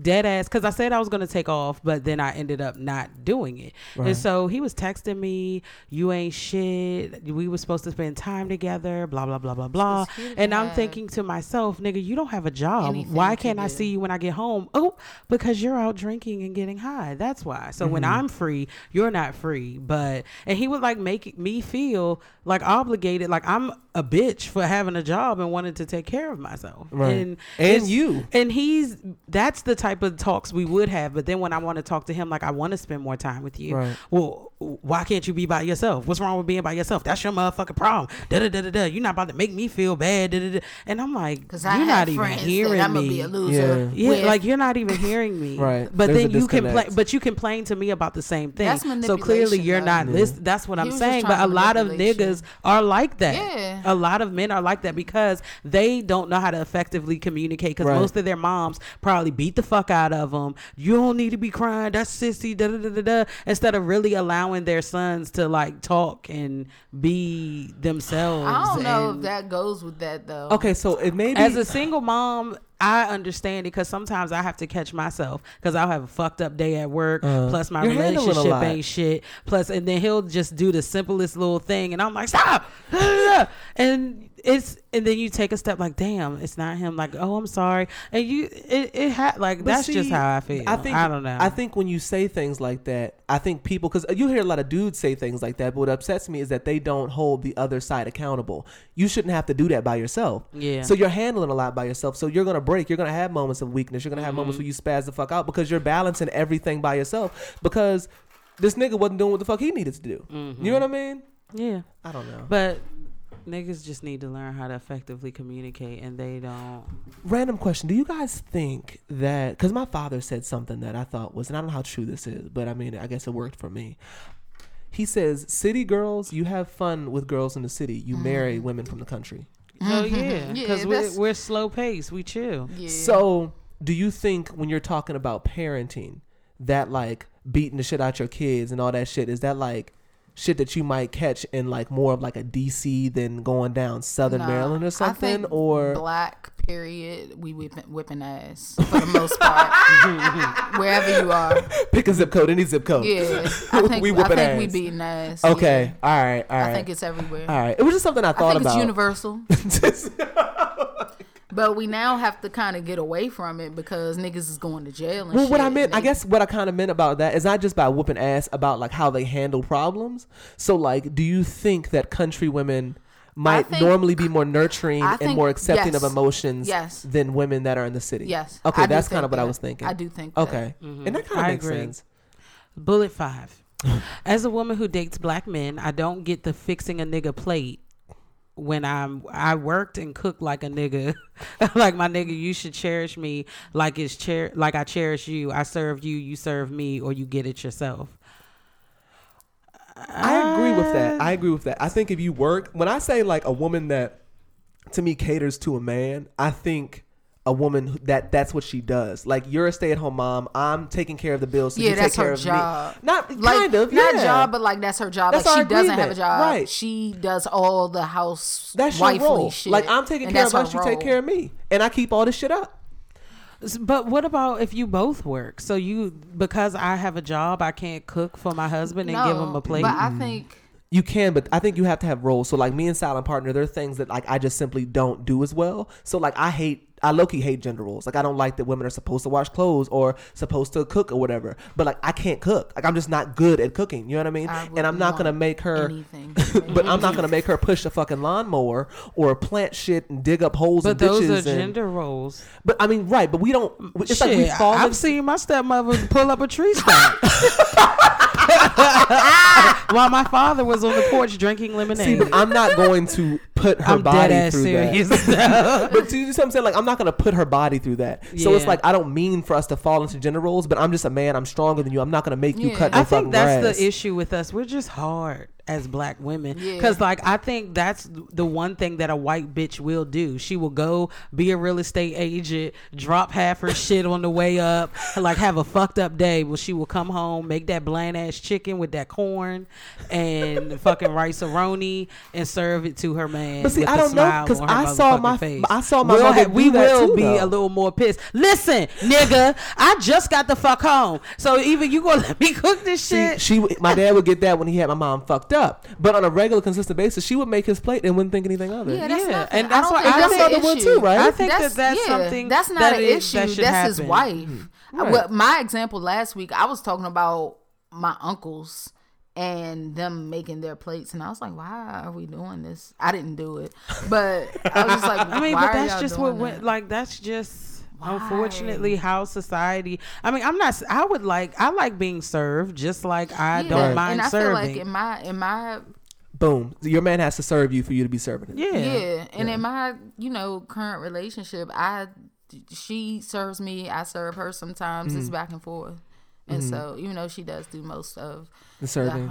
dead ass because I said I was gonna take off, but then I ended up not doing it. Right. And so he was texting me, "You ain't shit. We were supposed to spend time together." Blah blah blah blah blah. And I'm thinking to myself, "Nigga, you don't have a job. anything Why can't I do. see you when I get home?" Oh, because you're out drinking and getting high. That's why. So Mm-hmm. when I'm free, you're not free. But and he would like make me feel like obligated, like I'm a bitch for having a job and wanting to take care of myself. Right. And And you. and he's that's the type of talks we would have. But then when I want to talk to him, like I want to spend more time with you. Right. Well, why can't you be by yourself? What's wrong with being by yourself? That's your motherfucking problem. Da da da da da. You're not about to make me feel bad. Da da da. And I'm like, Because you're I not even hearing I'm me. be a loser. Yeah. Yeah, like you're not even hearing me. <laughs> Right. But There's then you complain disconnect. but you complain to me about the same thing. That's manipulation, so clearly you're though. not Yeah. listen that's what He I'm saying. But a lot of niggas are like that. Yeah. A lot of men are like that because they don't know how to effectively communicate because Right. most of their moms probably beat the fuck out of them. You don't need to be crying. That's sissy. Da da da da da. Instead of really allowing their sons to like talk and be themselves. I don't know if that goes with that though. Okay, so it may be as a single mom, I understand it because sometimes I have to catch myself because I'll have a fucked up day at work. Uh, plus, my you're handling a relationship ain't shit. Plus, and then he'll just do the simplest little thing, and I'm like, stop. <laughs> and it's and then you take a step like, damn, it's not him. Like, oh, I'm sorry. And you, it, it had like But that's just how I feel. I think I don't know. I think when you say things like that, I think people because you hear a lot of dudes say things like that. But what upsets me is that they don't hold the other side accountable. You shouldn't have to do that by yourself. Yeah. So you're handling a lot by yourself. So you're gonna break. You're gonna have moments of weakness. You're gonna have moments Mm-hmm. where you spaz the fuck out because you're balancing everything by yourself. Because this nigga wasn't doing what the fuck he needed to do. Mm-hmm. You know what I mean? yeah, I don't know. but niggas just need to learn how to effectively communicate, and they don't. Random question: Do you guys think that? Because my father said something that I thought was, and I don't know how true this is, but I mean, I guess it worked for me. He says, "City girls, you have fun with girls in the city. You marry women from the country." Hell mm-hmm. yeah, Yeah, because we're, we're slow paced. We chill. Yeah. So, do you think when you're talking about parenting, that like beating the shit out your kids and all that shit, is that like shit that you might catch in like more of like a DC than going down Southern Nah, Maryland or something? Or black period, we whipping, whipping ass for the most part. <laughs> Wherever you are, pick a zip code, any zip code. yeah. <laughs> I think we I whipping we beating ass. Okay, yeah. all right, all right. I think it's everywhere. all right. It was just something I thought I think about. it's universal. <laughs> But we now have to kind of get away from it because niggas is going to jail and Well, shit. what I meant, I guess, what I kind of meant about that is not just by whooping ass about like how they handle problems. So, like, do you think that country women might think- normally be more nurturing I and more accepting of emotions Yes. than women that are in the city? Yes. Okay, I that's kind of what I was thinking. I do think that. Okay, mm-hmm. and that kind of I makes agree. sense. Bullet five. As a woman who dates black men, I don't get the fixing a nigga plate when I'm I worked and cooked like a nigga. <laughs> like my nigga, you should cherish me like it's cher like I cherish you. I serve you, you serve me, or you get it yourself. I agree with that. Uh, I agree with that. I think if you work, when I say like a woman that to me caters to a man, I think a woman that that's what she does. Like you're a stay at home mom. I'm taking care of the bills. So yeah, you that's take care her of job. Me. Not like, kind of. not yeah. job, but like that's her job. That's like she our doesn't have a job. Right. She does all the house That's your wifely role. shit. Like I'm taking care of that's us, her you take care of me, and I keep all this shit up. But what about if you both work? So you because I have a job, I can't cook for my husband and give him a plate. But I mm. think You can, but I think you have to have roles. So like me and silent partner, there are things that like I just simply don't do as well. So like I hate, I low key hate gender roles. Like I don't like that women are supposed to wash clothes or supposed to cook or whatever. But like I can't cook. Like I'm just not good at cooking. You know what I mean? I and I'm not gonna make her. anything. <laughs> but I'm not gonna make her push a fucking lawnmower or plant shit and dig up holes but and those ditches. are and, gender roles. But I mean, right? But we don't. It's Shit, like we fall. I've in- seen my stepmother pull up a tree stump. <laughs> while my father was on the porch drinking See, lemonade. but I'm not going to put her I'm body dead ass through serious. that. <laughs> but do you see what I'm saying? Like, I'm not going to put her body through that. So it's Yeah. like I don't mean for us to fall into gender roles, but I'm just a man. I'm stronger than you. I'm not going to make you Yeah. cut no I fucking think that's grass. the issue with us. We're just hard as black women. Yeah. Because, like, I think that's the one thing that a white bitch will do. She will go be a real estate agent, drop half her shit on the way up, <laughs> like, have a fucked up day. Well, she will come home, make that bland ass chicken with that corn and <laughs> fucking rice roni and serve it to her man. But see, I don't know, smile 'cause on her I saw my- face. I saw my We'll have- we will too, be though. a little more pissed. Listen, nigga, I just got the fuck home. So either you gonna <laughs> let me cook this See, shit. she, my dad would get that when he had my mom fucked up. But on a regular, consistent basis, she would make his plate and wouldn't think anything of it. Yeah, that's Yeah, and that's don't why I that's think an other one issue. too, right? I think that that's something That's not that an is- issue. that should that's his happen. wife. Hmm. Right. Well, my example last week, I was talking about my uncles and them making their plates, and I was like, "Why are we doing this?" I didn't do it, but I was just like, <laughs> I mean, why but that's just doing what went, like that's just unfortunately how society. I mean, I'm not. I would like. I like being served, just like I Yeah, don't mind and I serving. feel like in my in my Boom. Your man has to serve you for you to be serving him. yeah. yeah, and in my you know current relationship, I she serves me, I serve her. Sometimes Mm-hmm. it's back and forth, and so even though she does do most of The serving. the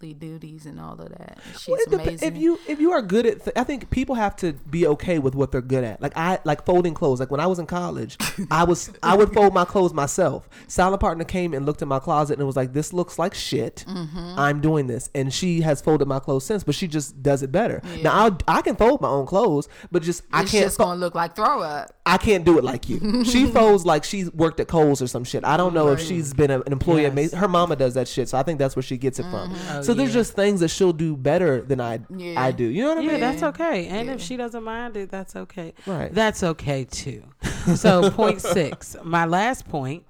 duties and all of that, she's Well, amazing. If you if you are good at, th- I think people have to be okay with what they're good at. Like I like folding clothes. Like when I was in college, <laughs> I was I would fold my clothes myself. Silent partner came and looked at my closet and was like, "This looks like shit. Mm-hmm. I'm doing this." And she has folded my clothes since, but she just does it better. Now I'll, I can fold my own clothes, but just I can't. just fo- gonna look like throw up. I can't do it like you. she <laughs> folds like she's worked at Kohl's or some shit. I don't know if she's been an employee at Yes. Macy's. Her mama does that shit, so I think that's where she gets it from. Oh, so there's just things that she'll do better than I Yeah. I do. You know what I mean? Yeah, mean? that's okay. And if she doesn't mind it, that's okay. Right. That's okay too. <laughs> So, point six. My last point.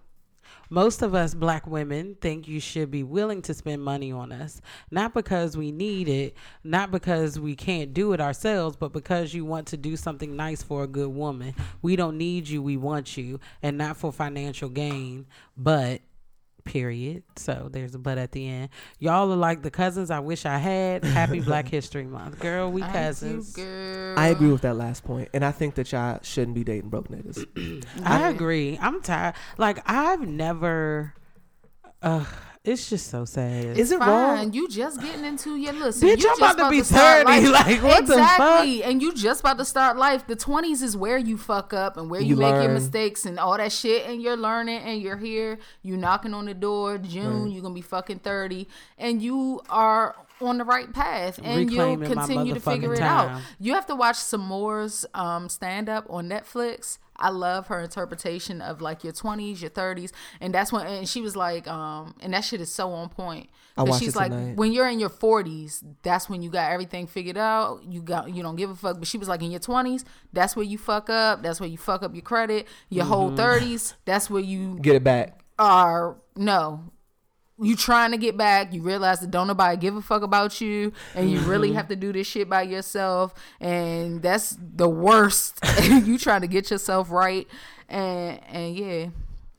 Most of us black women think you should be willing to spend money on us, not because we need it, not because we can't do it ourselves, but because you want to do something nice for a good woman. We don't need you, we want you, and not for financial gain, but period. So there's a but at the end. Y'all are like the cousins I wish I had. Happy <laughs> Black History Month. Girl, we Thank you, cousins. girl. I agree with that last point, and I think that y'all shouldn't be dating broke niggas. I agree. I'm tired. Like I've never. Uh, it's just so sad. Is it Fine, wrong? you just getting into your listen. Bitch, you I'm just about to be start 30. Like, what the fuck? And you just about to start life. The twenties is where you fuck up and where you, You make your mistakes and all that shit. And you're learning and you're here. You knocking on the door. June, Right. you're gonna be fucking thirty, and you are on the right path and you'll continue to figure motherfucking it out. You have to watch Sommore's um, stand up on Netflix. I love her interpretation of like your 20s, your 30s. And that's when, and she was like, um, and that shit is so on point. I she's it like, tonight. when you're in your 40s, that's when you got everything figured out. You got, you don't give a fuck. But she was like, in your 20s, that's where you fuck up. That's where you fuck up your credit. Your whole 30s, that's where you Get it back. are, no, you trying to get back, you realize that don't nobody give a fuck about you, and you really have to do this shit by yourself, and that's the worst. <laughs> you trying to get yourself right, and and yeah,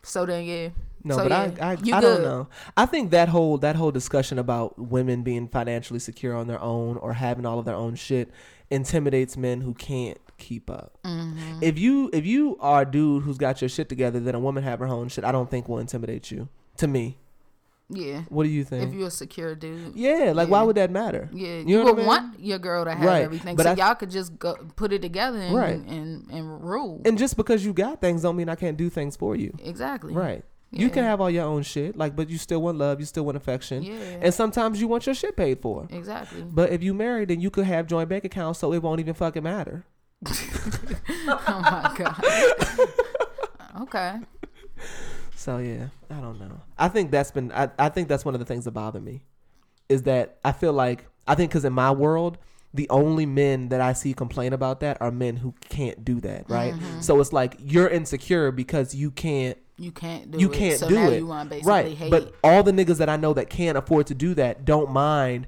so then yeah, No, So, but yeah, I I, I don't know. I think that whole that whole discussion about women being financially secure on their own or having all of their own shit intimidates men who can't keep up. Mm-hmm. If you if you are a dude who's got your shit together, then a woman have her own shit. I don't think will intimidate you. To me, yeah. what do you think? If you're a secure dude, yeah, like why would that matter? Yeah, You you, would I mean? want your girl to have Right, everything, but so I- y'all could just go put it together and Right. and, and rule. And just because you got things don't mean I can't do things for you. exactly. Right. You can have all your own shit, like, but you still want love, you still want affection, Yeah. and sometimes you want your shit paid for. Exactly. But if you married, then you could have joint bank accounts, so it won't even fucking matter. <laughs> oh my god. <laughs> okay. So yeah, I don't know. I think that's been. I, I think that's one of the things that bother me, is that I feel like I think because in my world, the only men that I see complain about that are men who can't do that, right? Mm-hmm. So it's like you're insecure because you can't. You can't do You it. can't so do now it, You want to basically right? hate. But all the niggas that I know that can't afford to do that don't mind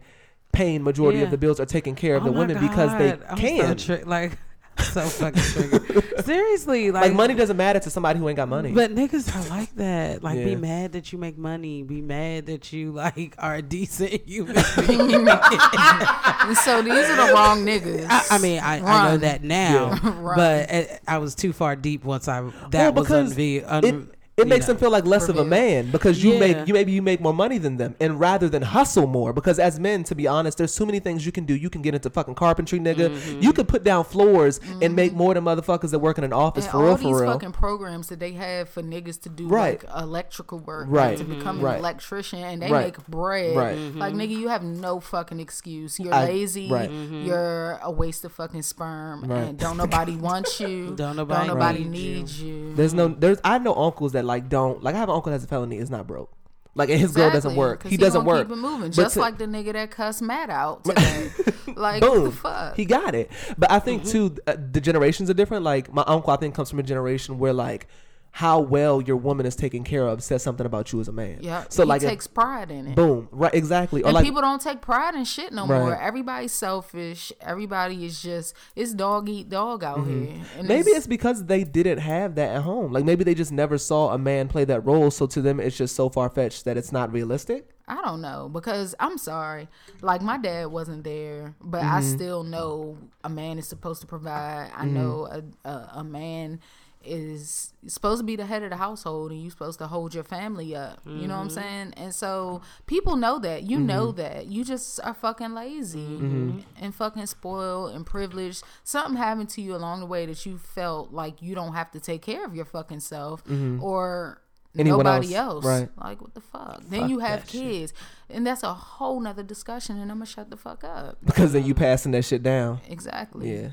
paying majority Yeah. of the bills or taking care of Oh the my women because they I'm so can. tri- like <laughs> so fucking triggered. Seriously, like, Like money doesn't matter to somebody who ain't got money. But niggas are like that. Like, be mad that you make money. Be mad that you like are a decent <laughs> human <laughs> being. And so these are the wrong niggas. I, I mean, I, I know that now, Run. but uh, I was too far deep once I Well, that was because un, it it makes know. them feel like less of a man because you Yeah. make you maybe you make more money than them and rather than hustle more because as men to be honest there's too many things you can do you can get into fucking carpentry nigga Mm-hmm. you could put down floors and make mm-hmm. more than motherfuckers that work in an office and for all real these for real fucking programs that they have for niggas to do Right. like electrical work, Right. like, to mm-hmm. become Right. an electrician, and they Right. make bread. Right. Like mm-hmm. nigga, you have no fucking excuse. You're I- lazy. right. You're a waste of fucking sperm, Right. and don't nobody want <laughs> you. Don't nobody nobody need need you. you. there's no there's I know uncles that like don't like I have an uncle that's a felony is not broke like and his girl doesn't work. 'cause he doesn't work Keep it moving, just to- like the nigga that cussed Matt out <laughs> today. like boom the fuck? he got it but i Mm-hmm. think too uh, the generations are different like my uncle i think comes from a generation where like how well your woman is taken care of says something about you as a man yeah. so he like if- takes pride in it. boom right exactly or And like people don't take pride in shit no Right. more. Everybody's selfish. Everybody is just it's dog eat dog out here. And Mm-hmm. maybe it's because they didn't have that at home like maybe they just never saw a man play that role so to them it's just so far-fetched that it's not realistic I don't know because I'm sorry. Like my dad wasn't there, but I Mm-hmm. still know a man is supposed to provide. I know a, a a man is supposed to be the head of the household and you're supposed to hold your family up. You know what I'm Mm-hmm. saying? And so people know that. You know that. You just are fucking lazy Mm-hmm. and fucking spoiled and privileged. Something happened to you along the way that you felt like you don't have to take care of your fucking self or Mm-hmm. Anyone nobody else, else. right. Like what the fuck? Then you have that shit. kids, and that's a whole nother discussion. And I'm gonna shut the fuck up. because then you passing that shit down Exactly. yeah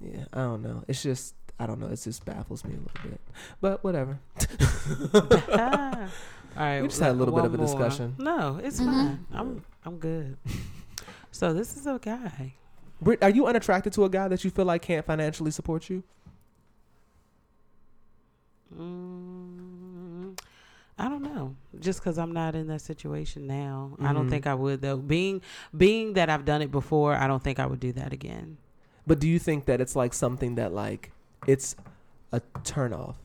yeah i don't know it's just i don't know it just baffles me a little bit but whatever. <laughs> <laughs> All right, We just had a little bit of a more. discussion. No, it's fine. I'm I'm good. So this is a guy. Britt, are you unattracted to a guy that you feel like can't financially support you Mm, I don't know. Just because I'm not in that situation now, I Mm-hmm. don't think I would though. Being being that I've done it before, I don't think I would do that again. But do you think that it's like something that like it's a turn off?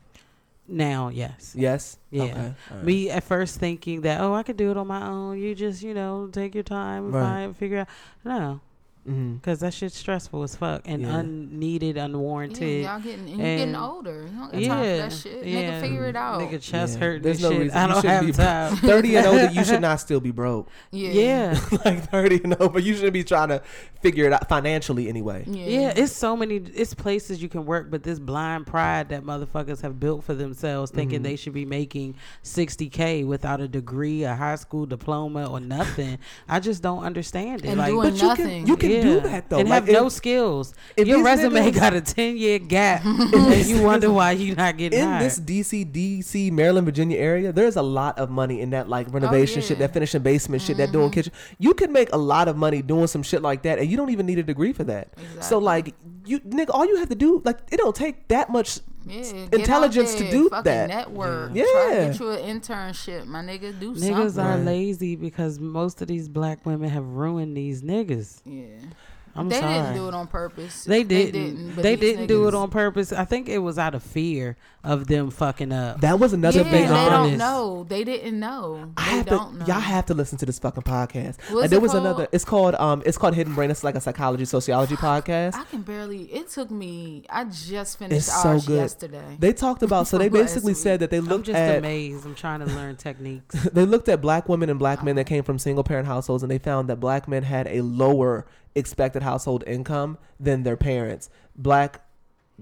Now, yes. Yes. Yeah. Okay. right. Me at first thinking that oh I could do it on my own. You just you know take your time and Right. find figure out. No, Mhm. because that shit's stressful as fuck and Yeah. unneeded, Yeah, unwarranted. y'all getting and you getting older. You don't got time for that shit. Nigga, figure it out. Nigga chest Yeah. hurt. There's no shit. reason I don't shouldn't have be time. <laughs> <laughs> Thirty and older, you should not still be broke. yeah. yeah. <laughs> like thirty and over, you shouldn't be trying to figure it out financially anyway. Yeah. Yeah, it's so many. It's places you can work, but this blind pride that motherfuckers have built for themselves, thinking Mm-hmm. they should be making sixty k without a degree, a high school diploma, or nothing. I just don't understand it. And like, doing But you can you can do that though, and like have no skills. if Your resume niggas- got a ten year gap, <laughs> and you wonder why you're not getting in hired. this DC, DC, Maryland, Virginia area, there's a lot of money in that like oh, renovation shit, yeah. that finishing basement shit, that doing mm-hmm. kitchen. You can make a lot of money doing some shit like that, and you don't even need a degree for that. So like you, nigga, all you have to do, like, it don't take that much. Yeah, intelligence to do fucking that. Network. Yeah. Try to get you an internship, my nigga. Do Niggas something. are lazy because most of these black women have ruined these niggas. Yeah. I'm they sorry. didn't do it on purpose. They didn't. but They didn't do it on purpose. I think it was out of fear of them fucking up. That was another Yeah, big. they be um, don't know. They didn't know. I have don't to, know. y'all have to listen to this fucking podcast. What's Uh, there it was called? another. It's called um. It's called Hidden Brain. It's like a psychology sociology podcast. I can barely. It took me. I just finished It's so ours good. yesterday. They talked about. So they <laughs> Last basically week. said that they looked I'm just at. amazed. I'm trying to learn techniques. <laughs> they looked at black women and black men that came from single parent households and they found that black men had a lower expected household income than their parents. Black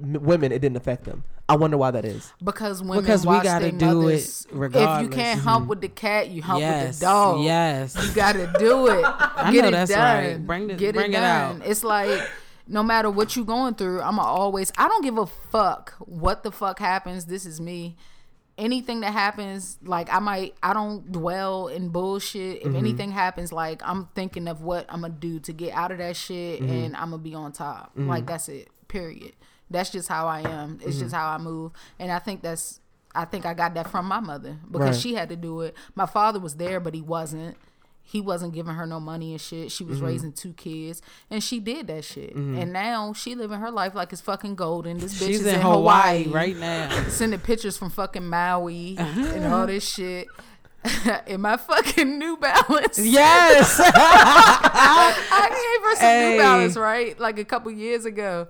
m- women, it didn't affect them. I wonder why that is. because women Because we gotta their do it mothers. If you can't hump with the cat, you hump with the dog. Yes. You gotta do it. <laughs> I Get know it that's done. right. Bring the- Get bring it it out. It's like no matter what you going through, I'ma always. I don't give a fuck what the fuck happens. This is me. Anything that happens, like I might, I don't dwell in bullshit. Mm-hmm. If anything happens, like I'm thinking of what I'm gonna do to get out of that shit, Mm-hmm. and I'm gonna be on top. Like that's it. Period. That's just how I am. It's Mm-hmm. just how I move, and I think that's. I think I got that from my mother because Right. she had to do it. My father was there, but he wasn't he wasn't giving her no money and shit. She Mm-hmm. was raising two kids, and she did that shit. And now she living her life like it's fucking golden. This bitch She's is in in Hawaii, Hawaii right now. <laughs> sending pictures from fucking Maui and <laughs> all this shit. <laughs> in my fucking New Balance. Yes. I gave her some Hey. New Balance, right? Like a couple years ago.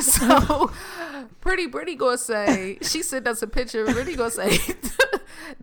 so Pretty pretty gonna say, she sent us a picture. Brittany gonna say,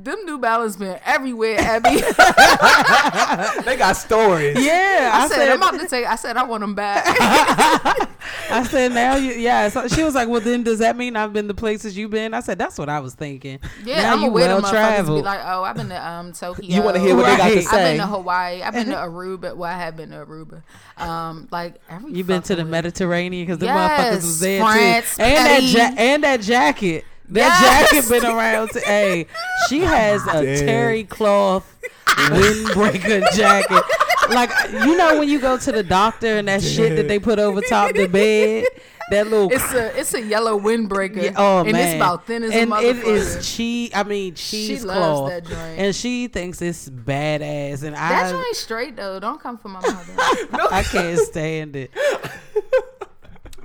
them New Balance been everywhere, Abby. <laughs> <laughs> They got stories. yeah. I, said, I'm about to take, I said, I want them back. <laughs> I said now you yeah. So she was like, Well then does that mean I've been the places you've been? I said, That's what I was thinking. Yeah, now I'm you aware well them motherfuckers be like, oh, I've been to um Tokyo. You want to hear what they got to Right. I've been to Hawaii. I've been to Aruba. Well, I have been to Aruba. Um, like every You've been to the Mediterranean because the Yes, motherfuckers was there France, too, and that ja- and that jacket. That Yes. jacket been around. To, hey, she has a Damn. terry cloth windbreaker <laughs> jacket. Like you know when you go to the doctor and that shit that they put over top the bed, that little. It's a it's a yellow windbreaker. yeah, oh and man, it's about thin as and a it motherfucker. is cheese. I mean cheese loves cloth, that joint. and she thinks it's badass. And I that I, joint straight though. Don't come for my mother. <laughs> I can't stand it.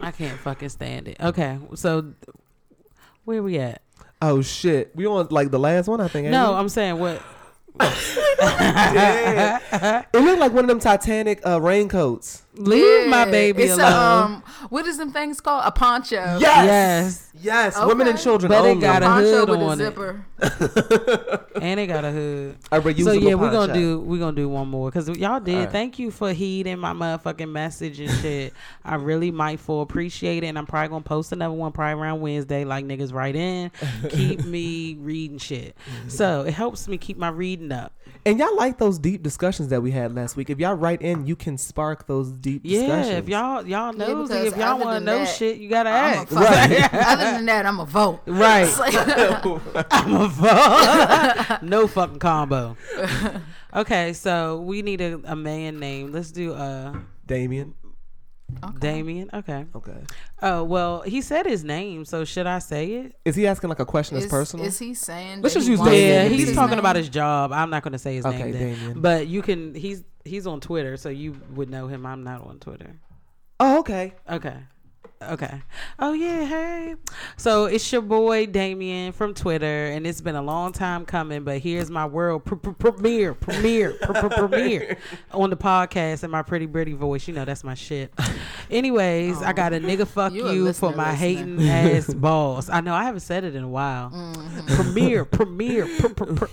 I can't fucking stand it. Okay, so where we at? Oh shit, we on like the last one, I think. No. I'm saying what? <laughs> it looked like one of them Titanic uh, raincoats. Leave my baby it's alone. A, um, what is them things called? A poncho. Yes, yes, yes. Okay. Women and children But it got a poncho hood with on a it. <laughs> and it got a hood. A So reusable yeah, we're gonna do we're gonna do one more because y'all did. Alright. Thank you for heeding my motherfucking message and shit. I really might mindful appreciate it, and I'm probably gonna post another one probably around Wednesday. Like niggas write in, keep me <laughs> reading shit. So it helps me keep my reading up. And y'all like those deep discussions that we had last week. If y'all write in, you can spark those deep Yeah, if y'all y'all Yeah, nosy, because if y'all want to know that, shit, you gotta I'm a ask. fuck- <laughs> Other than that, I'm a vote. <laughs> Right. <laughs> I'm a vote. no fucking combo. Okay, so we need a, a man name. Let's do uh Damien. Damien. Okay. Okay. Oh well, he said his name, so should I say it? Is he asking like a question that's personal? is he saying? Let's just use wants Damien. Yeah, he's talking name? about his job. I'm not going to say his Okay, name, then. Damien. but you can. He's he's on Twitter, so you would know him. I'm not on Twitter. oh, okay. Okay. Okay. Oh yeah, hey. So it's your boy Damien from Twitter, and it's been a long time coming, but here's my world pr- pr- premiere, premiere, pr- pr- premiere <laughs> on the podcast in my pretty pretty voice. You know that's my shit. Anyways, I got a nigga fuck You you for my hating ass boss. I know I haven't said it in a while. Premiere, premiere, pr-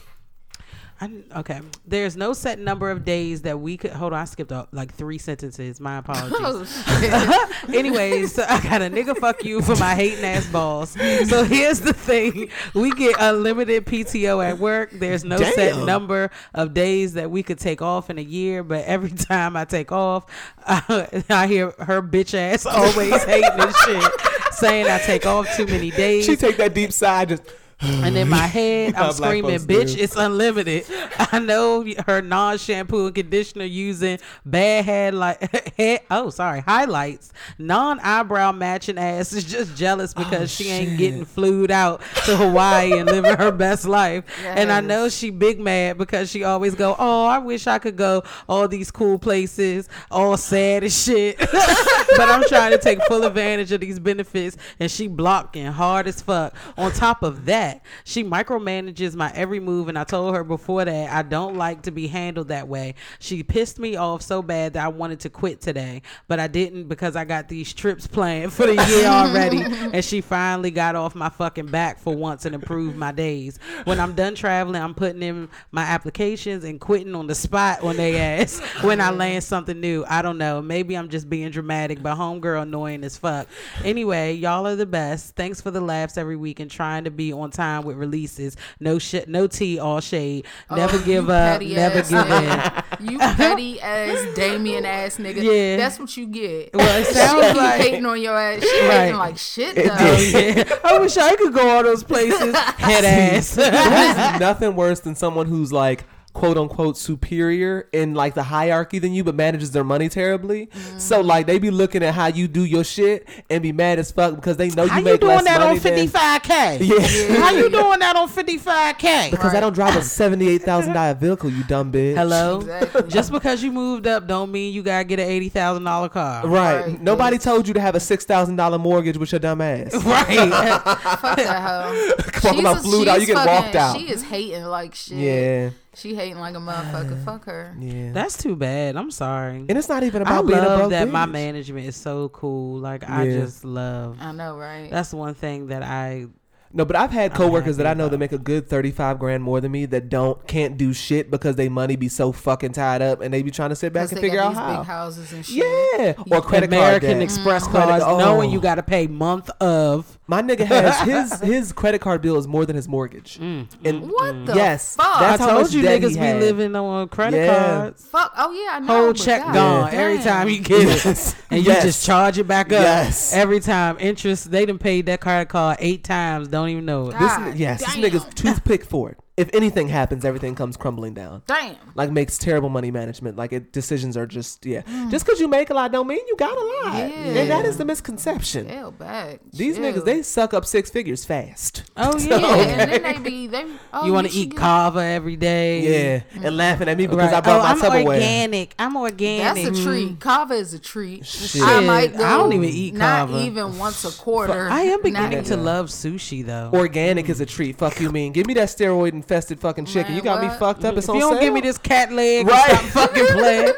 pr- pr- I, okay. There's no set number of days that we could. Hold on, I skipped up like three sentences. My apologies. <laughs> Oh. <laughs> Anyways, so I got a nigga fuck you for my hating ass balls. So <laughs> here's the thing: we get unlimited PTO at work. There's no set number of days that we could take off in a year, but every time I take off, I, I hear her bitch ass always hating this shit, saying I take off too many days. She take that deep sigh, just And in my <laughs> head, I'm screaming, "Bitch, do. it's unlimited!" <laughs> I know her non-shampoo and conditioner using bad head like <laughs> head. Oh, sorry, highlights. Non-eyebrow matching ass is just jealous because she ain't getting flued out to Hawaii and living her best life. And I know she big mad because she always go, "Oh, I wish I could go all these cool places, all sad as shit." but I'm trying to take full advantage of these benefits, and she blocking hard as fuck. On top of that, she micromanages my every move, and I told her before that I don't like to be handled that way. She pissed me off so bad that I wanted to quit today, but I didn't because I got these trips planned for the year already, <laughs> and she finally got off my fucking back for once and improved my days. When I'm done traveling, I'm putting in my applications and quitting on the spot on they ass when I <laughs> land something new. I don't know. Maybe I'm just being dramatic, but homegirl annoying as fuck. Anyway, y'all are the best. Thanks for the laughs every week and trying to be on time with releases. No shit, no tea, all shade. Oh, Never Oh, give up. Never ass give in. You petty ass Damien ass nigga. Yeah. That's what you get. Well, it she sounds be like- hating on your ass. She Right. hating like shit though. Oh, yeah. I wish I could go all those places. <laughs> Head ass. There's nothing worse than someone who's like, quote unquote superior in like the hierarchy than you, but manages their money terribly. So mm. like they be looking at how you do your shit and be mad as fuck because they know you How you you doing less that money on fifty five k? Yeah. How you doing that on fifty five k? Because I don't drive a seventy-eight thousand dollar vehicle, you dumb bitch. Hello. Exactly. Just because you moved up, don't mean you gotta get an eighty thousand dollar car. Right. Right, Nobody bitch. told you to have a six thousand dollar mortgage with your dumb ass. <laughs> Right. Fuck that <laughs> hoe. Talking about a- flued out, you she's get fucking- walked out. She is hating like shit. Yeah. She hating like a motherfucker. <sighs> Fuck her. Yeah. That's too bad. I'm sorry. and it's not even I about being a love broke that my management is so cool. Like I Yeah. just love. I know, right? That's one thing that I No, but I've had I'm coworkers that I know that make a good thirty five grand more than me that don't can't do shit because they money be so fucking tied up and they be trying to sit back and figure out these how. big houses and shit. Yeah, or credit card American debt. Express Credit- cards, oh. knowing you got to pay month of. My nigga has <laughs> his his credit card bill is more than his mortgage. Mm, And What the Yes, fuck? that's I how told much you debt niggas be living on credit Yeah. cards. Fuck. Oh yeah, I know. Whole check God gone damn. every time you <laughs> get it, Yes. and you Yes. just charge it back up. Yes. Every time interest, they done paid that credit card eight times. Don't even know. This God yes, this damn. nigga's toothpick for it. If anything happens, everything comes crumbling down. Damn. Like makes terrible money management. Like it, decisions are just yeah. Mm. Just because you make a lot don't mean you got a lot. Yeah. And that is the misconception. Hell back. These Chill. niggas they suck up six figures fast. Oh <laughs> Yeah, yeah. and then they be they. <laughs> Oh, You want to should eat get- Cava every day? Yeah, and mm. laughing at me because Right. I brought oh, my I'm organic. I'm organic. That's a treat. Mm. Cava is a treat. Shit. I might go. I don't even eat Not Cava. Not even once a quarter. I am beginning to love sushi though. Organic is a treat. Fuck you mean. Give me that steroid infested fucking chicken. Man, you got me fucked up. It's if on you don't sale. give me this cat leg, Right. right. stop fucking playing.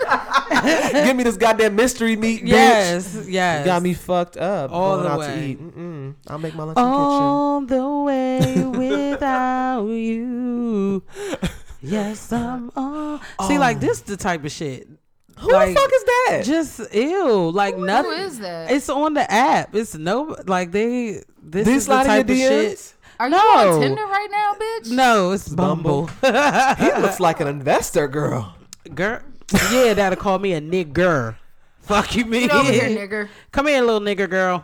<laughs> give me this goddamn mystery meat, bitch. yes, yes. You got me fucked up. All Going the out way. to eat. Mm-mm. I'll make my lunch in the all the way <laughs> without you. Yes, I'm all. See, like this, the type of shit. kitchen. Who the fuck is that? Just ew, like nothing. Who is that? It's on the app. It's no like they. This These is the type of your shit. DMs? Are you No. on Tinder right now, bitch? No, it's Bumble. Bumble. <laughs> he looks like an investor girl. Girl, yeah, that'll call me a nigger. Fuck you, me. Get over here, nigger. Come here, little nigger girl.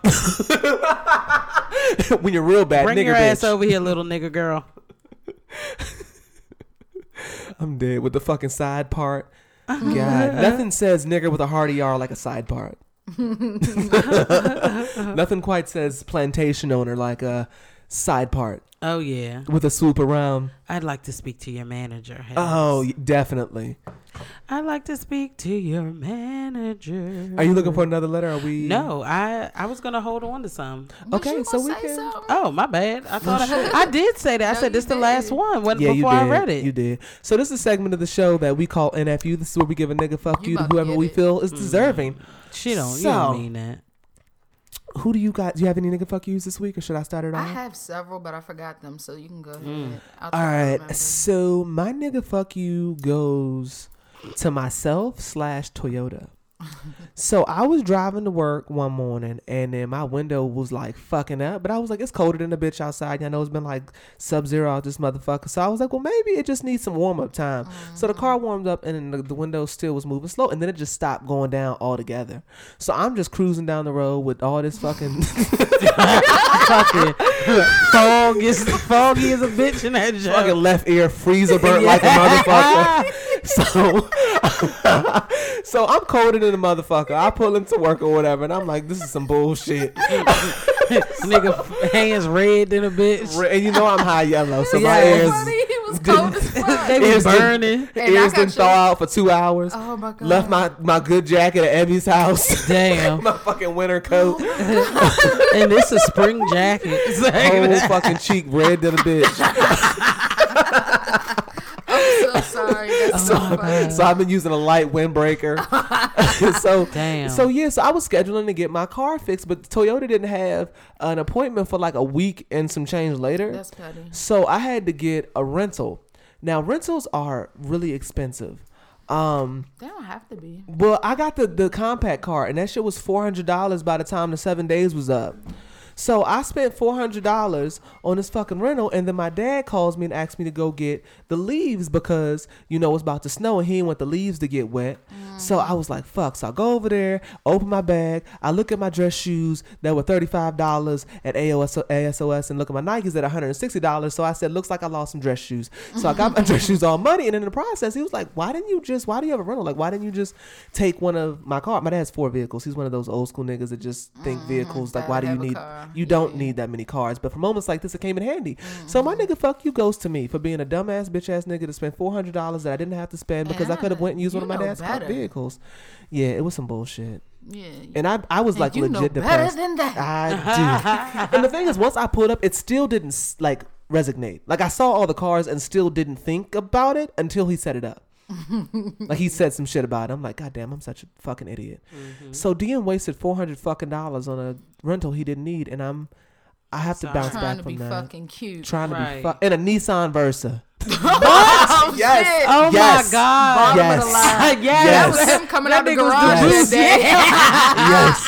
<laughs> when you're real bad, Bring nigger your bitch. ass over here, little nigger girl. <laughs> I'm dead with the fucking side part. God, nothing says nigger with a hard ER like a side part. nothing quite says plantation owner like a side part Oh yeah, with a swoop around. I'd like to speak to your manager. Hayes. Oh, definitely. I'd like to speak to your manager. Are you looking for another letter? Are we? No, I I was gonna hold on to some. But Okay, so we can- something? Oh my bad. I thought I, I did say that. I No, said you this the last one. When, Yeah, you before did. I read it. You did. So this is a segment of the show that we call NFU. This is where we give a nigga fuck You you, to whoever we feel is mm-hmm. deserving. She don't. you don't mean that. Who do you got? Do you have any nigga fuck yous this week, or should I start it off? I have several, but I forgot them, so you can go ahead. Mm. I'll try All to right. remember. So my nigga fuck you goes to myself slash Toyota. So I was driving to work one morning and then my window was like fucking up, but I was like, it's colder than a bitch outside. I know it's been like sub zero out this motherfucker. So I was like, well, maybe it just needs some warm up time. So the car oh. warmed up and then the, the window still was moving slow and then it just stopped going down altogether. So I'm just cruising down the road with all this fucking <laughs> fucking fog is foggy as a bitch in that joke. fucking left ear freezer burnt <laughs> like a motherfucker. <laughs> <laughs> So, so I'm colder than a motherfucker. I pull into work or whatever, and I'm like, this is some bullshit. <laughs> Nigga hands red than a bitch. Re- And you know I'm high yellow, so my Yeah. ears, Funny, he was cold as fuck. They be Ears didn't- burning. the And I ears got didn't thaw you. out for two hours. Oh my god. Left my my good jacket at Ebby's house. <laughs> Damn. my fucking winter coat, oh and this is a spring jacket. It's like whole fucking cheek red than a bitch. I'm so sorry. That's so funny. So I've been using a light windbreaker. <laughs> so Damn. So yeah, so I was scheduling to get my car fixed, but Toyota didn't have an appointment for like a week and some change later. That's petty. So I had to get a rental. Now rentals are really expensive. Um, They don't have to be. well, I got the the compact car, and that shit was four hundred dollars by the time the seven days was up. So I spent four hundred dollars on this fucking rental, and then my dad calls me and asks me to go get the leaves because you know it's about to snow, and he didn't want the leaves to get wet. So I was like, fuck. So I go over there, open my bag. I look at my dress shoes that were $35 at AOS, ASOS and look at my Nikes at $160. So I said, looks like I lost some dress shoes. So I got my <laughs> dress shoes all money. And in the process, he was like, why didn't you just, why do you have a rental? Like, why didn't you just take one of my car? My dad has four vehicles. He's one of those old school niggas that just think vehicles, like, why do you need, car. You don't Yeah. need that many cars. But for moments like this, it came in handy. So my mm-hmm. nigga, fuck you goes to me for being a dumbass bitch ass nigga to spend four hundred dollars that I didn't have to spend because I could have went and used one of my dad's car vehicles. Yeah, it was some bullshit. Yeah. And I, I was And like you know legit better depressed. than that. I <laughs> do. and the thing is, once I pulled up, it still didn't like resonate. Like I saw all the cars and still didn't think about it until he set it up. <laughs> like he said some shit about it. I'm like, God damn, I'm such a fucking idiot. Mm-hmm. So DM wasted four hundred fucking dollars on a rental he didn't need, and I'm, I have to Sorry. bounce Trying back to from be that. fucking cute. Trying to be Right. fuck in a Nissan Versa. <laughs> oh, Yes. shit. Oh Yes. my god. Bottom of the Yes. line. yes. <laughs> Yes. That was him coming out That the garage Yes. that day.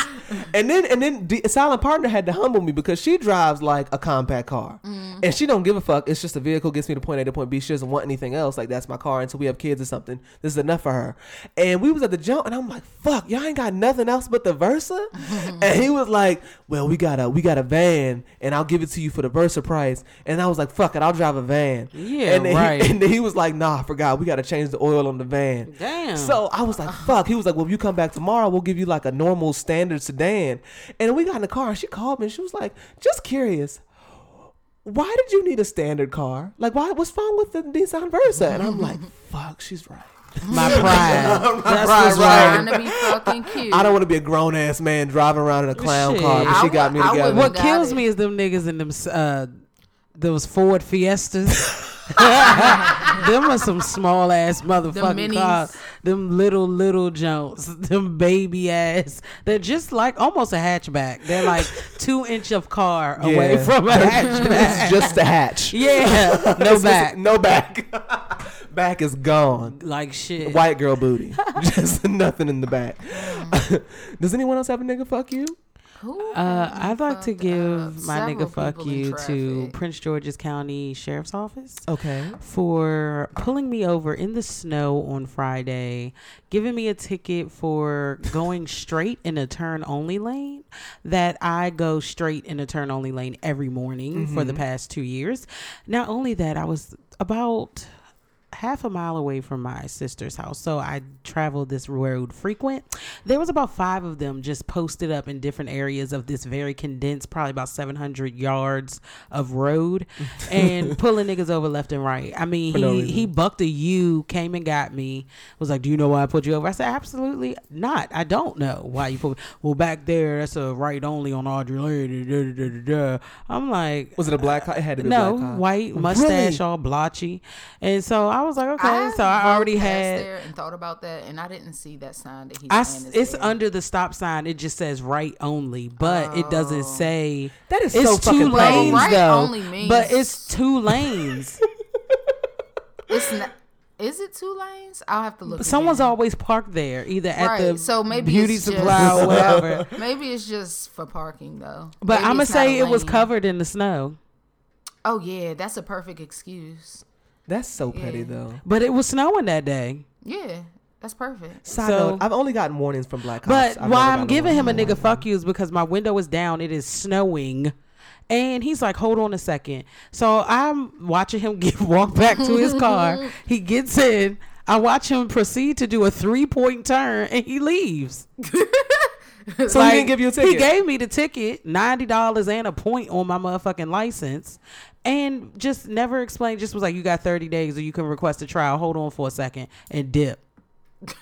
yes. <laughs> And then and then the silent partner had to humble me because she drives like a compact car, mm-hmm. and she don't give a fuck. It's just a vehicle gets me to point A to point B. She doesn't want anything else. Like that's my car until we have kids or something. This is enough for her. And we was at the jump, and I'm like, fuck, y'all ain't got nothing else but the Versa. <laughs> and he was like, well, we got a we got a van, and I'll give it to you for the Versa price. And I was like, fuck it, I'll drive a van. Yeah, and then right. He, and then he was like, nah, I forgot. We got to change the oil on the van. Damn. So I was like, fuck. He was like, well, if you come back tomorrow, we'll give you like a normal standard sedan. And we got in the car she called me and she was like, just curious. Why did you need a standard car? Like, why? What's wrong with the Nissan Versa? And I'm like, <laughs> fuck, she's right. my pride. <laughs> That's Right, what's right. Trying to be fucking <laughs> cute. I don't want to be a grown ass man driving around in a clown Shit. car, but I she got would- me I together. would- What Got kills it. me is them niggas in them uh those Ford Fiestas. them are some small ass motherfucking minis. cars. Them little little Jones. <laughs> Them baby ass. They're just like almost a hatchback. They're like <laughs> two inch of car away from a <laughs> it's hatchback. just a hatch. yeah, no back. no back. back is gone. Like shit. White girl booty. just nothing in the back. Does anyone else have a nigga fuck you? Who Uh, I'd like to give my nigga fuck you to. Prince George's County Sheriff's Office. Okay. for pulling me over in the snow on Friday, giving me a ticket for going <laughs> straight in a turn only lane that I go straight in a turn only lane every morning for the past 2 years. Not only that, I was about half a mile away from my sister's house. So I traveled this road frequent. There was about 5 of them just posted up in different areas of this very condensed probably about 700 yards of road <laughs> and pulling niggas over left and right. I mean, he reason. he bucked a U, came and got me. Was like, "Do you know why I put you over?" I said, "Absolutely not. I don't know why you put." Well, back there, that's a right only on Audrey Lane. Da, da, da, da, da. I'm like, Was it a black uh, cop? It had to be no, a black cop. white mustache, Really? all blotchy, and so I was like, okay. I so I already had. there and thought about that, and I didn't see that sign that he's I, is it's there. under the stop sign. It just says right only, but it doesn't oh. say. That is it's so two fucking petty. lanes Right though. only means- but it's two lanes. <laughs> It's not. Is it two lanes? I'll have to look. Someone's again. always parked there, either at right. the so maybe beauty it's supply just, or <laughs> whatever. Maybe it's just for parking though. But Maybe I'm gonna say it was covered in the snow. Oh yeah, that's a perfect excuse. That's so petty Yeah. though. But it was snowing that day. Yeah, that's perfect. Side So- note, I've only gotten warnings from black cops. But I've why I'm giving him a warning nigga fuck you is because my window is down. It is snowing. And he's like, hold on a second. So I'm watching him <laughs> get walk back to his car. <laughs> He gets in. I watch him proceed to do a three point turn and he leaves. <laughs> <laughs> So he didn't give you a ticket? He gave me the ticket, ninety dollars and a point on my motherfucking license, and just never explained. Just was like, you got thirty days, or you can request a trial. Hold on for a second and dip. <laughs>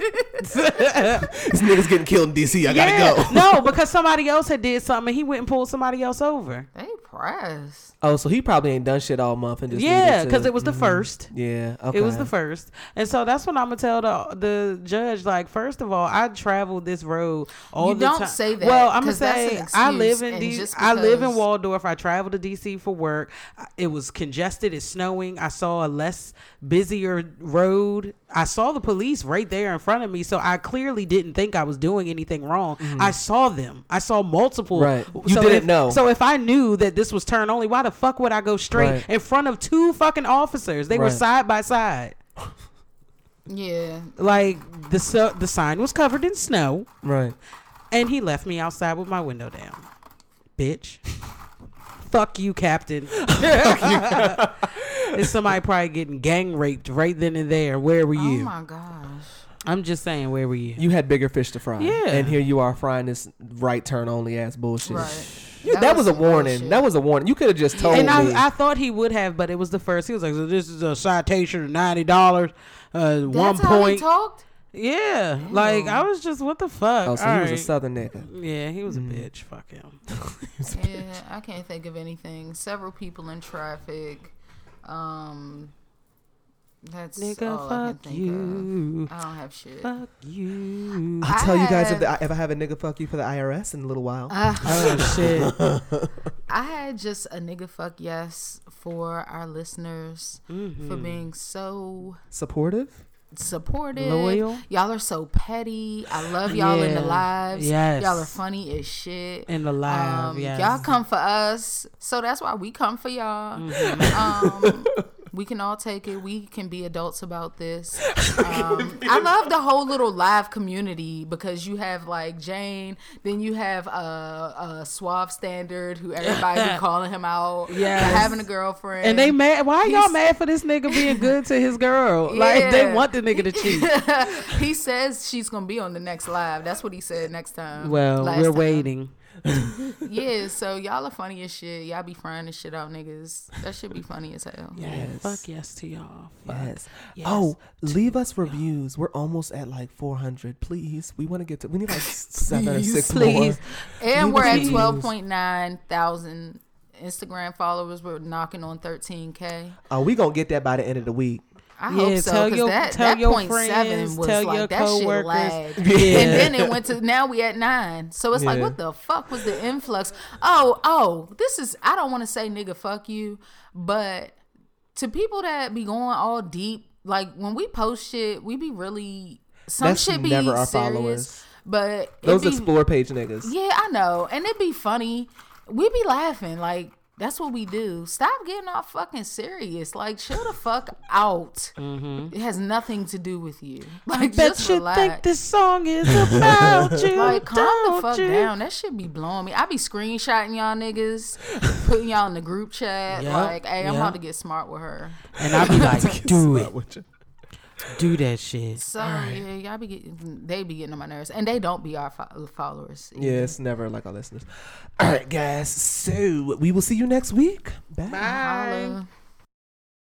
<laughs> This nigga's getting killed in DC. I gotta go. no, because somebody else had did something. and He went and pulled somebody else over. They press. Oh, so he probably ain't done shit all month and just Yeah, because it was the Mhm. first. Yeah, okay. It was the first, and so that's what I'm gonna tell the the judge. Like, first of all, I traveled this road all You the don't time. say that, Well, I'm gonna 'cause that's say I live in and D- just I live in Waldorf. I travel to DC for work. It was congested. It's snowing. I saw a less busier road. I saw the police right there in front of me, so I clearly didn't think I was doing anything wrong. I saw them. I saw multiple. Mm-hmm. Right. You so didn't if- know. So if I knew that this was turn only, why the fuck would I go straight Right. in front of two fucking officers? They were side by side. Yeah. Like the su- the sign was covered in snow, Right. and he left me outside with my window down. Bitch. <laughs> Fuck you, Captain. Is <laughs> somebody probably getting gang raped right then and there? Where were you? Oh my gosh. I'm just saying, where were you? You had bigger fish to fry. Yeah. And here you are frying this right turn only ass bullshit. Right. You- that, was, a warning. shit. That was a warning. You could have just told and me. And I, I thought he would have, but it was the first. He was like, "So this is a citation of ninety dollars, uh, one That's how he point." talked. Yeah, like I was just, what the fuck? oh, so All he was a southern nigga. Yeah, he was a bitch. Fuck him. <laughs> Yeah, I can't think of anything. Several people in traffic. Um, that's Nigga, all I can fuck think you. of. I don't have shit. Fuck you. I'll I tell you guys if, the, if I have a nigga fuck you for the IRS in a little while. Oh shit. <laughs> I had just a nigga fuck yes for our listeners for Mm-hmm. being so Supportive? supportive. Loyal. Y'all are so petty. I love y'all in the Yeah. lives. Yes. Y'all are funny as shit. In the live, Um, yes. Y'all come for us, so that's why we come for y'all. Mm-hmm. Um, <laughs> we can all take it. We can be adults about this. <laughs> Um, I love the whole little live community because you have like Jane, then you have uh, uh Suave Standard, who everybody be <laughs> calling him out, Yes. having a girlfriend, And they mad. Why are y'all He's- mad for this nigga being good to his girl? <laughs> Like they want the nigga to cheat. he says she's gonna be on the next live. That's what he said next time. Well, we're time. waiting. <laughs> Yeah, so y'all are funny as shit. Y'all be frying the shit out niggas. That should be funny as hell. Yes. Fuck yes to y'all. Fuck. Yes. yes Oh, leave us reviews. We're almost at like 400. Please. We want to get to, we need like <laughs> seven or Please, six please. more. And Leave we're at reviews. twelve point nine thousand Instagram followers. We're knocking on thirteen k. Oh, we going to get that by the end of the week. I Yeah, hope so. tell your- that, tell that your point friends, seven was tell like your that shit coworkers. lagged. <laughs> Yeah. And then it went to now we at nine. So it's like what the fuck was the influx? Oh, oh, this is I don't want to say nigga fuck you, but to people that be going all deep, like when we post shit, we be really some That's shit be never our serious. followers. But Those be, explore page niggas. Yeah, I know. And it'd be funny. We be laughing. Like, that's what we do. Stop getting all fucking serious. Like, chill the fuck out. It has nothing to do with you. Like, Bet just you relax. think this song is about <laughs> you. like, calm the don't fuck you? down. That shit be blowing me. I be screenshotting y'all niggas, putting y'all in the group chat. Yep, Like, hey, I'm about to get smart with her. And I be <laughs> like, do it. With you. Do that shit. So, yeah, y'all be getting, they be getting on my nerves. And they don't be our fo- followers. either. Yeah, it's never like our listeners. All right, guys. So we will see you next week. Bye. Holla.